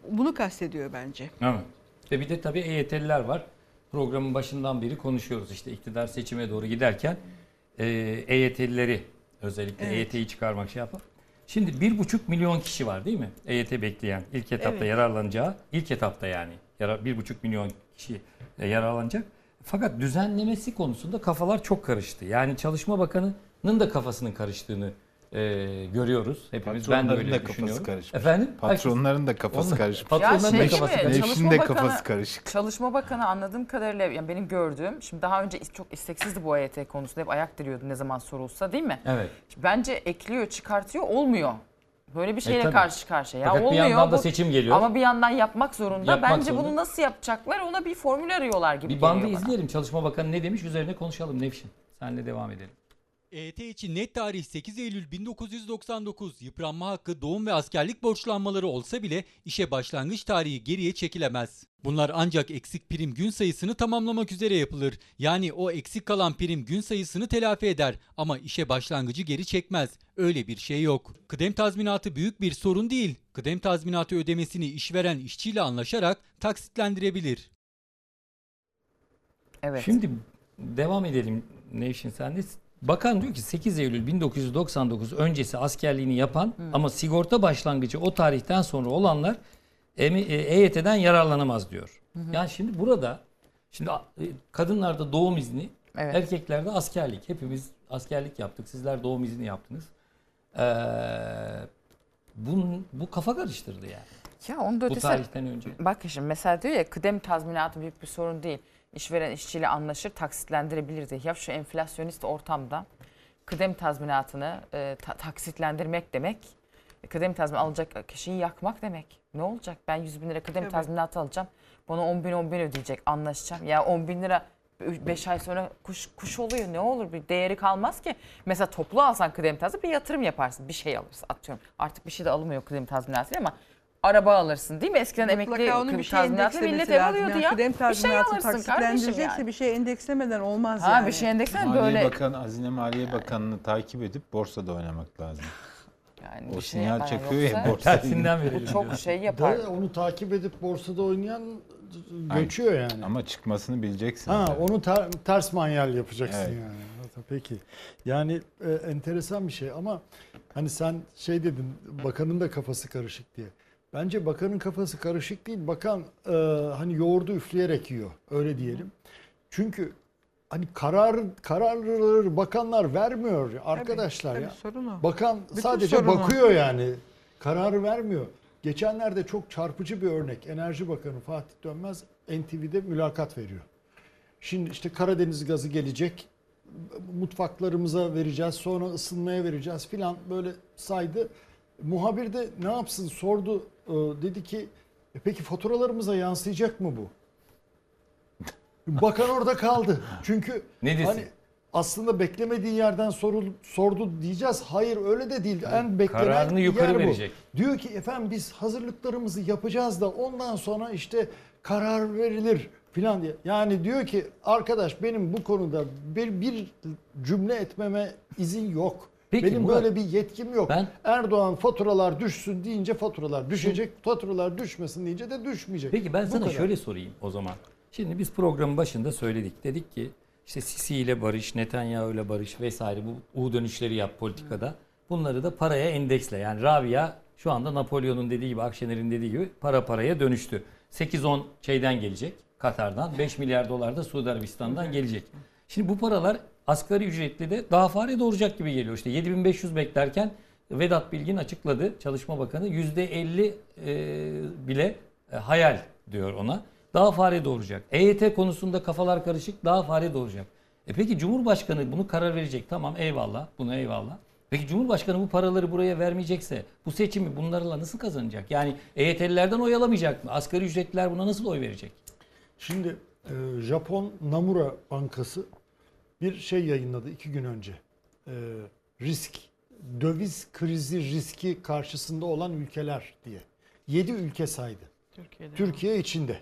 Bunu kastediyor bence. Evet. Ve bir de tabii EYT'liler var. programın başından beri konuşuyoruz. İşte iktidar seçime doğru giderken e, EYT'lileri özellikle Evet. EYT'yi çıkarmak şey yapar. Şimdi bir buçuk milyon kişi var değil mi? EYT bekleyen ilk etapta Evet. yararlanacağı ilk etapta yani yara- bir buçuk milyon kişi e, yararlanacak. Fakat düzenlemesi konusunda kafalar çok karıştı. Yani Çalışma Bakanı'nın da kafasının karıştığını e, görüyoruz. Hepimiz ben de Patronların öyle da kafası düşünüyorum. karışmış. Efendim? Patronların da kafası Onlar- karışmış. Patronların da şey kafası gibi, karışmış. Nefsin de kafası karışık. Çalışma Bakanı anladığım kadarıyla yani benim gördüğüm şimdi daha önce çok isteksizdi bu EYT konusunda hep ayak diriyordu ne zaman sorulsa değil mi? Evet. Bence ekliyor çıkartıyor olmuyor. Böyle bir şeyle E, tabii. karşı karşıya. Ya Fakat bir olmuyor yandan da bu. seçim geliyor. Ama bir yandan yapmak zorunda. Yapmak Bence zorunda. bunu nasıl yapacaklar ona bir formül arıyorlar gibi Bir bandı geliyor bana. izleyelim. Çalışma Bakanı ne demiş üzerine konuşalım Nevşin. Senle devam edelim. EYT için net tarih 8 Eylül 1999 yıpranma hakkı doğum ve askerlik borçlanmaları olsa bile işe başlangıç tarihi geriye çekilemez. Bunlar ancak eksik prim gün sayısını tamamlamak üzere yapılır. Yani o eksik kalan prim gün sayısını telafi eder ama işe başlangıcı geri çekmez. Öyle bir şey yok. Kıdem tazminatı büyük bir sorun değil. Kıdem tazminatı ödemesini işveren işçiyle anlaşarak taksitlendirebilir. Evet. Şimdi devam edelim Nevşin sen de. Bakan diyor ki 8 Eylül 1999 öncesi askerliğini yapan ama sigorta başlangıcı o tarihten sonra olanlar emi- e, EYT'den yararlanamaz diyor. Hı hı. Yani şimdi burada şimdi e, kadınlarda doğum izni, Evet. erkeklerde askerlik. Hepimiz askerlik yaptık. Sizler doğum izni yaptınız. Ee, bunun, bu kafa karıştırdı yani. Ya onu da Bu tarihten önce. Bak şimdi mesela diyor ya kıdem tazminatı büyük bir sorun değil. İşveren işçiyle anlaşır taksitlendirebilir diye. Ya şu enflasyonist ortamda kıdem tazminatını e, ta- taksitlendirmek demek e, kıdem tazminatı alacak kişiyi yakmak demek. Ne olacak? Ben 100 bin lira kıdem Tabii. tazminatı alacağım. Bana 10 bin 10 bin ödeyecek anlaşacağım. Ya 10 bin lira 5 ay sonra kuş, kuş oluyor ne olur bir değeri kalmaz ki. Mesela toplu alsan kıdem tazminatı bir yatırım yaparsın. Bir şey alırsın atıyorum. Artık bir şey de alınmıyor kıdem tazminatıyla ama araba alırsın değil mi? Eskiden emekli Mutlaka onun bir şey tazminatıyla millet ev lazım. alıyordu Yani ya. kıdem Bir şey tazminatı alırsın kardeşim taksitlendirecekse yani. bir şey endekslemeden olmaz Ha, yani. bir şey endeksleme Maliye böyle. Bakan, Hazine Maliye Bakanı'nı takip edip borsada oynamak lazım. Yani o bir şey sinyal yapar, çakıyor ya borsada. Tersinden verelim Bu çok şey yapar. Da onu takip edip borsada oynayan göçüyor yani. Ama çıkmasını bileceksin. Ha, tabii. onu ter- ters manyel yapacaksın Evet. yani. Peki. Yani e, enteresan bir şey ama hani sen şey dedin bakanın da kafası karışık diye. Bence bakanın kafası karışık değil. Bakan e, hani yoğurdu üfleyerek yiyor. Öyle diyelim. Çünkü hani karar kararları bakanlar vermiyor arkadaşlar tabii ya. sorun o. Bakan Bütün sadece sorun o. bakıyor yani. Kararı vermiyor. Geçenlerde çok çarpıcı bir örnek. Enerji Bakanı Fatih Dönmez NTV'de mülakat veriyor. Şimdi işte Karadeniz gazı gelecek. Mutfaklarımıza vereceğiz. Sonra ısınmaya vereceğiz filan böyle saydı. Muhabir de ne yapsın sordu. Ee, dedi ki "E peki faturalarımıza yansıyacak mı bu? Bakan orada kaldı. Çünkü Ne desin? hani aslında beklemediği yerden sorul, sordu diyeceğiz. Hayır öyle de değil. En beklenen Kararını yukarı yer bu. verecek. Diyor ki efendim biz hazırlıklarımızı yapacağız da ondan sonra işte karar verilir filan diye. Yani diyor ki arkadaş benim bu konuda bir, bir cümle etmeme izin yok. Peki, benim Murat, böyle bir yetkim yok. ben- Erdoğan faturalar düşsün deyince faturalar düşecek. Faturalar düşmesin deyince de düşmeyecek. Peki ben Bu sana kadar. şöyle sorayım o zaman. Şimdi biz programın başında söyledik. Dedik ki işte Sisi ile barış, Netanyahu ile barış vesaire bu U dönüşleri yap politikada. Bunları da paraya endeksle. Yani Rabia şu anda Napolyon'un dediği gibi, Akşener'in dediği gibi para paraya dönüştü. 8-10 şeyden gelecek Katar'dan. 5 milyar dolar da Suudi Arabistan'dan gelecek. Şimdi bu paralar asgari ücretli de daha fare doğuracak gibi geliyor. İşte 7500 beklerken Vedat Bilgin açıkladı. Çalışma Bakanı %50 e, bile e, hayal diyor ona. Daha fare doğuracak. EYT konusunda kafalar karışık daha fare doğuracak. E peki Cumhurbaşkanı bunu karar verecek. Tamam eyvallah. Buna eyvallah. Peki Cumhurbaşkanı bu paraları buraya vermeyecekse bu seçimi bunlarla nasıl kazanacak? Yani EYT'lilerden oy alamayacak mı? Asgari ücretliler buna nasıl oy verecek? Şimdi e, Japon Namura Bankası bir şey yayınladı iki gün önce. E, risk, döviz krizi riski karşısında olan ülkeler diye. Yedi ülke saydı. Türkiye'de. Türkiye içinde.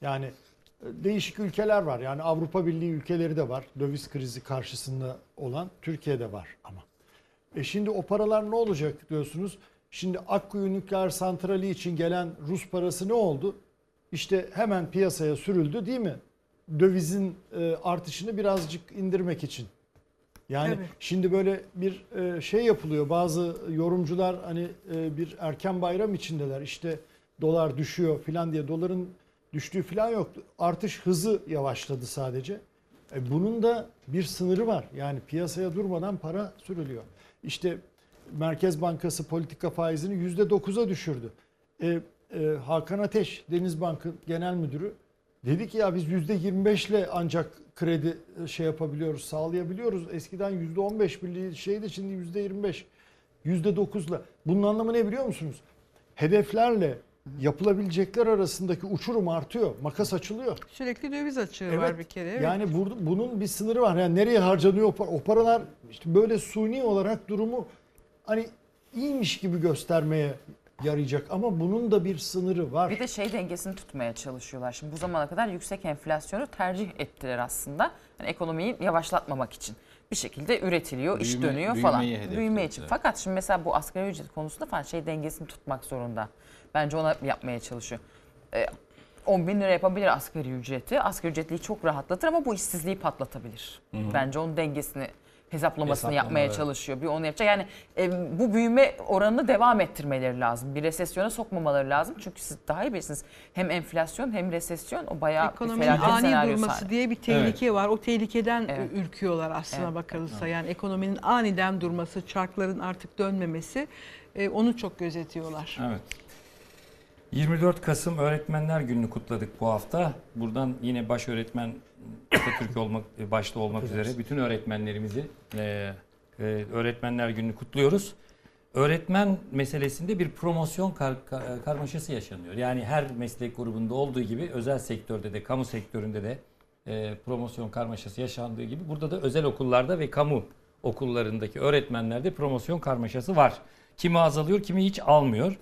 Yani e, değişik ülkeler var. Yani Avrupa Birliği ülkeleri de var. Döviz krizi karşısında olan Türkiye'de var ama. E şimdi o paralar ne olacak diyorsunuz? Şimdi Akkuyu Nükleer Santrali için gelen Rus parası ne oldu? İşte hemen piyasaya sürüldü değil mi? Dövizin e, artışını birazcık indirmek için. Yani Tabii. şimdi böyle bir e, şey yapılıyor. Bazı yorumcular hani e, bir erken bayram içindeler. İşte dolar düşüyor filan diye. Doların düştüğü filan yok. Artış hızı yavaşladı sadece. E, bunun da bir sınırı var. Yani piyasaya durmadan para sürülüyor. İşte Merkez Bankası politika faizini %9'a düşürdü. E, e, Hakan Ateş, Denizbank'ın genel müdürü dedi ki ya biz %25 ile ancak kredi e, şey yapabiliyoruz, sağlayabiliyoruz. Eskiden %15 birliği şeydi şimdi %25, %9'la. Bunun anlamı ne biliyor musunuz? Hedeflerle yapılabilecekler arasındaki uçurum artıyor. Makas açılıyor. Sürekli döviz açığı var bir kere. Evet. Yani bur- bunun bir sınırı var. Yani nereye harcanıyor o, para? o paralar işte böyle suni olarak durumu hani iyiymiş gibi göstermeye yarayacak ama bunun da bir sınırı var. Bir de şey dengesini tutmaya çalışıyorlar. Şimdi bu zamana kadar yüksek enflasyonu tercih ettiler aslında. Yani ekonomiyi yavaşlatmamak için. Bir şekilde üretiliyor, iş Büyüme- dönüyor falan. Büyüme için. evet. Fakat şimdi mesela bu asgari ücret konusunda falan şey dengesini tutmak zorunda. Bence ona yapmaya çalışıyor. Ee, 10 bin lira yapabilir asgari ücreti. Asgari ücretliyi çok rahatlatır ama bu işsizliği patlatabilir. Hı hı. Bence onun dengesini hesaplamasını Hesaplama, yapmaya evet. çalışıyor. Bir onu yapacak. Yani e, bu büyüme oranını devam ettirmeleri lazım. Bir resesyona sokmamaları lazım. Çünkü siz daha iyi bilirsiniz. Hem enflasyon hem resesyon o bayağı bir Ekonominin felaket ani durması sahip. diye bir tehlike var. O tehlikeden Evet. ürküyorlar aslına Evet. bakılırsa. Yani ekonominin aniden durması, çarkların artık dönmemesi e, onu çok gözetiyorlar. Evet. 24 Kasım Öğretmenler Günü'nü kutladık bu hafta. Buradan yine baş öğretmen Atatürk olmak başta olmak üzere bütün öğretmenlerimizi e, e, Öğretmenler Günü'nü kutluyoruz. Öğretmen meselesinde bir promosyon kar- ka- karmaşası yaşanıyor. Yani her meslek grubunda olduğu gibi özel sektörde de kamu sektöründe de e, promosyon karmaşası yaşandığı gibi burada da özel okullarda ve kamu okullarındaki öğretmenlerde promosyon karmaşası var. Kimi azalıyor, kimi hiç almıyor.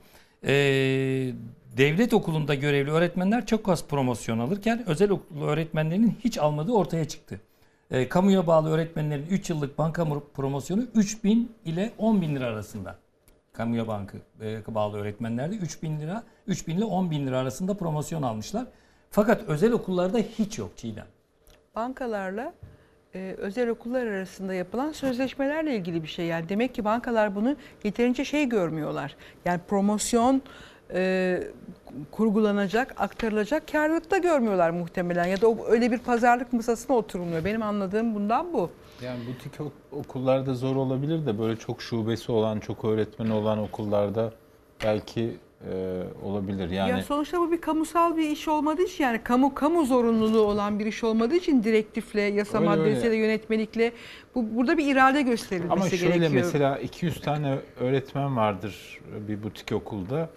Ee, devlet okulunda görevli öğretmenler çok az promosyon alırken özel okul öğretmenlerinin hiç almadığı ortaya çıktı. Ee, kamuya bağlı öğretmenlerin 3 yıllık banka promosyonu 3 bin ile 10 bin lira arasında. Kamuya bankı e, bağlı öğretmenlerde 3 bin lira, 3 bin ile 10 bin lira arasında promosyon almışlar. Fakat özel okullarda hiç yok Çiğdem. Bankalarla e, özel okullar arasında yapılan sözleşmelerle ilgili bir şey. Yani demek ki bankalar bunu yeterince şey görmüyorlar. Yani promosyon e, kurgulanacak, aktarılacak karlılıkta görmüyorlar muhtemelen. Ya da o, öyle bir pazarlık masasına oturulmuyor. Benim anladığım bundan bu. Yani butik ok- okullarda zor olabilir de böyle çok şubesi olan, çok öğretmeni olan okullarda belki e, olabilir. Yani Ya sonuçta bu bir kamusal bir iş olmadığı için yani kamu kamu zorunluluğu olan bir iş olmadığı için direktifle, yasa Öyle, maddesiyle, öyle. yönetmelikle bu burada bir irade gösterilmesi Ama şöyle gerekiyor. mesela 200 tane öğretmen vardır bir butik okulda.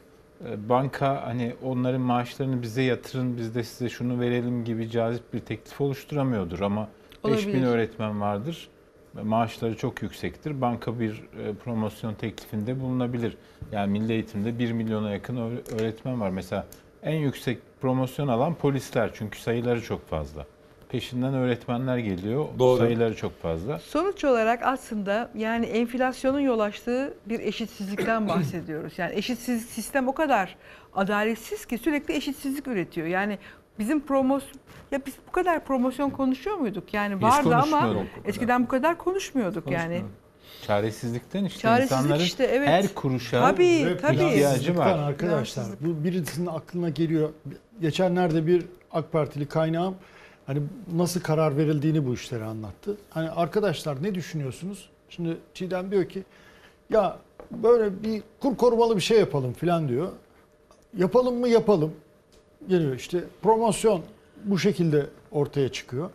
E, Banka hani onların maaşlarını bize yatırın biz de size şunu verelim gibi cazip bir teklif oluşturamıyordur ama 5000 Olabilir. öğretmen vardır. Maaşları çok yüksektir. Banka bir e, promosyon teklifinde bulunabilir. Yani milli eğitimde 1 milyona yakın öğ- öğretmen var. Mesela en yüksek promosyon alan polisler çünkü sayıları çok fazla. Peşinden öğretmenler geliyor. Doğru. Sayıları çok fazla. Sonuç olarak aslında yani enflasyonun yol açtığı bir eşitsizlikten bahsediyoruz. Yani eşitsiz sistem o kadar adaletsiz ki sürekli eşitsizlik üretiyor. Yani bizim promos ya biz bu kadar promosyon konuşuyor muyduk? Yani Hiç vardı ama eskiden bu kadar konuşmuyorduk yani. Çaresizlikten işte Çaresizlik insanların işte, evet. her kuruşa Tabii, tabii. ihtiyacı var. Arkadaşlar bu birisinin aklına geliyor. Geçenlerde bir AK Partili kaynağım hani nasıl karar verildiğini bu işlere anlattı. Hani arkadaşlar ne düşünüyorsunuz? Şimdi Çiğdem diyor ki ya böyle bir kur korumalı bir şey yapalım filan diyor. Yapalım mı yapalım. Geliyor işte promosyon bu şekilde ortaya çıkıyor.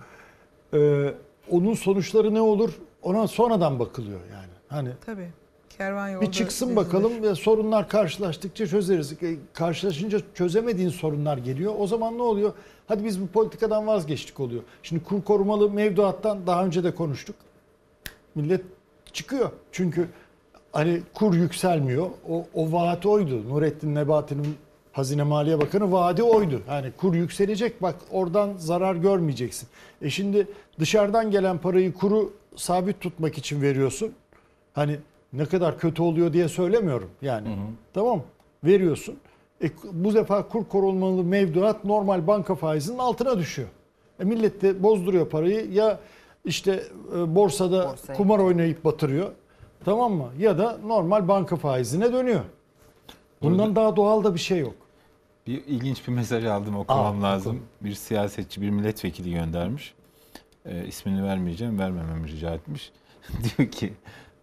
Ee, onun sonuçları ne olur ona sonradan bakılıyor yani. Hani Tabii. Kervan yolda bir çıksın bakalım ve sorunlar karşılaştıkça çözeriz. E, Karşılaşınca çözemediğin sorunlar geliyor. O zaman ne oluyor? Hadi biz bu politikadan vazgeçtik oluyor. Şimdi kur korumalı mevduattan daha önce de konuştuk. Millet çıkıyor. Çünkü hani kur yükselmiyor. O, o vaat oydu. Nurettin Nebati'nin Hazine Maliye Bakanı vaadi oydu. Yani kur yükselecek bak oradan zarar görmeyeceksin. E şimdi dışarıdan gelen parayı kuru sabit tutmak için veriyorsun. Hani ne kadar kötü oluyor diye söylemiyorum yani. Tamam veriyorsun. E, bu defa kur korumalı mevduat normal banka faizinin altına düşüyor. E millet de bozduruyor parayı ya işte e, borsada Borsaya. kumar oynayıp batırıyor. Tamam mı? Ya da normal banka faizine dönüyor. Bundan daha doğal da bir şey yok. Bir ilginç bir mesaj aldım okumam Al, lazım. Bir siyasetçi, bir milletvekili göndermiş. Ee, ismini vermeyeceğim, vermememi rica etmiş. Diyor ki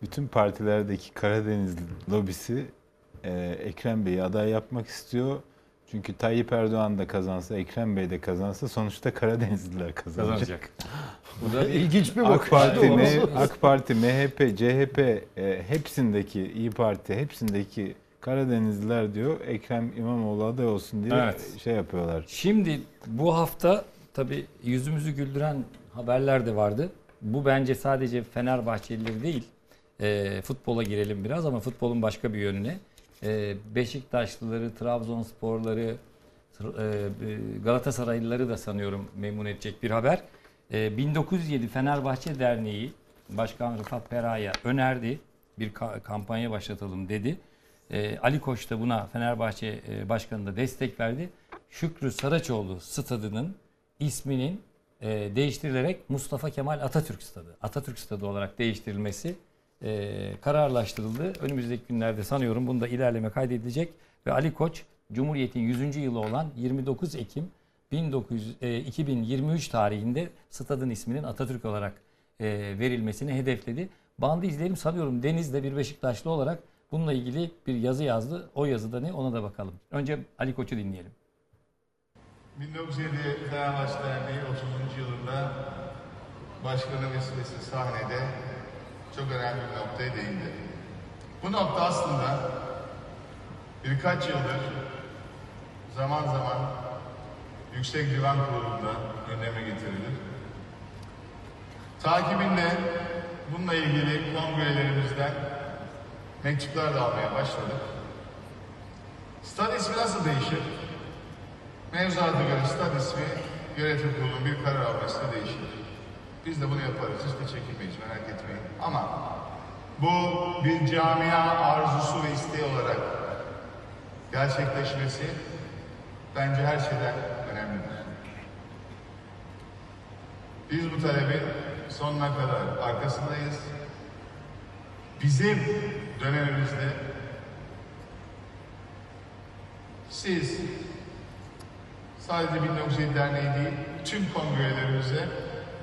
bütün partilerdeki Karadeniz lobisi e, Ekrem Bey'i aday yapmak istiyor. Çünkü Tayyip Erdoğan da kazansa, Ekrem Bey de kazansa sonuçta Karadenizliler kazanacak. Kazanacak. Bu da İlginç bir AK bakış. Parti, Doğru. M- AK Parti, MHP, CHP e, hepsindeki İyi Parti hepsindeki Karadenizliler diyor Ekrem İmamoğlu aday olsun diye Evet. şey yapıyorlar. Şimdi bu hafta tabii yüzümüzü güldüren haberler de vardı. Bu bence sadece Fenerbahçelileri değil. E, futbola girelim biraz ama futbolun başka bir yönüne. E, Beşiktaşlıları, Trabzonsporları, Tr- e, Galatasaraylıları da sanıyorum memnun edecek bir haber. E, 1907 Fenerbahçe Derneği Başkan Rıfat Pera'ya önerdi. Bir ka- kampanya başlatalım dedi. E, Ali Koç da buna Fenerbahçe e, Başkanı da destek verdi. Şükrü Saraçoğlu stadının isminin e, değiştirilerek Mustafa Kemal Atatürk Stadı, Atatürk Stadı olarak değiştirilmesi e, kararlaştırıldı. Önümüzdeki günlerde sanıyorum bunda ilerleme kaydedilecek ve Ali Koç Cumhuriyet'in 100. yılı olan 29 Ekim 1900, e, 2023 tarihinde stadın isminin Atatürk olarak e, verilmesini hedefledi. Bandı izleyelim sanıyorum Deniz'de bir Beşiktaşlı olarak bununla ilgili bir yazı yazdı. O yazıda ne ona da bakalım. Önce Ali Koç'u dinleyelim. 1907 Fenerbahçe Derneği 30. yılında başkanı vesilesi sahnede çok önemli bir noktaya değindi. Bu nokta aslında birkaç yıldır zaman zaman Yüksek Divan Kurulu'nda gündeme getirilir. Takibinde bununla ilgili kongrelerimizden mektuplar da almaya başladık. Stad ismi nasıl değişir? Mevzuata göre stad ismi yönetim kurulunun bir karar almasıyla değişir. Biz de bunu yaparız. Hiç de çekinmeyiz merak etmeyin. Ama bu bir camia arzusu ve isteği olarak gerçekleşmesi bence her şeyden önemlidir. Biz bu talebin sonuna kadar arkasındayız. Bizim dönemimizde siz sadece 1907 Derneği değil, tüm kongrelerimize,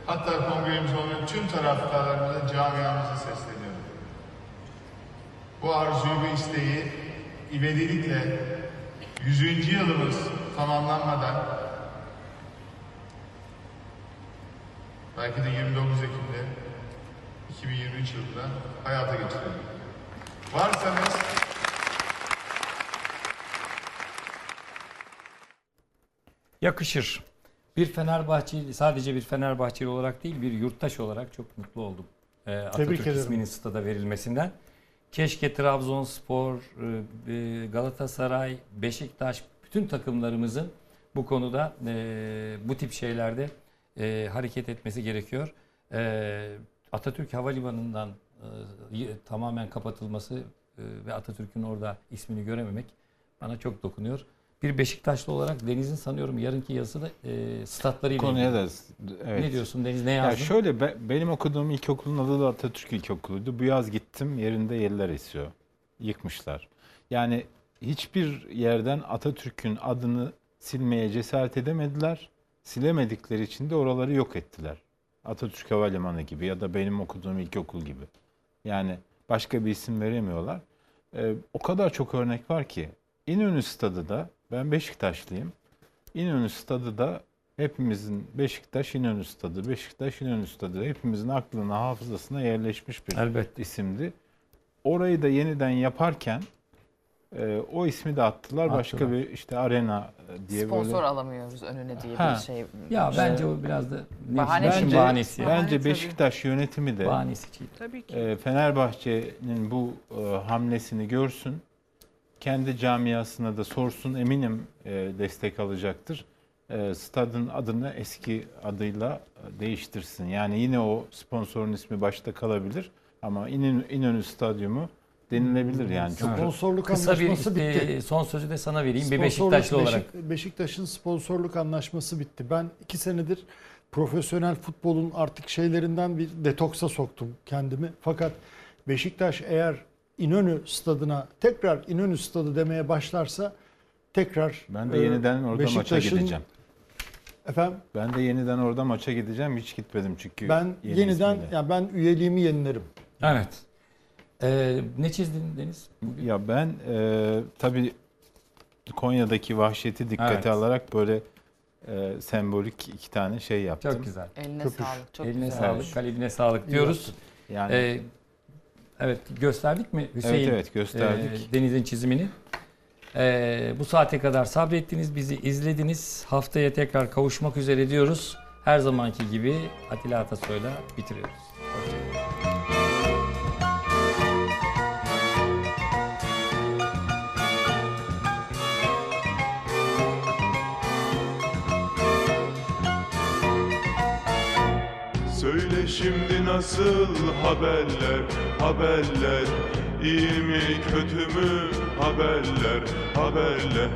hatta kongremiz olan tüm taraftarlarımıza, camiamıza sesleniyorum. Bu arzuyu, bu isteği ivedilikle 100. yılımız tamamlanmadan belki de 29 Ekim'de 2023 yılında hayata geçirelim. Varsanız Yakışır. Bir Fenerbahçeli, sadece bir Fenerbahçeli olarak değil bir yurttaş olarak çok mutlu oldum. Ee, Atatürk ederim. isminin stada verilmesinden. Keşke Trabzonspor, e, Galatasaray, Beşiktaş bütün takımlarımızın bu konuda e, bu tip şeylerde e, hareket etmesi gerekiyor. E, Atatürk Havalimanı'ndan e, tamamen kapatılması e, ve Atatürk'ün orada ismini görememek bana çok dokunuyor. Bir Beşiktaşlı olarak Deniz'in sanıyorum yarınki yazısı da e, statlarıyla Konuya da evet. Ne diyorsun Deniz ne Ya yazdın? şöyle be- benim okuduğum ilkokulun adı da Atatürk İlkokulu'ydu. Bu yaz gittim yerinde yeller esiyor. Yıkmışlar. Yani hiçbir yerden Atatürk'ün adını silmeye cesaret edemediler. Silemedikleri için de oraları yok ettiler. Atatürk Havalimanı gibi ya da benim okuduğum ilkokul gibi. Yani başka bir isim veremiyorlar. Ee, o kadar çok örnek var ki. İnönü Stadı da ben Beşiktaşlıyım. İnönü Stadı da hepimizin Beşiktaş İnönü Stadı, Beşiktaş İnönü Stadı hepimizin aklına, hafızasına yerleşmiş bir Elbette. isimdi. Orayı da yeniden yaparken e, o ismi de attılar. Başka Attılar. bir işte arena diye Sponsor böyle. alamıyoruz önüne diye Ha. bir şey. Ya şey- bence o biraz da Bahane şimdi. bahanesi. yani. Bence Beşiktaş yönetimi de Bahanesi. Tabii ki. e, Fenerbahçe'nin bu e, hamlesini görsün. Kendi camiasına da sorsun. Eminim e, destek alacaktır. E, stadın adını eski adıyla değiştirsin. Yani yine o sponsorun ismi başta kalabilir. Ama İnönü, İnönü Stadyumu denilebilir yani. Çünkü Sponsorluk Kısa bir anlaşması e, bitti. son sözü de sana vereyim bir Sponsorluk- Beşiktaşlı olarak. Beşik- Beşiktaş'ın sponsorluk anlaşması bitti. Ben iki senedir profesyonel futbolun artık şeylerinden bir detoksa soktum kendimi. Fakat Beşiktaş eğer İnönü stadına tekrar İnönü stadı demeye başlarsa tekrar Ben de e, yeniden orada maça Beşiktaş'ın- gideceğim. Efendim? Ben de yeniden orada maça gideceğim. Hiç gitmedim çünkü. Ben yeni yeniden ismiyle. yani ben üyeliğimi yenilerim. Evet. Ee, ne çizdin Deniz? Ya ben e, tabii Konya'daki vahşeti dikkate Evet. alarak böyle e, sembolik iki tane şey yaptım. Çok güzel. Eline Köpüş. sağlık. Çok Eline güzel. sağlık, kalbine sağlık diyoruz. Yani- Ee, evet gösterdik mi Hüseyin? Evet, evet, gösterdik. e, Deniz'in çizimini. Ee, bu saate kadar sabrettiniz, bizi izlediniz. Haftaya tekrar kavuşmak üzere diyoruz. Her zamanki gibi Atilla Atasoy'la bitiriyoruz. Nasıl haberler, haberler? İyi mi kötü mü? Haberler, haberler